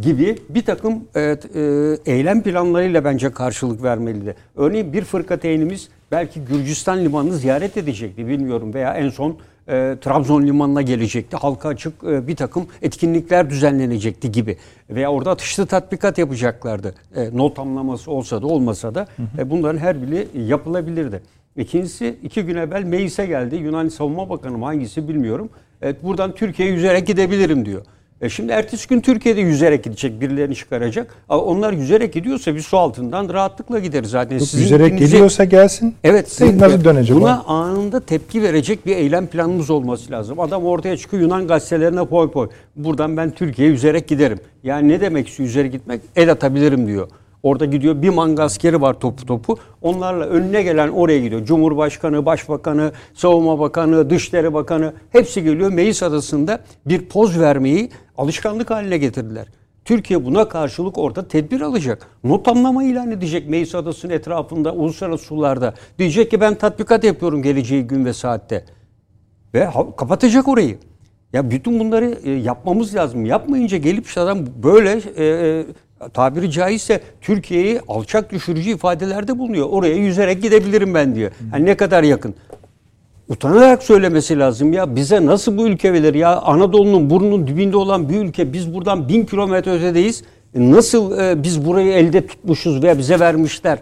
gibi bir takım e, e, eylem planlarıyla bence karşılık vermelidir. Örneğin bir fırkateynimiz belki Gürcistan limanını ziyaret edecekti bilmiyorum veya en son e, Trabzon limanına gelecekti. Halka açık e, bir takım etkinlikler düzenlenecekti gibi. Veya orada atışlı tatbikat yapacaklardı. E, not anlaması olsa da olmasa da e, bunların her biri yapılabilirdi. İkincisi iki gün evvel meclise geldi. Yunan Savunma Bakanı mı hangisi bilmiyorum. Evet, buradan Türkiye'ye yüzerek gidebilirim diyor. E şimdi ertesi gün Türkiye'de yüzerek gidecek, birilerini çıkaracak. Ama onlar yüzerek gidiyorsa biz su altından rahatlıkla gideriz zaten. Yok, Sizin yüzerek gittiğinize- geliyorsa gelsin. Evet. Sen nasıl dönecek Buna o? anında tepki verecek bir eylem planımız olması lazım. Adam ortaya çıkıyor Yunan gazetelerine poy poy. Buradan ben Türkiye'ye yüzerek giderim. Yani ne demek yüzerek gitmek? El atabilirim diyor. Orada gidiyor bir manga askeri var topu topu. Onlarla önüne gelen oraya gidiyor. Cumhurbaşkanı, Başbakanı, Savunma Bakanı, Dışişleri Bakanı hepsi geliyor. Meclis adasında bir poz vermeyi alışkanlık haline getirdiler. Türkiye buna karşılık orada tedbir alacak. Not anlama ilan edecek Meis Adası'nın etrafında, uluslararası sularda. Diyecek ki ben tatbikat yapıyorum geleceği gün ve saatte. Ve kapatacak orayı. Ya bütün bunları e, yapmamız lazım. Yapmayınca gelip işte adam böyle e, e, tabiri caizse Türkiye'yi alçak düşürücü ifadelerde bulunuyor. Oraya yüzerek gidebilirim ben diyor. Yani ne kadar yakın. utanarak söylemesi lazım ya bize nasıl bu ülke verir ya Anadolu'nun burnunun dibinde olan bir ülke biz buradan bin kilometre ötedeyiz E, nasıl e, biz burayı elde tutmuşuz veya bize vermişler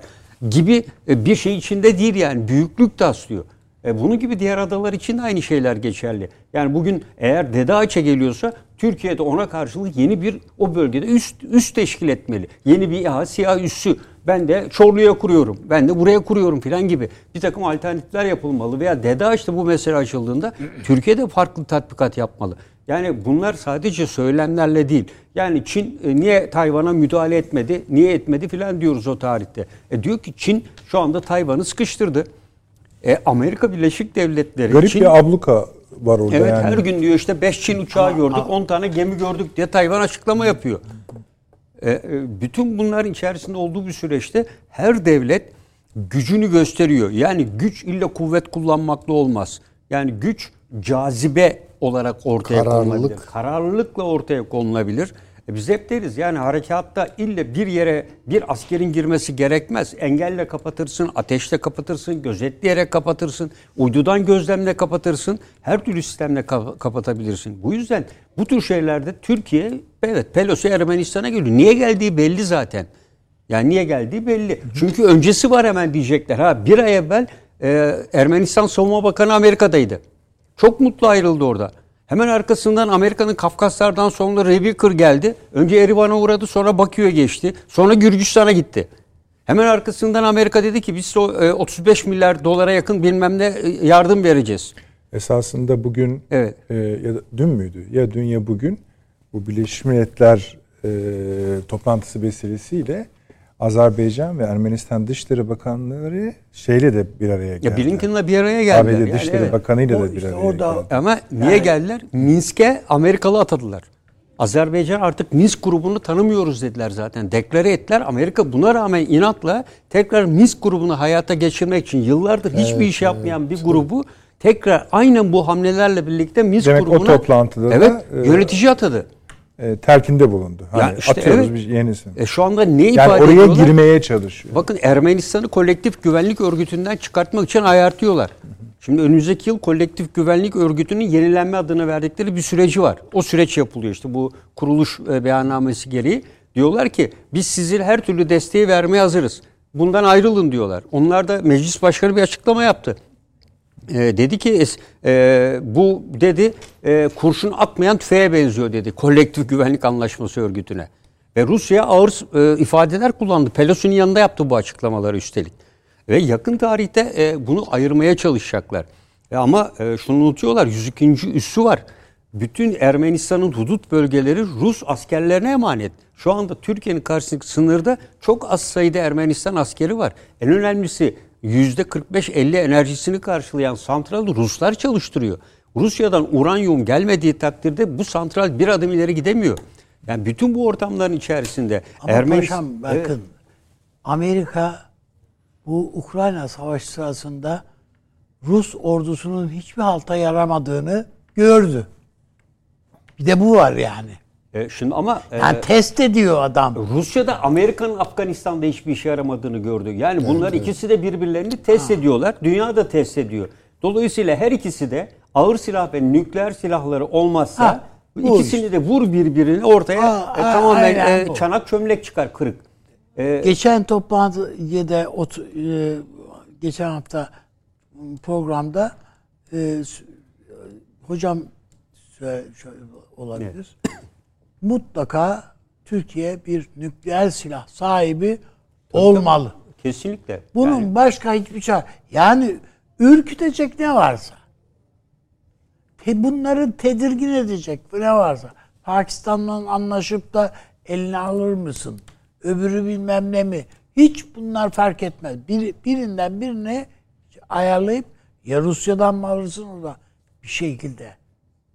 gibi e, bir şey içinde değil yani büyüklük taslıyor. E, bunun gibi diğer adalar için de aynı şeyler geçerli. Yani bugün eğer Dede Ağaç'a geliyorsa Türkiye'de ona karşılık yeni bir o bölgede üst üst teşkil etmeli. Yeni bir İHA siyah üssü. Ben de Çorlu'ya kuruyorum. Ben de buraya kuruyorum filan gibi. Bir takım alternatifler yapılmalı veya Dede Ağaç'ta bu mesele açıldığında Türkiye'de farklı tatbikat yapmalı. Yani bunlar sadece söylemlerle değil. Yani Çin e, niye Tayvan'a müdahale etmedi, niye etmedi filan diyoruz o tarihte. E diyor ki Çin şu anda Tayvan'ı sıkıştırdı. E, Amerika Birleşik Devletleri Garip Çin, bir abluka var orada Evet yani. her gün diyor işte 5 Çin uçağı gördük, 10 tane gemi gördük diye Tayvan açıklama yapıyor. E, e, bütün bunların içerisinde olduğu bir süreçte her devlet gücünü gösteriyor. Yani güç illa kuvvet kullanmakla olmaz. Yani güç cazibe olarak ortaya Kararlılık. konulabilir. Kararlılıkla ortaya konulabilir. E biz hep deriz yani harekatta ille bir yere bir askerin girmesi gerekmez. Engelle kapatırsın, ateşle kapatırsın, gözetleyerek kapatırsın, uydudan gözlemle kapatırsın. Her türlü sistemle ka- kapatabilirsin. Bu yüzden bu tür şeylerde Türkiye evet Pelosi Ermenistan'a geliyor. Niye geldiği belli zaten. Yani niye geldiği belli. Çünkü öncesi var hemen diyecekler. Ha bir ay evvel e, Ermenistan Savunma Bakanı Amerika'daydı. Çok mutlu ayrıldı orada. Hemen arkasından Amerika'nın Kafkaslardan sonra Rebikır geldi. Önce Erivan'a uğradı sonra Bakü'ye geçti. Sonra Gürcistan'a gitti. Hemen arkasından Amerika dedi ki biz o, e, 35 milyar dolara yakın bilmem ne e, yardım vereceğiz. Esasında bugün Evet. e, ya da dün müydü? Ya dün ya bugün bu Birleşmiş Milletler e, toplantısı vesilesiyle Azerbaycan ve Ermenistan Dışişleri Bakanları şeyle de bir araya geldi. Ya Blinken'la bir araya geldiler. ABD Yani Dışişleri evet. Bakanı ile O de bir işte araya orada- geldi. Ama niye geldiler? Minsk'e Amerikalı atadılar. Azerbaycan artık Minsk grubunu tanımıyoruz dediler zaten. Deklare ettiler. Amerika buna rağmen inatla tekrar Minsk grubunu hayata geçirmek için yıllardır hiçbir iş yapmayan bir grubu tekrar aynen bu hamlelerle birlikte Minsk Demek o grubuna toplantıda da, evet, e, yönetici atadı. E, telkinde bulundu. Hani Ya işte atıyoruz evet. bir yenisini. E şu anda ne yani ifade oraya ediyorlar? girmeye çalışıyor. Bakın Ermenistan'ı kolektif güvenlik örgütünden çıkartmak için ayartıyorlar. Şimdi önümüzdeki yıl kolektif güvenlik örgütünün yenilenme adını verdikleri bir süreci var. O süreç yapılıyor işte bu kuruluş e, beyannamesi gereği. Diyorlar ki biz size her türlü desteği vermeye hazırız. Bundan ayrılın diyorlar. Onlar da meclis başkanı bir açıklama yaptı. E, dedi ki e, bu dedi e, kurşun atmayan tüfeğe benziyor dedi kolektif güvenlik anlaşması örgütüne. Ve Rusya ağır e, ifadeler kullandı. Pelosi'nin yanında yaptı bu açıklamaları üstelik. Ve yakın tarihte e, bunu ayırmaya çalışacaklar. E, ama e, şunu unutuyorlar 102. üssü var. Bütün Ermenistan'ın hudut bölgeleri Rus askerlerine emanet. Şu anda Türkiye'nin karşısındaki sınırda çok az sayıda Ermenistan askeri var. En önemlisi %45-50 enerjisini karşılayan santralı Ruslar çalıştırıyor. Rusya'dan uranyum gelmediği takdirde bu santral bir adım ileri gidemiyor. Yani bütün bu ortamların içerisinde Ama Ermenis- paşam bakın Evet. Amerika bu Ukrayna savaşı sırasında Rus ordusunun hiçbir halta yaramadığını gördü. Bir de bu var yani. E, şimdi ama e, Yani test ediyor adam. Rusya da Amerika'nın Afganistan'da hiçbir işe yaramadığını gördü. Yani bunlar ikisi de birbirlerini test ediyorlar. Dünya da test ediyor. Dolayısıyla her ikisi de ağır silah ve nükleer silahları olmazsa Ha, ikisini de vur birbirini ortaya Ha, e, ha, tamamen aynen e, çanak çömlek çıkar kırık. E, Geçen toplantıda ot, e, geçen hafta programda e, hocam söyle- şöyle olabilir. Mutlaka Türkiye bir nükleer silah sahibi olmalı. kesinlikle. Bunun Yani başka hiçbir şey yani ürkütecek ne varsa te, bunları tedirgin edecek ne varsa Pakistan'la anlaşıp da eline alır mısın? Öbürü bilmem ne mi? Hiç bunlar fark etmez. Bir, birinden birine ayarlayıp ya Rusya'dan mı alırsın orada bir şekilde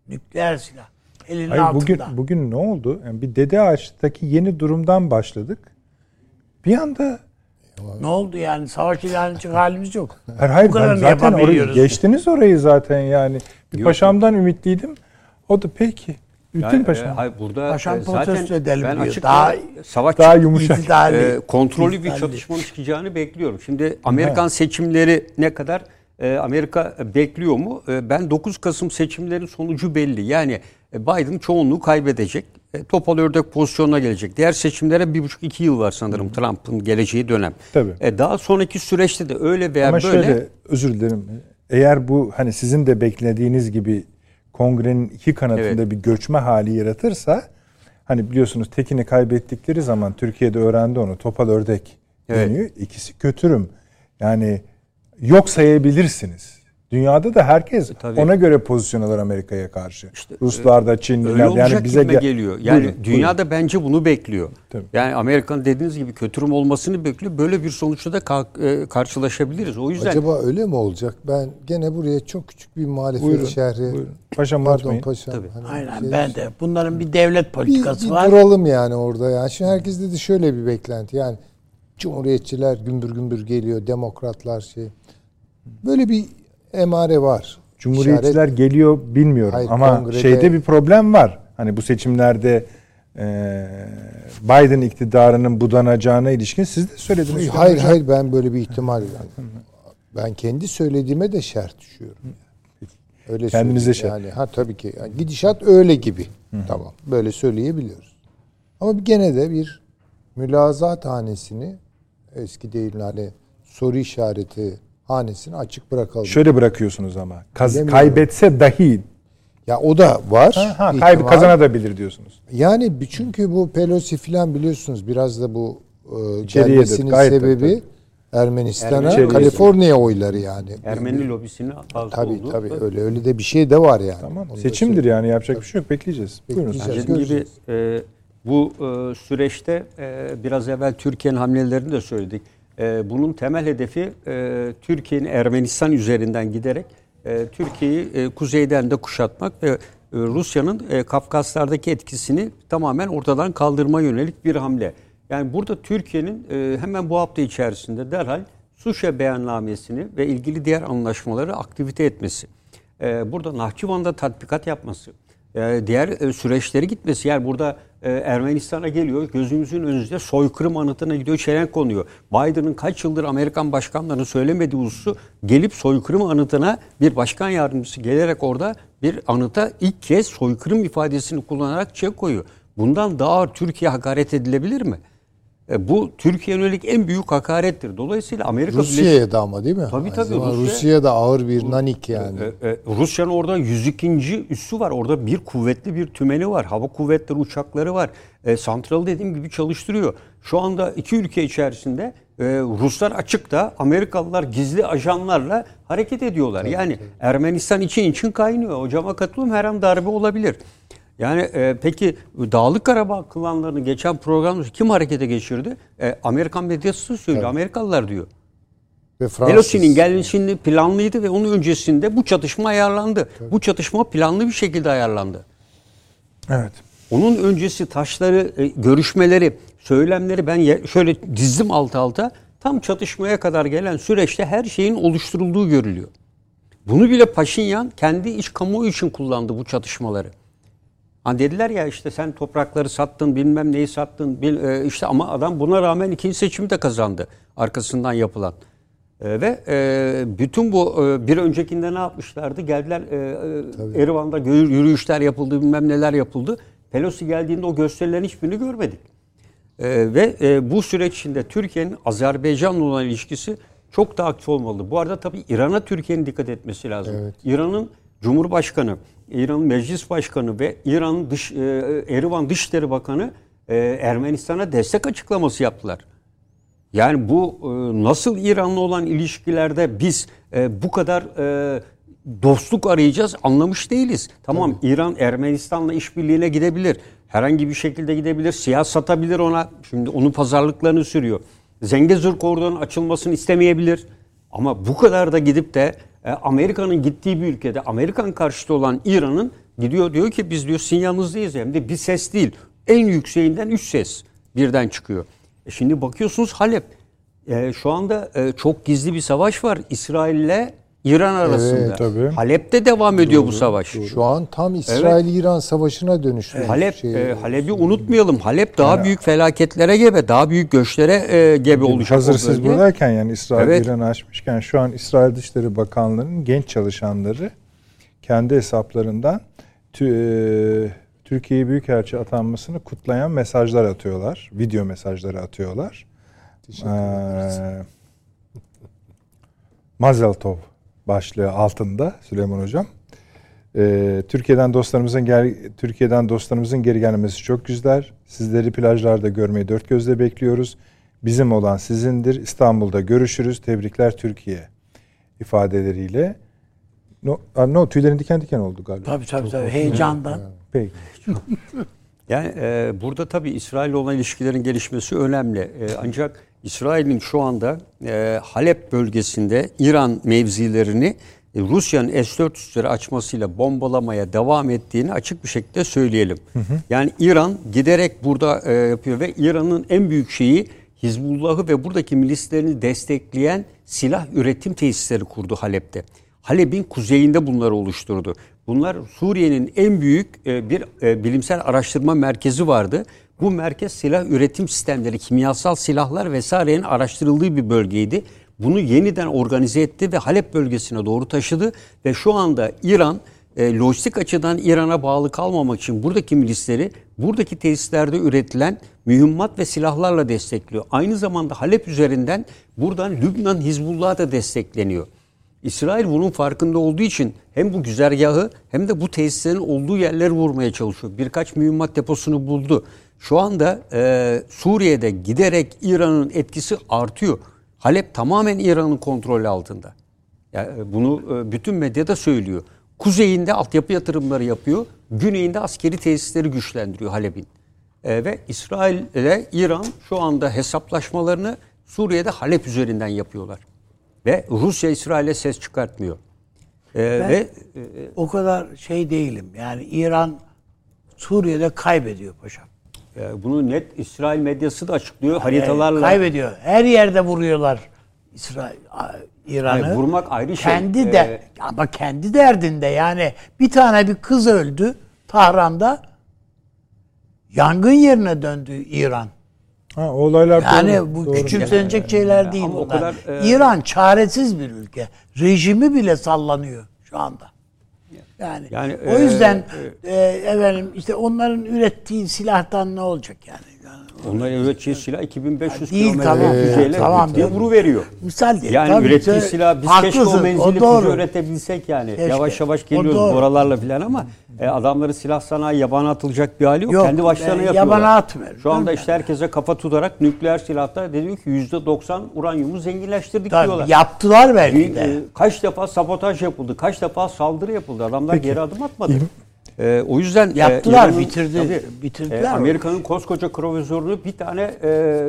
nükleer silah elinin Hayır, altında. bugün bugün ne oldu? Yani bir Dede Ağaç'taki yeni durumdan başladık. Bir anda ne oldu yani? Savaş ilan edecek halimiz yok. Hayır hayır Bu kadarını zaten orayı geçtiniz orayı zaten yani. Bir Yok. paşamdan ümitliydim. O da peki. Bütün yani, e, paşam. hayır, burada Paşam e, zaten edelim ben diyor. açık Daha- savaş daha yumuşak. İtidali. e, kontrollü bir İtidali. çatışmanın çıkacağını bekliyorum. Şimdi Amerikan seçimleri ne kadar e, Amerika bekliyor mu? E, ben 9 Kasım seçimlerin sonucu belli. Yani e, Biden çoğunluğu kaybedecek. E, topal ördek pozisyonuna gelecek. Diğer seçimlere bir buçuk iki yıl var sanırım Trump'ın geleceği dönem. Tabii. E, daha sonraki süreçte de öyle veya Ama böyle şöyle özür dilerim. Eğer bu hani sizin de beklediğiniz gibi kongrenin iki kanatında Evet. bir göçme hali yaratırsa hani biliyorsunuz tekini kaybettikleri zaman Türkiye'de öğrendi onu topal ördek Evet. deniyor. İkisi kötürüm. Yani yok sayabilirsiniz. Dünyada da herkes E, tabii. ona göre pozisyon alır Amerika'ya karşı. Ruslar da Çinliler Öyle de olacak yani bize gel- geliyor. Yani Buyurun, dünyada bence bunu bekliyor. Tabii. Yani Amerika'nın dediğiniz gibi kötürüm olmasını bekliyor. Böyle bir sonuçta da ka- e, karşılaşabiliriz. O yüzden Acaba öyle mi olacak? Ben gene buraya çok küçük bir muhalefet Buyurun, şehri. buyurun. Paşam Pardon unutmayın. paşam. Tabii. Hani Aynen şey- ben de. Bunların bir devlet bir, politikası bir var. duralım yani orada yani. Şimdi herkeste de şöyle bir beklenti yani Cumhuriyetçiler gümbür gümbür geliyor, demokratlar şey. Böyle bir emare var. Cumhuriyetçiler geliyor bilmiyorum Hayır, ama kongrede- şeyde bir problem var. Hani bu seçimlerde e, Biden iktidarının budanacağına ilişkin siz de söylediniz. Hayır, hayır hayır ben böyle bir ihtimal yani. Ben kendi söylediğime de şart düşüyorum. Öyle Kendinize söyleyeyim yani. Ha tabii ki. Yani gidişat öyle gibi. Tamam. Böyle söyleyebiliyoruz. Ama gene de bir mülazat hanesini eski değil hani soru işareti hanesini açık bırakalım. Şöyle bırakıyorsunuz ama. Kaz- kaybetse dahi ya o da var. ha, ha, kayb- ihtimal. kazanabilir diyorsunuz. Yani çünkü bu Pelosi filan biliyorsunuz biraz da bu e, gelmesinin gayet tabii, sebebi Ermenistan'a İçeriye Kaliforniya oyları yani. Ermeni lobisinin fazla Tabii olduğu. tabii öyle öyle de bir şey de var yani. Tamam. Onu Seçimdir yani yapacak bir şey yok. Bekleyeceğiz. Buyurun. Bekleyeceğiz. Dediğim gibi göreceğiz. e, bu e, süreçte e, biraz evvel Türkiye'nin hamlelerini de söyledik. E, bunun temel hedefi e, Türkiye'nin Ermenistan üzerinden giderek e, Türkiye'yi e, kuzeyden de kuşatmak ve e, Rusya'nın e, Kafkaslardaki etkisini tamamen ortadan kaldırma yönelik bir hamle. Yani burada Türkiye'nin e, hemen bu hafta içerisinde derhal Suşa beyannamesini ve ilgili diğer anlaşmaları aktivite etmesi. E, burada Nahçıvan'da tatbikat yapması, diğer e, süreçleri gitmesi. Yani burada e, Ermenistan'a geliyor, gözümüzün önünde soykırım anıtına gidiyor, çelenk konuyor. Biden'ın kaç yıldır Amerikan başkanlarının söylemediği hususu gelip soykırım anıtına bir başkan yardımcısı gelerek orada bir anıta ilk kez soykırım ifadesini kullanarak çek koyuyor. Bundan daha ağır Türkiye hakaret edilebilir mi? E, bu Türkiye yönelik en büyük hakarettir. Dolayısıyla Amerika Birleşik Rusya'ya da ama değil mi? Tabii, tabii, Rusya- Rusya'ya da ağır bir nanik yani. E, e, Rusya'nın orada 102. üssü var. Orada bir kuvvetli bir tümeni var. Hava kuvvetleri uçakları var. E, santralı dediğim gibi çalıştırıyor. Şu anda iki ülke içerisinde e, Ruslar açıkta Amerikalılar gizli ajanlarla hareket ediyorlar. yani Ermenistan için için kaynıyor. Hocama katılıyorum her an darbe olabilir. Yani e, peki Dağlık Karabağ klanlarını geçen programda kim harekete geçirdi? E, Amerikan medyası söylüyor. Amerikalılar diyor. Ve Fransız. Pelosi'nin gelişini planlıydı ve onun öncesinde bu çatışma ayarlandı. Bu çatışma planlı bir şekilde ayarlandı. Evet. Onun öncesi taşları, e, görüşmeleri, söylemleri ben şöyle dizdim alt alta. Tam çatışmaya kadar gelen süreçte her şeyin oluşturulduğu görülüyor. Bunu bile Paşinyan kendi iç kamuoyu için kullandı bu çatışmaları. Hani dediler ya işte sen toprakları sattın bilmem neyi sattın bil, e, işte ama adam buna rağmen ikinci seçimi de kazandı arkasından yapılan. E, ve e, bütün bu e, bir öncekinde ne yapmışlardı? Geldiler e, e, Erivan'da gö- yürüyüşler yapıldı bilmem neler yapıldı. Pelosi geldiğinde o gösterilerin hiçbirini görmedik. E, ve e, bu süreç içinde Türkiye'nin Azerbaycan'la olan ilişkisi çok daha aktif olmalı. Bu arada tabii İran'a Türkiye'nin dikkat etmesi lazım. İran'ın Cumhurbaşkanı, İran'ın Meclis Başkanı ve İran'ın dış, e, Erivan Dışişleri Bakanı e, Ermenistan'a destek açıklaması yaptılar. Yani bu e, nasıl İran'la olan ilişkilerde biz e, bu kadar e, dostluk arayacağız anlamış değiliz. Tamam İran Ermenistan'la işbirliğine gidebilir. Herhangi bir şekilde gidebilir. Siyah satabilir ona. Şimdi onun pazarlıklarını sürüyor. Zengezur koridorunun açılmasını istemeyebilir. Ama bu kadar da gidip de Amerika'nın gittiği bir ülkede Amerikan karşıtı olan İran'ın gidiyor diyor ki biz diyor sizin yanınızdayız. Hem de bir ses değil. En yükseğinden üç ses birden çıkıyor. E şimdi bakıyorsunuz Halep. E, şu anda e, çok gizli bir savaş var. İsrail'le İran arasında. tabii. Halep'te devam ediyor bu savaş. Şu an tam İsrail-İran savaşına dönüştü. Halep, Şey, e, Halep'i unutmayalım. Halep daha büyük felaketlere gebe, daha büyük göçlere e, gebe olacak. Hazır siz buradayken yani İsrail Evet. İran'ı açmışken şu an İsrail Dışişleri Bakanlığı'nın genç çalışanları kendi hesaplarından tü- e, Türkiye'ye büyükelçi atanmasını kutlayan mesajlar atıyorlar. Video mesajları atıyorlar. Ee, Mazel Tov başlığı altında Süleyman Hocam. Ee, Türkiye'den dostlarımızın gel Türkiye'den dostlarımızın geri gelmesi çok güzel. Sizleri plajlarda görmeyi dört gözle bekliyoruz. Bizim olan sizindir. İstanbul'da görüşürüz. Tebrikler Türkiye ifadeleriyle. No, no tüylerin diken diken oldu galiba. Tabii tabii tabii heyecandan. Peki. Yani e, burada tabii İsrail olan ilişkilerin gelişmesi önemli. E, ancak İsrail'in şu anda e, Halep bölgesinde İran mevzilerini e, Rusya'nın S-400'leri açmasıyla bombalamaya devam ettiğini açık bir şekilde söyleyelim. Yani İran giderek burada e, yapıyor ve İran'ın en büyük şeyi Hizbullah'ı ve buradaki milislerini destekleyen silah üretim tesisleri kurdu Halep'te. Halep'in kuzeyinde bunları oluşturdu. Bunlar Suriye'nin en büyük e, bir e, bilimsel araştırma merkezi vardı. Bu merkez silah üretim sistemleri, kimyasal silahlar vesairenin araştırıldığı bir bölgeydi. Bunu yeniden organize etti ve Halep bölgesine doğru taşıdı ve şu anda İran e, lojistik açıdan İran'a bağlı kalmamak için buradaki milisleri buradaki tesislerde üretilen mühimmat ve silahlarla destekliyor. Aynı zamanda Halep üzerinden buradan Lübnan Hizbullah'a da destekleniyor. İsrail bunun farkında olduğu için hem bu güzergahı hem de bu tesislerin olduğu yerleri vurmaya çalışıyor. Birkaç mühimmat deposunu buldu. Şu anda e, Suriye'de giderek İran'ın etkisi artıyor. Halep tamamen İran'ın kontrolü altında. Yani e, bunu e, bütün medyada söylüyor. Kuzeyinde altyapı yatırımları yapıyor. Güneyinde askeri tesisleri güçlendiriyor Halep'in. E, ve İsrail ile İran şu anda hesaplaşmalarını Suriye'de Halep üzerinden yapıyorlar. Ve Rusya İsrail'e ses çıkartmıyor. E, ve e, O kadar şey değilim. Yani İran Suriye'de kaybediyor paşam. E, bunu net İsrail medyası da açıklıyor haritalarla. Kaybediyor. Her yerde vuruyorlar İsrail a- İran'ı. Hayır, vurmak ayrı şey. Kendi de Ee, ama kendi derdinde yani bir tane bir kız öldü Tahran'da. Yangın yerine döndü İran. Ha, olaylar Yani doğru, bu doğru. küçümsenecek şeyler değil Ama o bunlar. kadar, e, İran çaresiz bir ülke. Rejimi bile sallanıyor şu anda. Yani, Yani, o e, yüzden e, efendim işte onların ürettiği silahtan ne olacak yani? Onlar üreteceği silah 2500 Değil, kilometre tamam. füzeyle Tamam, diye vuru veriyor. misal değil. Yani Tabii, ürettiği silah biz keşke o Haklısın, menzilli doğru. füze üretebilsek yani. Keşke. Yavaş yavaş O geliyoruz doğru. boralarla falan ama e, adamları silah sanayi yabana atılacak bir hali yok. Yok, Kendi başlarına e, yapıyorlar. yabana atmıyor, Şu anda işte herkese kafa tutarak nükleer silahlar diyor ki %90 uranyumu zenginleştirdik Tabii, diyorlar. yaptılar belki de. e, kaç defa sabotaj yapıldı, kaç defa saldırı yapıldı. Adamlar geri adım atmadı. E, o yüzden e, Yaptılar, İran'ın- bitirdi- tabii, bitirdiler e. Amerika'nın koskoca kruvazörünü bir tane e,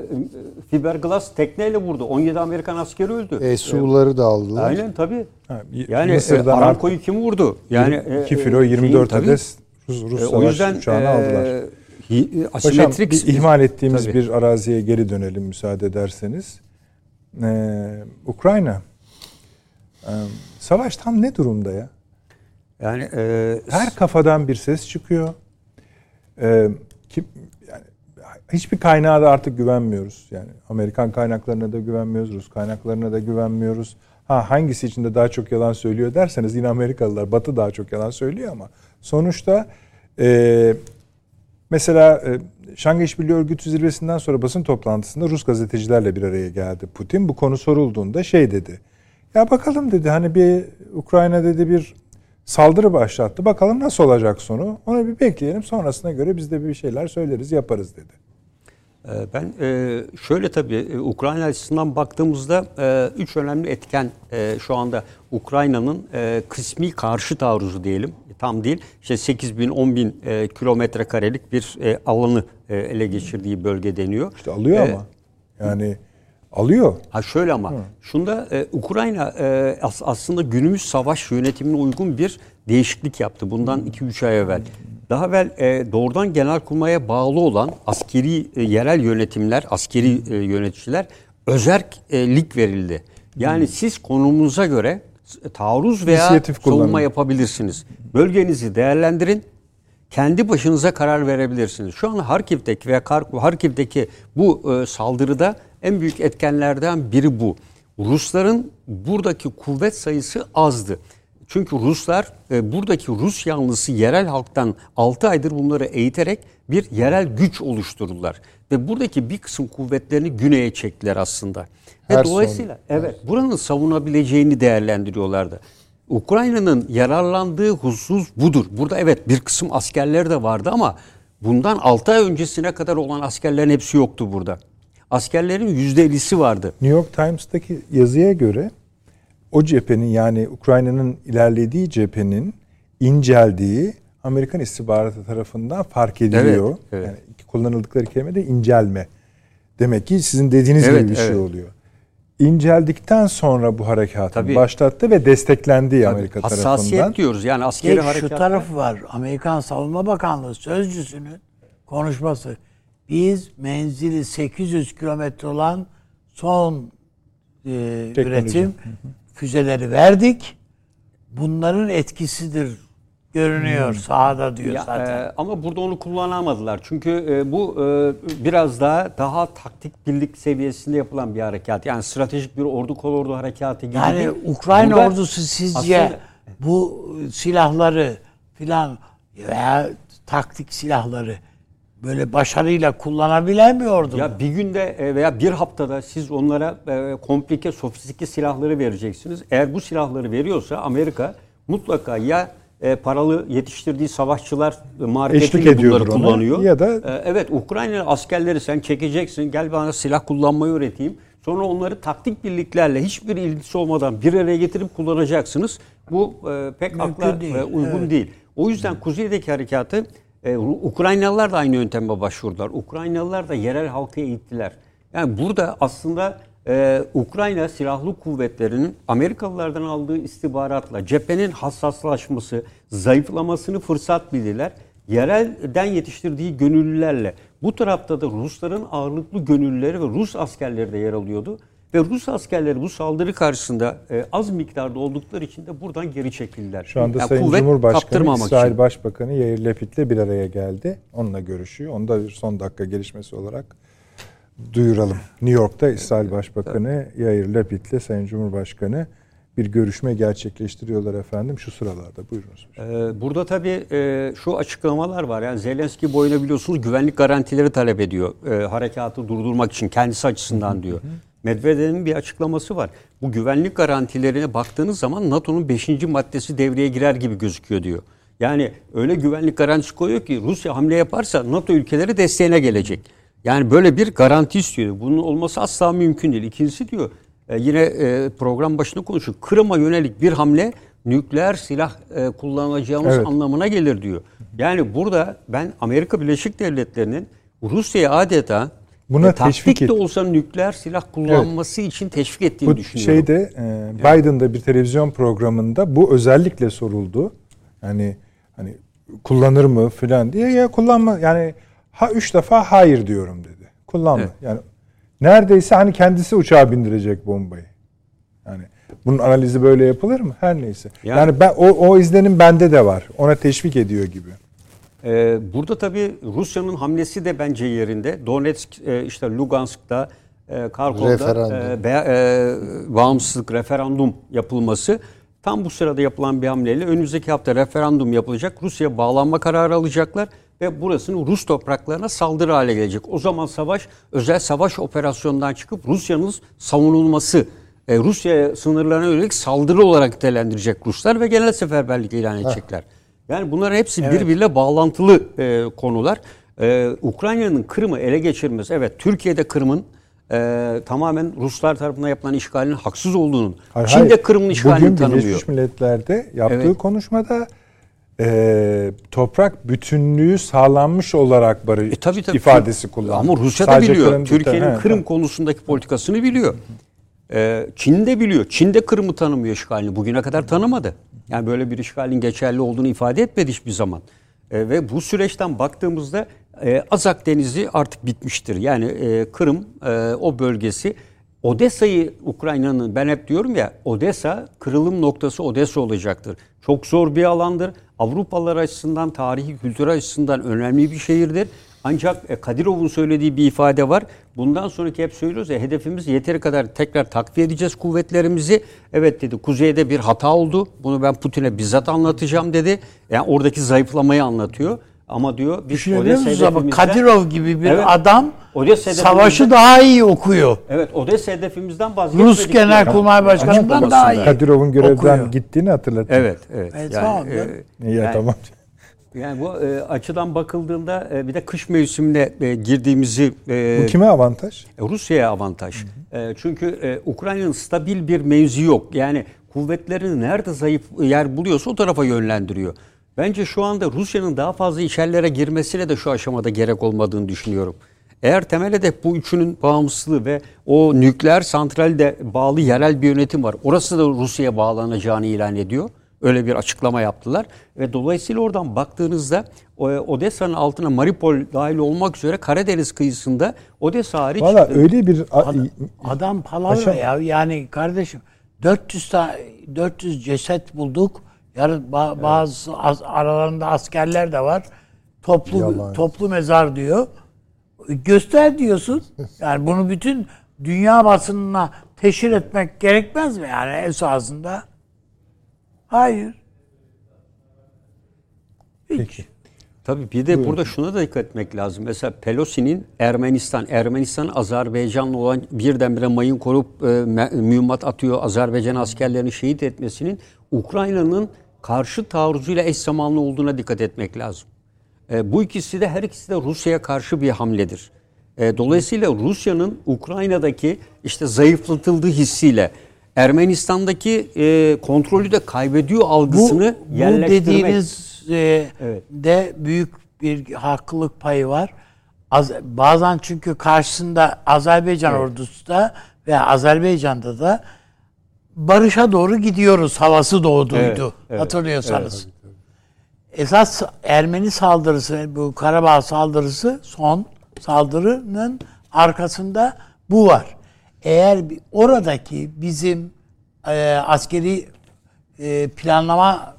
fiberglass tekneyle vurdu. 17 Amerikan askeri öldü. E, Su'ları da aldılar. Aynen tabii. Ha, Yani e, Mısır'dan Aramco'yu kim vurdu? Yani e, 2 e, filo 24 tabii. adet Rus, Rus E, o yüzden uçağını e, aldılar. hi- asimetrik ihmal ettiğimiz Tabii. bir araziye geri dönelim müsaade ederseniz. Ee, Ukrayna. Ee, savaş tam ne durumda ya? Yani e, Her kafadan bir ses çıkıyor. Ee, kim yani hiçbir kaynağa da artık güvenmiyoruz. Yani Amerikan kaynaklarına da güvenmiyoruz, Rus kaynaklarına da güvenmiyoruz. Ha hangisi içinde daha çok yalan söylüyor derseniz yine Amerikalılar, Batı daha çok yalan söylüyor ama sonuçta e, mesela e, Şangay İşbirliği Örgütü zirvesinden sonra basın toplantısında Rus gazetecilerle bir araya geldi. Putin bu konu sorulduğunda şey dedi. Ya bakalım dedi hani bir Ukrayna dedi bir saldırı başlattı. Bakalım nasıl olacak sonu. Onu bir bekleyelim. Sonrasına göre biz de bir şeyler söyleriz, yaparız dedi. e, ben e, şöyle tabii e, Ukrayna açısından baktığımızda e, üç önemli etken şu anda Ukrayna'nın kısmi karşı taarruzu diyelim. Tam değil. İşte 8 bin 10 bin kilometre karelik bir alanı ele geçirdiği bölge deniyor. İşte alıyor ama. Yani alıyor. Ha şöyle ama şunda e, Ukrayna e, as- aslında günümüz savaş yönetimine uygun bir değişiklik yaptı bundan 2-3 ay evvel. Daha evvel e, doğrudan genelkurmaya bağlı olan askeri e, yerel yönetimler, askeri e, yöneticiler özerklik verildi. Yani siz konumunuza göre taarruz veya savunma yapabilirsiniz. Bölgenizi değerlendirin. Kendi başınıza karar verebilirsiniz. Şu an Harkiv'deki veya Harkiv'deki bu e, saldırıda en büyük etkenlerden biri bu. Rusların buradaki kuvvet sayısı azdı. Çünkü Ruslar e, buradaki Rus yanlısı yerel halktan 6 aydır bunları eğiterek bir yerel güç oluşturdular. Ve buradaki bir kısım kuvvetlerini güneye çektiler aslında. Ve Her dolayısıyla evet buranın savunabileceğini değerlendiriyorlardı. Ukrayna'nın yararlandığı husus budur. Burada evet bir kısım askerler de vardı ama bundan 6 ay öncesine kadar olan askerlerin hepsi yoktu burada. Askerlerin %50'si vardı. New York Times'taki yazıya göre o cephenin yani Ukrayna'nın ilerlediği cephenin inceldiği Amerikan istihbaratı tarafından fark ediliyor. Evet, evet. Yani kullanıldıkları kelime de incelme. Demek ki sizin dediğiniz Evet, gibi bir şey evet. oluyor. İnceldikten sonra bu harekatı Tabii. başlattı ve desteklendi Amerika Hassasiyet tarafından. diyoruz yani askeri şu harekat. tarafı var. Amerikan Savunma Bakanlığı sözcüsünün konuşması. Biz menzili 800 kilometre olan son e, üretim füzeleri verdik. Bunların etkisidir görünüyor sahada diyor Ya, zaten. e, ama burada onu kullanamadılar. Çünkü e, bu e, biraz daha daha taktik birlik seviyesinde yapılan bir harekat. Yani stratejik bir ordu kolordu harekatı gibi Yani değil. Ukrayna Burada ordusu sizce aslında- bu silahları filan veya taktik silahları böyle başarıyla kullanabilen bir ordu mu? Ya bir günde e, veya bir haftada siz onlara e, komplike, sofistike silahları vereceksiniz. Eğer bu silahları veriyorsa Amerika mutlaka ya e, paralı yetiştirdiği savaşçılar marifetiyle bunları ona. kullanıyor. Ya da- E, evet Ukrayna askerleri sen çekeceksin. Gel bana silah kullanmayı öğreteyim. Sonra onları taktik birliklerle hiçbir ilgisi olmadan bir araya getirip kullanacaksınız. Bu e, pek Mümkün akla değil, e, uygun evet. değil. O yüzden kuzeydeki harekatı e, Ukraynalılar da aynı yönteme başvurdular. Ukraynalılar da yerel halkı eğittiler. Yani burada aslında e, Ukrayna silahlı kuvvetlerinin Amerikalılardan aldığı istihbaratla cephenin hassaslaşması, zayıflamasını fırsat bildiler. Yerelden yetiştirdiği gönüllülerle bu tarafta da Rusların ağırlıklı gönüllüleri ve Rus askerleri de yer alıyordu. Ve Rus askerleri bu saldırı karşısında e, az miktarda oldukları için de buradan geri çekildiler. Şu anda Yani Sayın Cumhurbaşkanı İsrail için. Başbakanı Yair Lapid'le bir araya geldi. Onunla görüşüyor. Onu da bir son dakika gelişmesi olarak duyuralım. New York'ta İsrail Başbakanı Yair Lapid'le Sayın Cumhurbaşkanı bir görüşme gerçekleştiriyorlar efendim şu sıralarda. Buyurunuz. Ee, Burada tabii e, şu açıklamalar var. Yani Zelenski boyuna biliyorsunuz güvenlik garantileri talep ediyor. e, harekatı durdurmak için kendisi açısından diyor. Medvedev'in bir açıklaması var. Bu güvenlik garantilerine baktığınız zaman NATO'nun 5. maddesi devreye girer gibi gözüküyor diyor. Yani öyle güvenlik garantisi koyuyor ki Rusya hamle yaparsa NATO ülkeleri desteğine gelecek. Yani böyle bir garanti istiyor. Bunun olması asla mümkün değil. İkincisi diyor e, yine e, program başında konuşuyor. Kırım'a yönelik bir hamle nükleer silah e, kullanacağımız Evet. anlamına gelir diyor. Yani burada ben Amerika Birleşik Devletleri'nin Rusya'ya adeta Buna e, teşvik de et- olsa nükleer silah kullanması için teşvik ettiğini Bu düşünüyorum. şeyde e, Biden'da bir televizyon programında bu özellikle soruldu. Yani hani kullanır mı filan diye ya kullanma yani ha üç defa hayır diyorum dedi. Kullanma. Evet. Yani neredeyse hani kendisi uçağa bindirecek bombayı. Yani bunun analizi böyle yapılır mı? Her neyse. Yani- Yani, ben o, o izlenim bende de var. Ona teşvik ediyor gibi. Ee, burada tabii Rusya'nın hamlesi de bence yerinde. Donetsk, e, işte Lugansk'ta, e, Karkov'da e, be- e, bağımsızlık referandum yapılması tam bu sırada yapılan bir hamleyle önümüzdeki hafta referandum yapılacak. Rusya bağlanma kararı alacaklar ve burasının Rus topraklarına saldırı hale gelecek. O zaman savaş özel savaş operasyonundan çıkıp Rusya'nın savunulması e, Rusya sınırlarına yönelik saldırı olarak nitelendirecek Ruslar ve genel seferberlik ilan edecekler. Yani bunların hepsi birbiriyle bağlantılı e, konular. E, Ukrayna'nın Kırım'ı ele geçirmesi, evet Türkiye'de Kırım'ın e, tamamen Ruslar tarafından yapılan işgalin haksız olduğunun, Hayır, Çin de hayır. Kırım'ın işgalini Bugün tanımıyor. Birleşmiş Milletler'de yaptığı Evet. konuşmada e, toprak bütünlüğü sağlanmış olarak barış E, tabii, tabii. ifadesi kullandı. Ama Rusya da Sadece biliyor. Kırım- Türkiye'nin Kırım tamam. konusundaki politikasını biliyor. Ee, Çin de biliyor. Çin de Kırım'ı tanımıyor işgalini. Bugüne kadar tanımadı. Yani böyle bir işgalin geçerli olduğunu ifade etmedi hiçbir zaman. Ee, ve bu süreçten baktığımızda e, Azak Denizi artık bitmiştir. Yani e, Kırım e, o bölgesi Odessa'yı Ukrayna'nın ben hep diyorum ya Odessa kırılım noktası Odessa olacaktır. Çok zor bir alandır. Avrupalılar açısından, tarihi kültürel açısından önemli bir şehirdir. Ancak e, Kadirov'un söylediği bir ifade var. Bundan sonraki hep söylüyoruz ya hedefimiz yeteri kadar tekrar takviye edeceğiz kuvvetlerimizi. Evet dedi kuzeyde bir hata oldu. Bunu ben Putin'e bizzat anlatacağım dedi. Yani oradaki zayıflamayı anlatıyor. Ama diyor biz Odessa musunuz ama Kadirov gibi bir Evet. adam Odessa savaşı daha iyi okuyor. Evet Odessa hedefimizden vazgeçmedik. Rus Genelkurmay Başkanı'ndan daha iyi. Kadirov'un görevden okuyor. gittiğini hatırlatıyor. Evet, evet. Evet, yani, tamam, e, İyi ya yani- tamam. Yani bu e, açıdan bakıldığında e, bir de kış mevsimine e, girdiğimizi e, Bu kime avantaj? Rusya'ya avantaj. E, çünkü e, Ukrayna'nın stabil bir mevzi yok. Yani kuvvetlerini nerede zayıf yer buluyorsa o tarafa yönlendiriyor. Bence şu anda Rusya'nın daha fazla içerilere girmesine de şu aşamada gerek olmadığını düşünüyorum. Eğer temel hedef bu üçünün bağımsızlığı ve o nükleer santralde bağlı yerel bir yönetim var. Orası da Rusya'ya bağlanacağını ilan ediyor. Öyle bir açıklama yaptılar. Ve dolayısıyla oradan baktığınızda Odessa'nın altına Mariupol dahil olmak üzere Karadeniz kıyısında Odessa hariç Valla öyle bir Adam, adam palavra Paşam- ya. Yani kardeşim 400 ta, 400 ceset bulduk. Yarın ba- bazı az- aralarında askerler de var. Toplu Yalan. toplu mezar diyor. Göster diyorsun. Yani bunu bütün dünya basınına teşhir etmek gerekmez mi yani esasında? Hayır. Hiç. Peki. Tabii bir de burada şuna da dikkat etmek lazım. Mesela Pelosi'nin Ermenistan, Ermenistan Azerbaycan'la olan birdenbire mayın korup e, mühimmat atıyor, Azerbaycan askerlerini şehit etmesinin Ukrayna'nın karşı taarruzuyla eş zamanlı olduğuna dikkat etmek lazım. E, bu ikisi de her ikisi de Rusya'ya karşı bir hamledir. E, dolayısıyla Rusya'nın Ukrayna'daki işte zayıflatıldığı hissiyle Ermenistan'daki e, kontrolü de kaybediyor algısını bu, bu yerleştirmek. dediğiniz e, Evet. de büyük bir haklılık payı var. Az, bazen çünkü karşısında Azerbaycan ordusu da ve Azerbaycan'da da barışa doğru gidiyoruz havası doğduydu. Evet, evet, hatırlıyorsanız. Esas Ermeni saldırısı, bu Karabağ saldırısı son saldırının arkasında bu var. Eğer oradaki bizim e, askeri e, planlama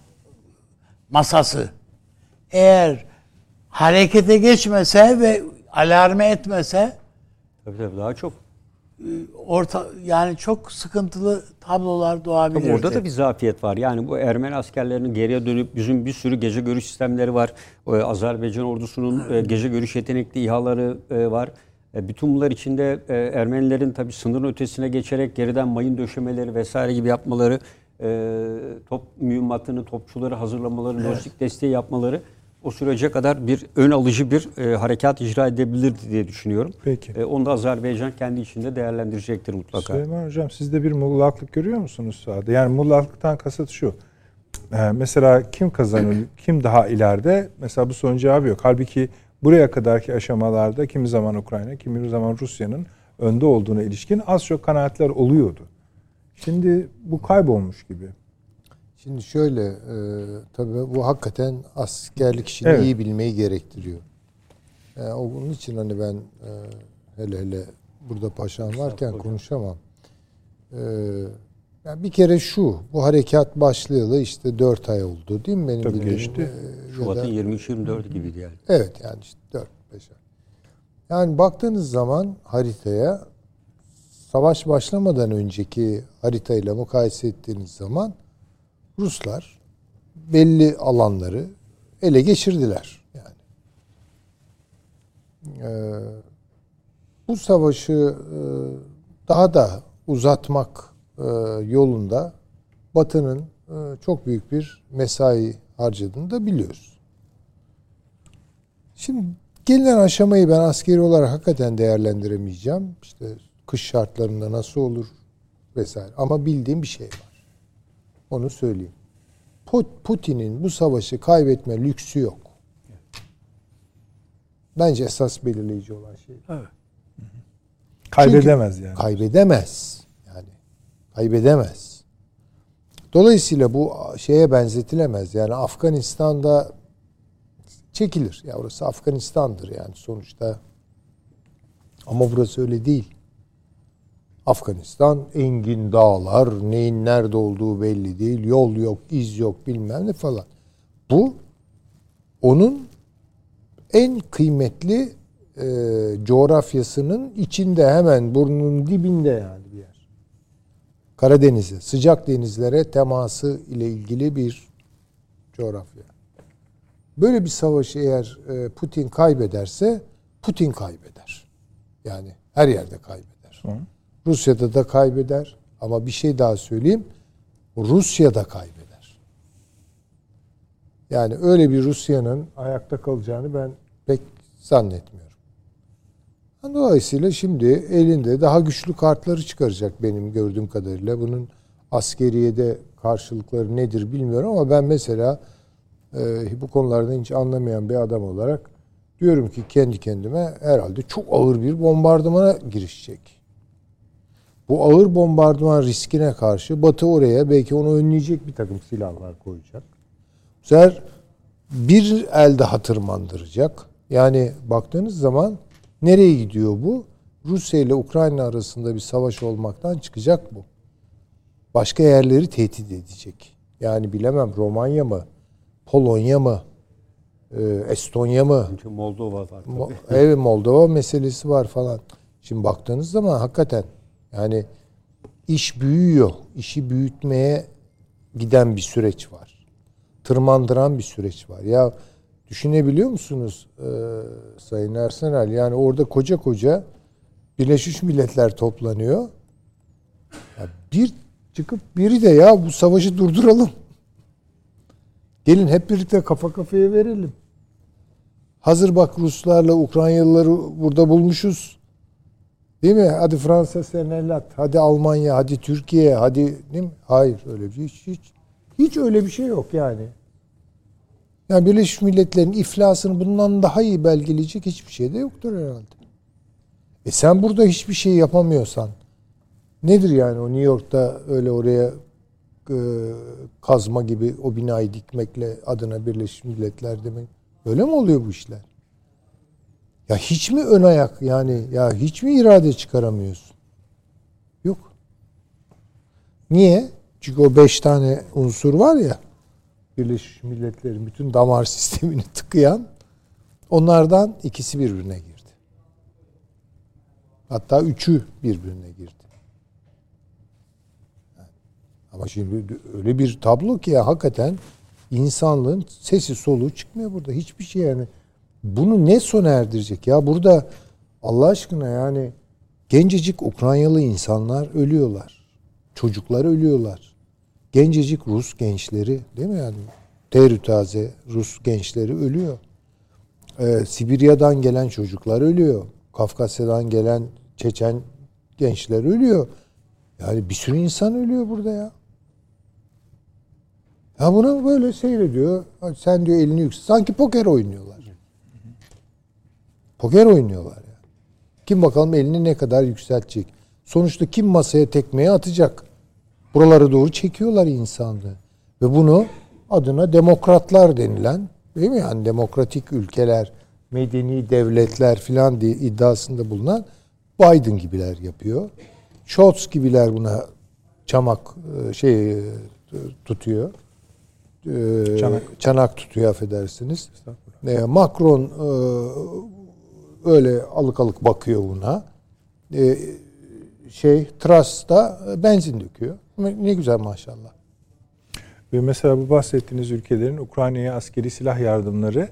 masası eğer harekete geçmese ve alarme etmese Tabii tabii daha çok. orta yani çok sıkıntılı tablolar doğabilirdi. Tabii orada da bir zafiyet var. Yani bu Ermeni askerlerinin geriye dönüp bizim bir sürü gece görüş sistemleri var. Azerbaycan ordusunun e, gece görüş yetenekli İHA'ları e, var. E, Bütün bunlar içinde e, Ermenilerin tabii sınırın ötesine geçerek geriden mayın döşemeleri vesaire gibi yapmaları, e, top mühimmatını, topçuları hazırlamaları, lojistik desteği yapmaları o sürece kadar bir ön alıcı bir e, harekat icra edebilirdi diye düşünüyorum. Peki. E, onu da Azerbaycan kendi içinde değerlendirecektir mutlaka. Süleyman Hocam siz de bir muğlaklık görüyor musunuz sahada? Yani muğlaklıktan kasıt şu. Mesela kim kazanır, kim daha ileride? Mesela bu sorunun cevabı yok. Halbuki buraya kadarki aşamalarda kimi zaman Ukrayna, kimi zaman Rusya'nın önde olduğuna ilişkin az çok kanaatler oluyordu. Şimdi bu kaybolmuş gibi. Şimdi şöyle, e, tabii bu hakikaten askerlik işini Evet. iyi bilmeyi gerektiriyor. E, o bunun için hani ben e, hele hele burada paşam varken konuşamam. E, yani bir kere şu, bu harekat başlayalı işte 4 ay oldu değil mi benim Tabii bildiğim? geçti. E, Şubat'ın da- 23-24 gibiydi yani. Evet yani işte 4 5 ay. Yani baktığınız zaman haritaya savaş başlamadan önceki haritayla mukayese ettiğiniz zaman Ruslar belli alanları ele geçirdiler yani. Ee, bu savaşı e, daha da uzatmak yolunda Batı'nın e, çok büyük bir mesai harcadığını da biliyoruz. Şimdi gelinen aşamayı ben askeri olarak hakikaten değerlendiremeyeceğim. İşte kış şartlarında nasıl olur vesaire. Ama bildiğim bir şey var. Onu söyleyeyim. Put- Putin'in bu savaşı kaybetme lüksü yok. Bence esas belirleyici olan şey. Kaybedemez yani. Kaybedemez. Kaybedemez. Dolayısıyla bu şeye benzetilemez. Yani Afganistan'da çekilir. Ya orası Afganistan'dır yani sonuçta. Ama burası öyle değil. Afganistan engin dağlar, neyin nerede olduğu belli değil, yol yok, iz yok bilmem ne falan. Bu onun en kıymetli e, coğrafyasının içinde hemen burnunun dibinde yani. Karadeniz'e, sıcak denizlere teması ile ilgili bir coğrafya. Böyle bir savaşı eğer e, Putin kaybederse Putin kaybeder. Yani her yerde kaybeder. Rusya'da da kaybeder. Ama bir şey daha söyleyeyim. Rusya da kaybeder. Yani öyle bir Rusya'nın ayakta kalacağını ben pek zannetmiyorum. Dolayısıyla şimdi elinde daha güçlü kartları çıkaracak benim gördüğüm kadarıyla. Bunun askeriyede karşılıkları nedir bilmiyorum ama ben mesela e, bu konulardan hiç anlamayan bir adam olarak diyorum ki kendi kendime herhalde çok ağır bir bombardımana girişecek. Bu ağır bombardıman riskine karşı Batı oraya belki onu önleyecek bir takım silahlar koyacak. Bu bir elde hatırmandıracak. Yani baktığınız zaman nereye gidiyor bu? Rusya ile Ukrayna arasında bir savaş olmaktan çıkacak bu. Başka yerleri tehdit edecek. Yani bilemem Romanya mı, Polonya mı, e, Estonya mı? Çünkü Moldova var. tabii. Mo- evet Moldova meselesi var falan. Şimdi baktığınız zaman hakikaten yani iş büyüyor. İşi büyütmeye giden bir süreç var. Tırmandıran bir süreç var. Ya düşünebiliyor musunuz e, Sayın Ersenal? Yani orada koca koca Birleşmiş Milletler toplanıyor. Ya bir çıkıp biri de ya bu savaşı durduralım. Gelin hep birlikte kafa kafaya verelim. Hazır bak Ruslarla Ukraynalıları burada bulmuşuz. Değil mi? Hadi Fransa sen el at. Hadi Almanya, hadi Türkiye, hadi değil mi? Hayır öyle bir şey. Hiç, hiç, hiç öyle bir şey yok yani. Yani Birleşmiş Milletler'in iflasını bundan daha iyi belgeleyecek hiçbir şey de yoktur herhalde. E sen burada hiçbir şey yapamıyorsan nedir yani o New York'ta öyle oraya e, kazma gibi o binayı dikmekle adına Birleşmiş Milletler demek. Öyle mi oluyor bu işler? Ya hiç mi ön ayak yani ya hiç mi irade çıkaramıyorsun? Yok. Niye? Çünkü o beş tane unsur var ya Birleşmiş Milletler'in bütün damar sistemini tıkayan onlardan ikisi birbirine girdi. Hatta üçü birbirine girdi. Ama şimdi öyle bir tablo ki ya hakikaten insanlığın sesi soluğu çıkmıyor burada. Hiçbir şey yani. Bunu ne sona erdirecek? Ya burada Allah aşkına yani gencecik Ukraynalı insanlar ölüyorlar. Çocuklar ölüyorlar. Gencecik Rus gençleri değil mi yani? Terü taze Rus gençleri ölüyor. Ee, Sibirya'dan gelen çocuklar ölüyor. Kafkasya'dan gelen Çeçen gençler ölüyor. Yani bir sürü insan ölüyor burada ya. Ya bunu böyle seyrediyor. Sen diyor elini yüksek. Sanki poker oynuyorlar. Poker oynuyorlar ya. Kim bakalım elini ne kadar yükseltecek. Sonuçta kim masaya tekmeyi atacak. Buralara doğru çekiyorlar insanlığı. Ve bunu adına demokratlar denilen değil mi yani demokratik ülkeler, medeni devletler filan diye iddiasında bulunan Biden gibiler yapıyor. Scholz gibiler buna çamak e, şey e, tutuyor. E, Çanak. çanak tutuyor affedersiniz. Macron öyle alık alık bakıyor buna. Şey Truss da benzin döküyor. Ne güzel maşallah. Ve mesela bu bahsettiğiniz ülkelerin Ukrayna'ya askeri silah yardımları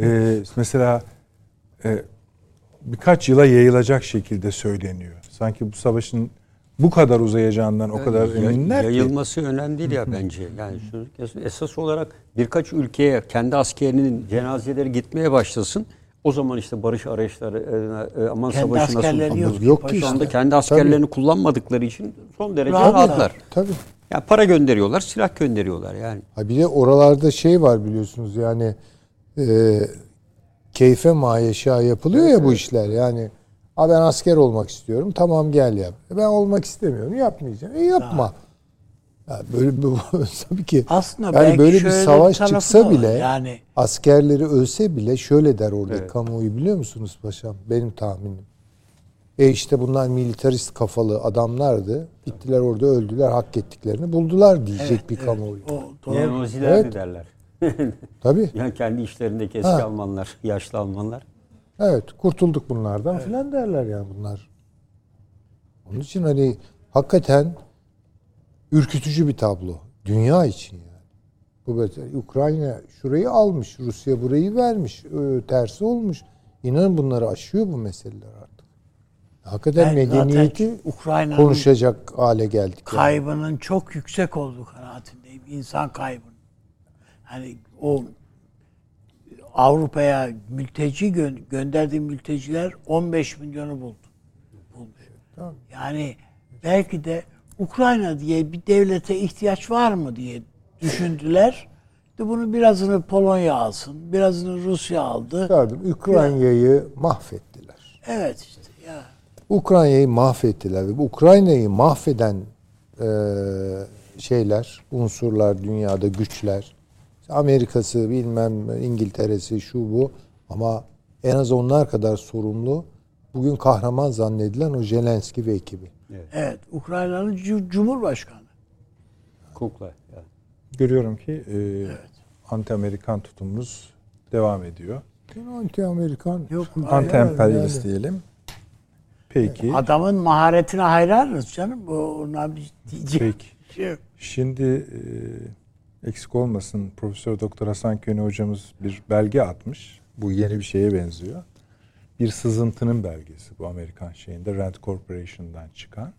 e, mesela e, birkaç yıla yayılacak şekilde söyleniyor. Sanki bu savaşın bu kadar uzayacağından o kadar eminler ki. Yayılması önemli değil ya bence. Yani şu, esas olarak birkaç ülkeye kendi askerinin cenazeleri gitmeye başlasın. O zaman işte barış arayışları, e, e, aman Kendi savaşı nasıl yok. Yok ki anda işte. kendi askerlerini kullanmadıkları için son derece Rahatlar. rahatlar. Tabii. Yani para gönderiyorlar, silah gönderiyorlar yani. Ha bir de oralarda şey var biliyorsunuz yani e, keyfe mayeşa yapılıyor ya bu işler yani. Ha ben asker olmak istiyorum. Tamam gel yap. E ben olmak istemiyorum. Yapmayacağım. E yapma. Ya böyle bir tabii ki Aslında yani böyle bir savaş da çıksa bile yani askerleri ölse bile şöyle der orada Evet. kamuoyu biliyor musunuz paşam? Benim tahminim. E işte bunlar militarist kafalı adamlardı. Gittiler orada öldüler, hak ettiklerini buldular diyecek bir kamuoyu. O doğru. Neonaziler Evet. derler? Tabii. Yani kendi işlerindeki eski Ha. Almanlar, yaşlı Almanlar. Evet, kurtulduk bunlardan filan derler yani bunlar. Onun için hani hakikaten ürkütücü bir tablo. Dünya için yani. Bu böyle Ukrayna şurayı almış, Rusya burayı vermiş, ö, tersi olmuş. İnanın bunları aşıyor bu meseleler artık. Hakikaten zaten medeniyeti Ukrayna'nın konuşacak hale geldik. yani. kaybının çok yüksek olduğu kanaatindeyim. İnsan kaybının. Hani o Avrupa'ya mülteci gö- gönderdiği mülteciler 15 milyonu buldu. Bulmuş. Yani belki de Ukrayna diye bir devlete ihtiyaç var mı diye düşündüler. De bunu birazını Polonya alsın, birazını Rusya aldı. Tabii, Ukrayna'yı mahvettiler. Evet işte ya. Ukrayna'yı mahvettiler ve bu Ukrayna'yı mahveden e, şeyler, unsurlar dünyada güçler. Amerika'sı bilmem İngiltere'si şu bu ama en az onlar kadar sorumlu bugün kahraman zannedilen o Zelenski ve ekibi. Evet, Ukrayna'nın cu- Cumhurbaşkanı. Kukla. yani. Görüyorum ki e, anti-Amerikan tutumumuz devam ediyor. Anti-Amerikan. Yok, Anti-emperyalist yani. diyelim. Peki. Adamın maharetine hayranız canım. Bu ona bir diyecek Peki. şey. Şimdi e, eksik olmasın Profesör Doktor Hasan Köne hocamız bir belge atmış. Bu yeni bir şeye benziyor. Bir sızıntının belgesi bu Amerikan şeyinde Rand Corporation'dan çıkan.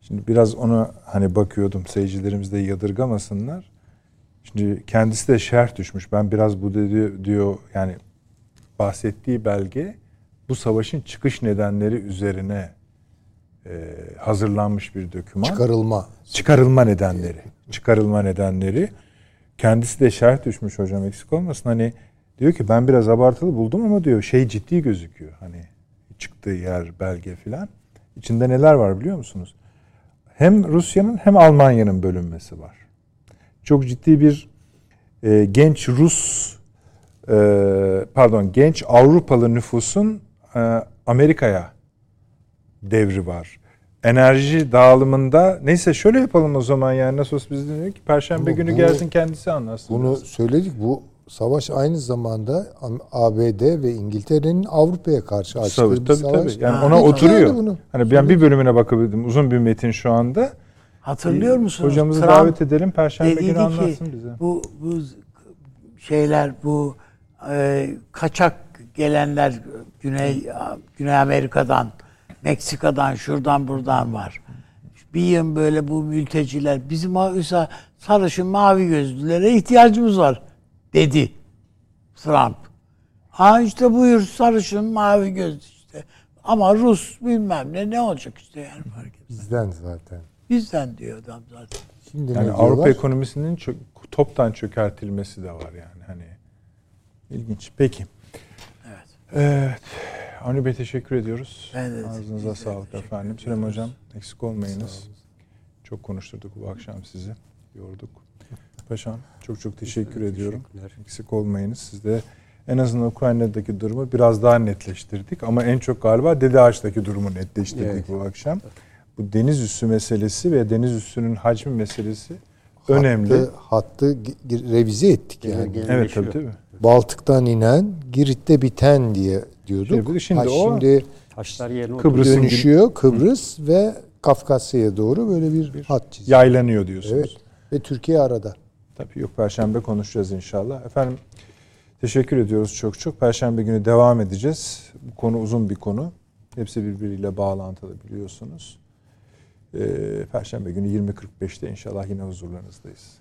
Şimdi biraz ona hani bakıyordum seyircilerimiz de yadırgamasınlar. Şimdi kendisi de şerh düşmüş. Ben biraz bu dedi, diyor yani bahsettiği belge bu savaşın çıkış nedenleri üzerine e, hazırlanmış bir döküman Çıkarılma. çıkarılma nedenleri. Çıkarılma nedenleri. Kendisi de şerh düşmüş hocam eksik olmasın. Hani diyor ki ben biraz abartılı buldum ama diyor şey ciddi gözüküyor. Hani çıktığı yer belge filan. İçinde neler var biliyor musunuz? Hem Rusya'nın hem Almanya'nın bölünmesi var. Çok ciddi bir e, genç Rus e, pardon genç Avrupalı nüfusun e, Amerika'ya devri var. Enerji dağılımında neyse şöyle yapalım o zaman yani nasıl olsa biz dedik ki Perşembe Ama günü bu- gelsin kendisi anlatsın. Bunu söyledik. Bu savaş aynı zamanda ABD ve İngiltere'nin Avrupa'ya karşı açtığı Savaş, bir tabii savaş. tabii. Yani Ha, ona oturuyor. bunu. Hani ben bir bölümüne bakabildim. Uzun bir metin şu anda. Hatırlıyor musunuz? Hocamızı Trump davet edelim. Perşembe günü ki, anlatsın bize. Bu, bu şeyler bu e, kaçak gelenler Güney Güney Amerika'dan, Meksika'dan, şuradan buradan var. Bir yıl böyle bu mülteciler bizim sarışın mavi gözlülere ihtiyacımız var dedi Trump. Ha işte buyur sarışın mavi göz işte. Ama Rus bilmem ne ne olacak işte yani fark etmez. Bizden zaten. Bizden diyor adam zaten. Şimdi Yani ne Avrupa ekonomisinin çö- toptan çökertilmesi de var yani hani. ilginç. Peki. Evet. Evet. Avni Bey teşekkür ediyoruz. Ben de Ağzınıza de sağlık teşekkür efendim. Süleyman Hocam eksik olmayınız. Çok konuşturduk bu akşam sizi. Yorduk. Paşam çok çok teşekkür ediyorum. Teşekkürler. Eksik olmayınız. Siz de en azından Ukrayna'daki durumu biraz daha netleştirdik. Ama en çok galiba Dede Ağaç'taki durumu netleştirdik Evet. bu akşam. Bu deniz üssü meselesi ve deniz üssünün hacmi meselesi önemli. Hattı, hattı gi- gi- revize ettik yani. Gene- Evet tabii tabii. Baltık'tan inen, Girit'te biten diye diyorduk. Yapıyorduk, şimdi Ha, o- şimdi Taşlar yerine. Kıbrıs'ın dönüşüyor Kıbrıs ve Kafkasya'ya doğru böyle bir, hat çiziyor. Yaylanıyor diyorsunuz. Evet. Ve Türkiye arada. Tabii yok Perşembe konuşacağız inşallah. Efendim teşekkür ediyoruz çok çok. Perşembe günü devam edeceğiz. Bu konu uzun bir konu. Hepsi birbiriyle bağlantılı biliyorsunuz. Ee, Perşembe günü 20.45'te inşallah yine huzurlarınızdayız.